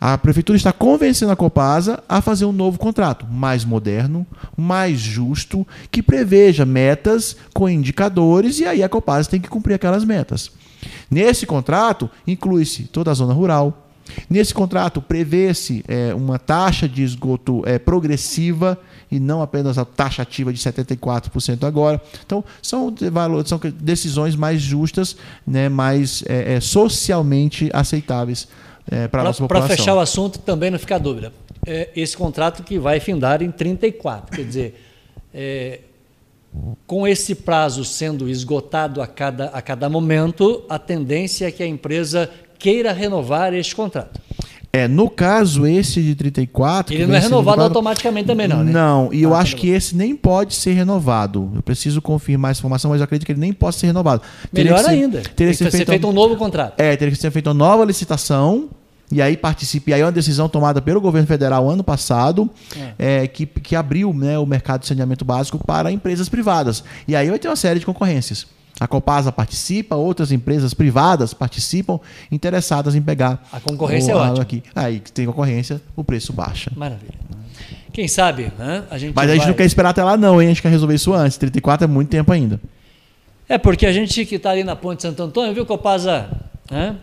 A prefeitura está convencendo a Copasa a fazer um novo contrato, mais moderno, mais justo, que preveja metas com indicadores e aí a Copasa tem que cumprir aquelas metas. Nesse contrato, inclui-se toda a zona rural. Nesse contrato, prevê-se é, uma taxa de esgoto é, progressiva e não apenas a taxa ativa de 74% agora. Então, são, são decisões mais justas, né, mais é, é socialmente aceitáveis é, para a nossa população. Para fechar o assunto, também não fica dúvida. É, esse contrato que vai findar em 34, quer dizer, é, com esse prazo sendo esgotado a cada, a cada momento, a tendência é que a empresa queira renovar este contrato. É, no caso esse de 34. Ele não é renovado automaticamente também, não, né? Não, e eu ah, acho tá que esse nem pode ser renovado. Eu preciso confirmar essa informação, mas eu acredito que ele nem pode ser renovado. Melhor ser, ainda. Teria que ser feito, feito um novo contrato. É, teria que ser feita uma nova licitação e aí participe. Aí é uma decisão tomada pelo governo federal ano passado, é. É, que, que abriu né, o mercado de saneamento básico para empresas privadas. E aí vai ter uma série de concorrências. A Copasa participa, outras empresas privadas participam, interessadas em pegar. A concorrência o, é ótima. Aqui. Aí tem concorrência, o preço baixa. Maravilha. Quem sabe, né? A gente Mas a gente vai... não quer esperar até lá, não, hein? A gente quer resolver isso antes. 34 é muito tempo ainda. É, porque a gente que está ali na Ponte Santo Antônio, viu, Copasa? Né?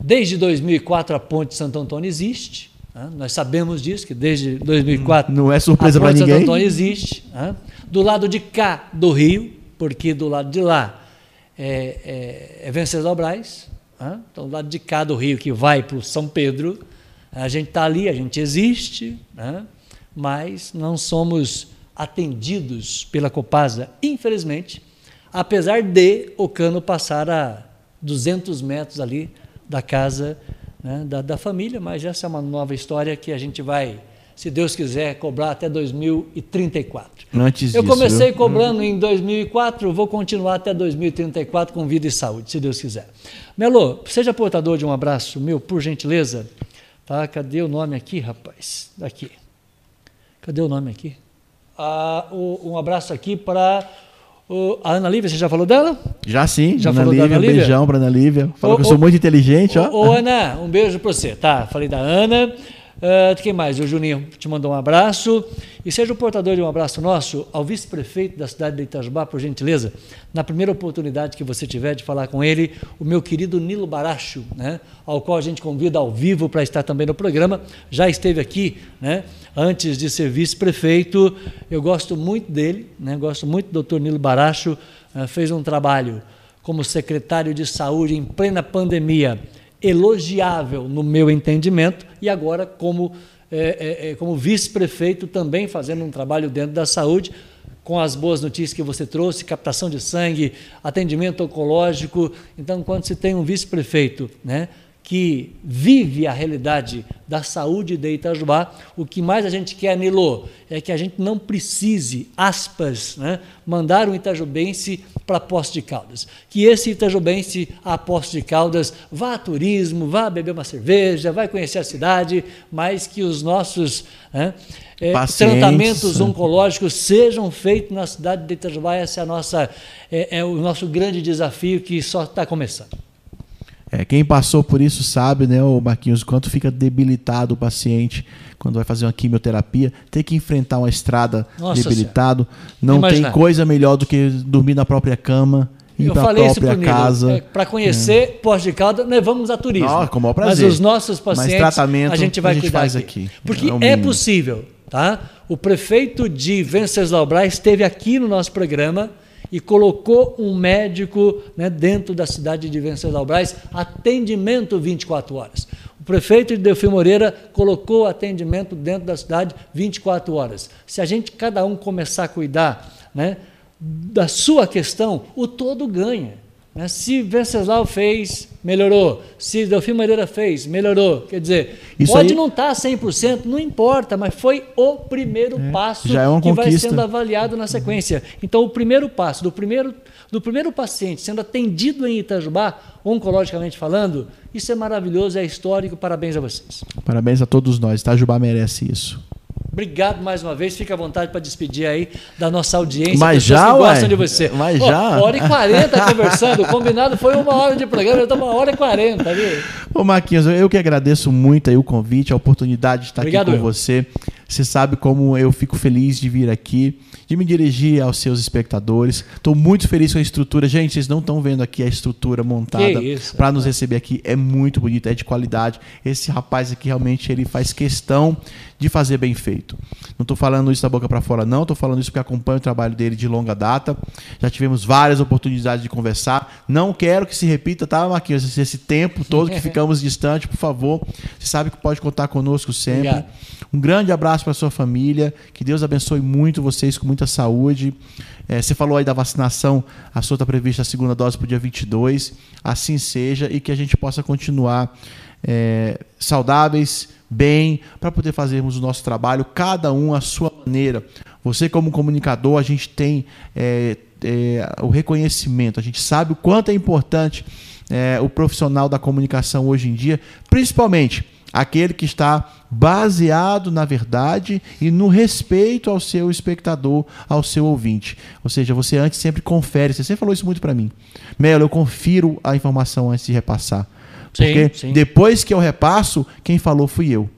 Desde 2004 a Ponte Santo Antônio existe. Né? Nós sabemos disso, que desde 2004 não é surpresa para ninguém. Santo Antônio existe. Né? Do lado de cá do rio, porque do lado de lá é, é, é Venceslau Braz, né? então do lado de cá do rio que vai para o São Pedro, a gente está ali, a gente existe, né? mas não somos atendidos pela Copasa, infelizmente, apesar de o cano passar a 200 metros ali da casa né, da, da família, mas essa é uma nova história que a gente vai se Deus quiser, cobrar até 2034. Antes Eu comecei cobrando em 2004, vou continuar até 2034 com vida e saúde, se Deus quiser. Melo, seja portador de um abraço meu, por gentileza. Tá, cadê o nome aqui, rapaz? Daqui. Cadê o nome aqui? Ah, o, um abraço aqui para a Ana Lívia, você já falou dela? Já sim, já Ana falou Lívia, da Ana Lívia? beijão para Ana Lívia. Falou que eu sou muito inteligente, ó. Ô, Ana, um beijo para você. Tá, falei da Ana. Uh, quem mais? O Juninho te mandou um abraço. E seja o portador de um abraço nosso ao vice-prefeito da cidade de Itajubá, por gentileza, na primeira oportunidade que você tiver de falar com ele, o meu querido Nilo Baracho, né, ao qual a gente convida ao vivo para estar também no programa. Já esteve aqui né, antes de ser vice-prefeito. Eu gosto muito dele, né, gosto muito do doutor Nilo Baracho. Uh, fez um trabalho como secretário de saúde em plena pandemia elogiável no meu entendimento, e agora como, é, é, é, como vice-prefeito também fazendo um trabalho dentro da saúde, com as boas notícias que você trouxe, captação de sangue, atendimento oncológico. Então, quando se tem um vice-prefeito né, que vive a realidade da saúde de Itajubá, o que mais a gente quer, Nilo, é que a gente não precise, aspas, né, mandar um itajubense para Poço de Caldas. Que esse itajubense a Poço de Caldas vá a turismo, vá beber uma cerveja, vai conhecer a cidade, mas que os nossos né, é, tratamentos oncológicos sejam feitos na cidade de Itajubá. Esse é, a nossa, é, é o nosso grande desafio que só está começando. É, quem passou por isso sabe, né, o Marquinhos, quanto fica debilitado o paciente quando vai fazer uma quimioterapia, ter que enfrentar uma estrada Nossa debilitado. Não tem coisa melhor do que dormir na própria cama. Ir para a própria casa. É, para conhecer é. De Caldas, levamos a turismo. Não, com o maior prazer. Mas os nossos pacientes, Mas tratamento, a gente vai a gente cuidar faz aqui. aqui. Porque é, é possível, tá? O prefeito de Venceslau Braz esteve aqui no nosso programa e colocou um médico né, dentro da cidade de Venceslau Braz, atendimento 24 horas. prefeito de Delfim Moreira colocou o atendimento dentro da cidade 24 horas. Se a gente, cada um, começar a cuidar né, da sua questão, o todo ganha. Né? Se Venceslau fez, melhorou. Se Delfim Moreira fez, melhorou. Quer dizer, Isso pode aí... não estar tá 100%, não importa, mas foi o primeiro é, passo é que conquista. vai sendo avaliado na sequência. Então, o primeiro passo do primeiro, do primeiro paciente sendo atendido em Itajubá, oncologicamente falando, isso é maravilhoso, é histórico. Parabéns a vocês. Parabéns a todos nós. Itajubá merece isso. Obrigado mais uma vez. Fica à vontade para despedir aí da nossa audiência. Mas já, que gostam de você. Mas oh, já. Uma hora e quarenta conversando. O combinado foi uma hora de programa, já estamos uma hora e quarenta, viu? Ô, Marquinhos, eu que agradeço muito aí o convite, a oportunidade de estar Obrigado, aqui com eu. você. Você sabe como eu fico feliz de vir aqui, de me dirigir aos seus espectadores. Estou muito feliz com a estrutura. Gente, vocês não estão vendo aqui a estrutura montada para nos receber aqui. É muito bonita, é de qualidade. Esse rapaz aqui realmente ele faz questão de fazer bem feito. Não estou falando isso da boca para fora, não. Estou falando isso porque acompanho o trabalho dele de longa data. Já tivemos várias oportunidades de conversar. Não quero que se repita, tá, Marquinhos? Esse tempo todo que ficamos distantes, por favor. Você sabe que pode contar conosco sempre. Obrigado. Um grande abraço para sua família. Que Deus abençoe muito vocês com muita saúde. É, você falou aí da vacinação, a sua está prevista a segunda dose para o dia 22. Assim seja e que a gente possa continuar é, saudáveis, bem, para poder fazermos o nosso trabalho, cada um à sua maneira. Você, como comunicador, a gente tem é, é, o reconhecimento, a gente sabe o quanto é importante é, o profissional da comunicação hoje em dia, principalmente aquele que está baseado na verdade e no respeito ao seu espectador, ao seu ouvinte. Ou seja, você antes sempre confere, você sempre falou isso muito para mim. Melo, eu confiro a informação antes de repassar. Porque sim, sim. depois que eu repasso, quem falou fui eu.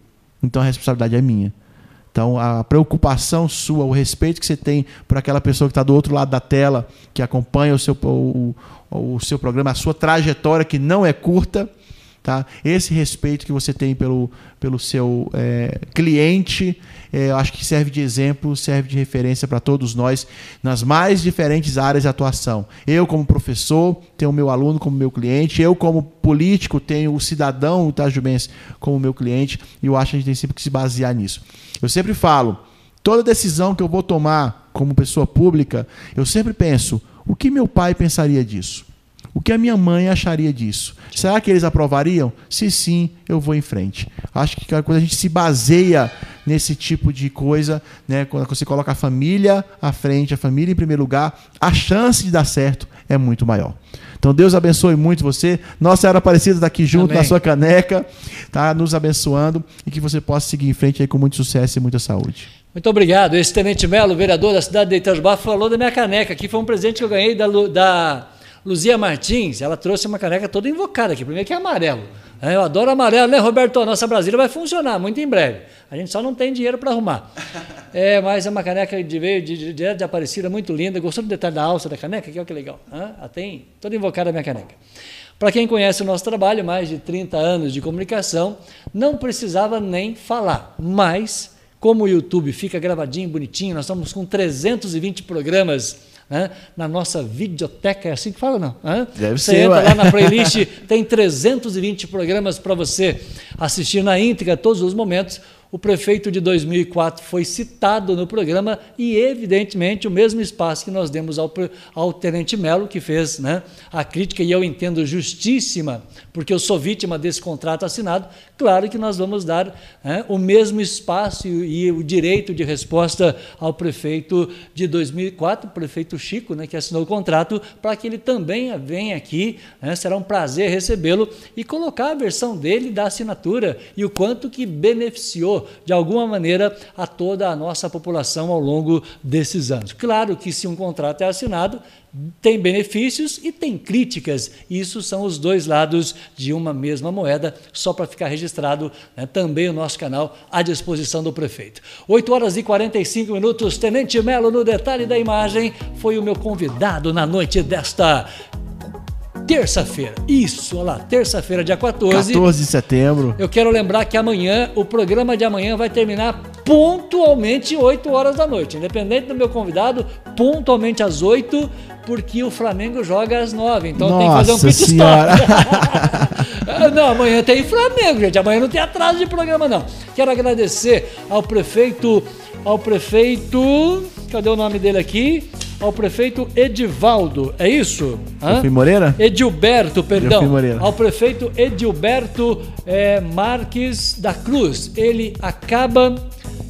Então a responsabilidade é minha. Então, a preocupação sua, o respeito que você tem por aquela pessoa que está do outro lado da tela, que acompanha o seu, o, o seu programa, a sua trajetória, que não é curta, Tá? Esse respeito que você tem pelo, pelo seu é, cliente, é, eu acho que serve de exemplo, serve de referência para todos nós nas mais diferentes áreas de atuação. Eu, como professor, tenho o meu aluno como meu cliente, eu, como político, tenho o cidadão Itajubense como meu cliente, e eu acho que a gente tem sempre que se basear nisso. Eu sempre falo, toda decisão que eu vou tomar como pessoa pública, eu sempre penso, o que meu pai pensaria disso? O que a minha mãe acharia disso? Será que eles aprovariam? Se sim, eu vou em frente. Acho que quando a gente se baseia nesse tipo de coisa, né, quando você coloca a família à frente, a família em primeiro lugar, a chance de dar certo é muito maior. Então Deus abençoe muito você. Nossa Senhora Aparecida está aqui junto Amém. na sua caneca, tá nos abençoando e que você possa seguir em frente aí com muito sucesso e muita saúde. Muito obrigado. Esse Tenente Melo, vereador da cidade de Itajubá, falou da minha caneca, que foi um presente que eu ganhei da, da Luzia Martins, ela trouxe uma caneca toda invocada aqui. Primeiro que é amarelo. É, eu adoro amarelo, né, Roberto? A nossa Brasília vai funcionar muito em breve. A gente só não tem dinheiro para arrumar. É, mas é uma caneca de veio de, de, de, de Aparecida, muito linda. Gostou do detalhe da alça da caneca? Que olha que legal. Ela tem toda invocada a minha caneca. Para quem conhece o nosso trabalho, mais de 30 anos de comunicação, não precisava nem falar. Mas, como o YouTube fica gravadinho, bonitinho, nós estamos com 320 programas né? na nossa videoteca, é assim que fala, não? Hã? Deve você ser, entra ué. lá na playlist, tem 320 programas para você assistir na íntegra todos os momentos o prefeito de 2004 foi citado no programa e, evidentemente, o mesmo espaço que nós demos ao, ao Tenente Melo, que fez né, a crítica, e eu entendo justíssima, porque eu sou vítima desse contrato assinado, claro que nós vamos dar né, o mesmo espaço e, o direito de resposta ao prefeito de 2004, o prefeito Chico, né, que assinou o contrato, para que ele também venha aqui, né, será um prazer recebê-lo e colocar a versão dele da assinatura e o quanto que beneficiou de alguma maneira, a toda a nossa população ao longo desses anos. Claro que se um contrato é assinado, tem benefícios e tem críticas. Isso são os dois lados de uma mesma moeda, só para ficar registrado né, também o nosso canal à disposição do prefeito. 8 horas e 45 minutos, Tenente Melo, no detalhe da imagem, foi o meu convidado na noite desta terça-feira. Isso, olha lá, terça-feira, dia 14. 14 de setembro. Eu quero lembrar que amanhã, o programa de amanhã vai terminar pontualmente 8 horas da noite. Independente do meu convidado, pontualmente às 8, porque o Flamengo joga às 9. Então Nossa tem que fazer um pit stop. Não, amanhã tem Flamengo, gente. Amanhã não tem atraso de programa, não. Quero agradecer ao prefeito. Ao prefeito. Cadê o nome dele aqui? Ao prefeito Edivaldo, é isso? Hã? Moreira? Edilberto, perdão. Moreira. Ao prefeito Edilberto é, Marques da Cruz. Ele acaba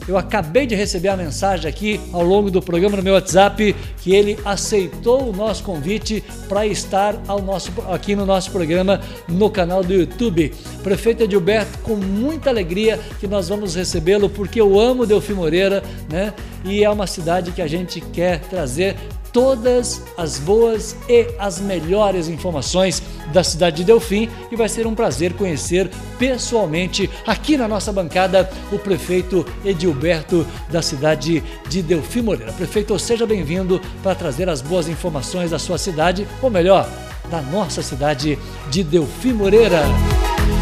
eu acabei de receber a mensagem aqui ao longo do programa no meu WhatsApp que ele aceitou o nosso convite para estar ao nosso, aqui no nosso programa no canal do YouTube. Prefeito Edilberto, com muita alegria que nós vamos recebê-lo, porque eu amo Delfim Moreira, né? E é uma cidade que a gente quer trazer todas as boas e as melhores informações da cidade de Delfim e vai ser um prazer conhecer pessoalmente aqui na nossa bancada o prefeito Edilberto da cidade de Delfim Moreira. Prefeito, seja bem-vindo para trazer as boas informações da sua cidade, ou melhor, da nossa cidade de Delfim Moreira.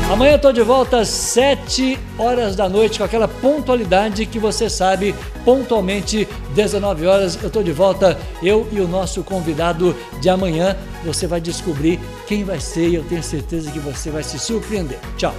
Amanhã eu tô de volta às 7 horas da noite com aquela pontualidade que você sabe, pontualmente 19 horas eu tô de volta, eu e o nosso convidado de amanhã. Você vai descobrir quem vai ser e eu tenho certeza que você vai se surpreender. Tchau.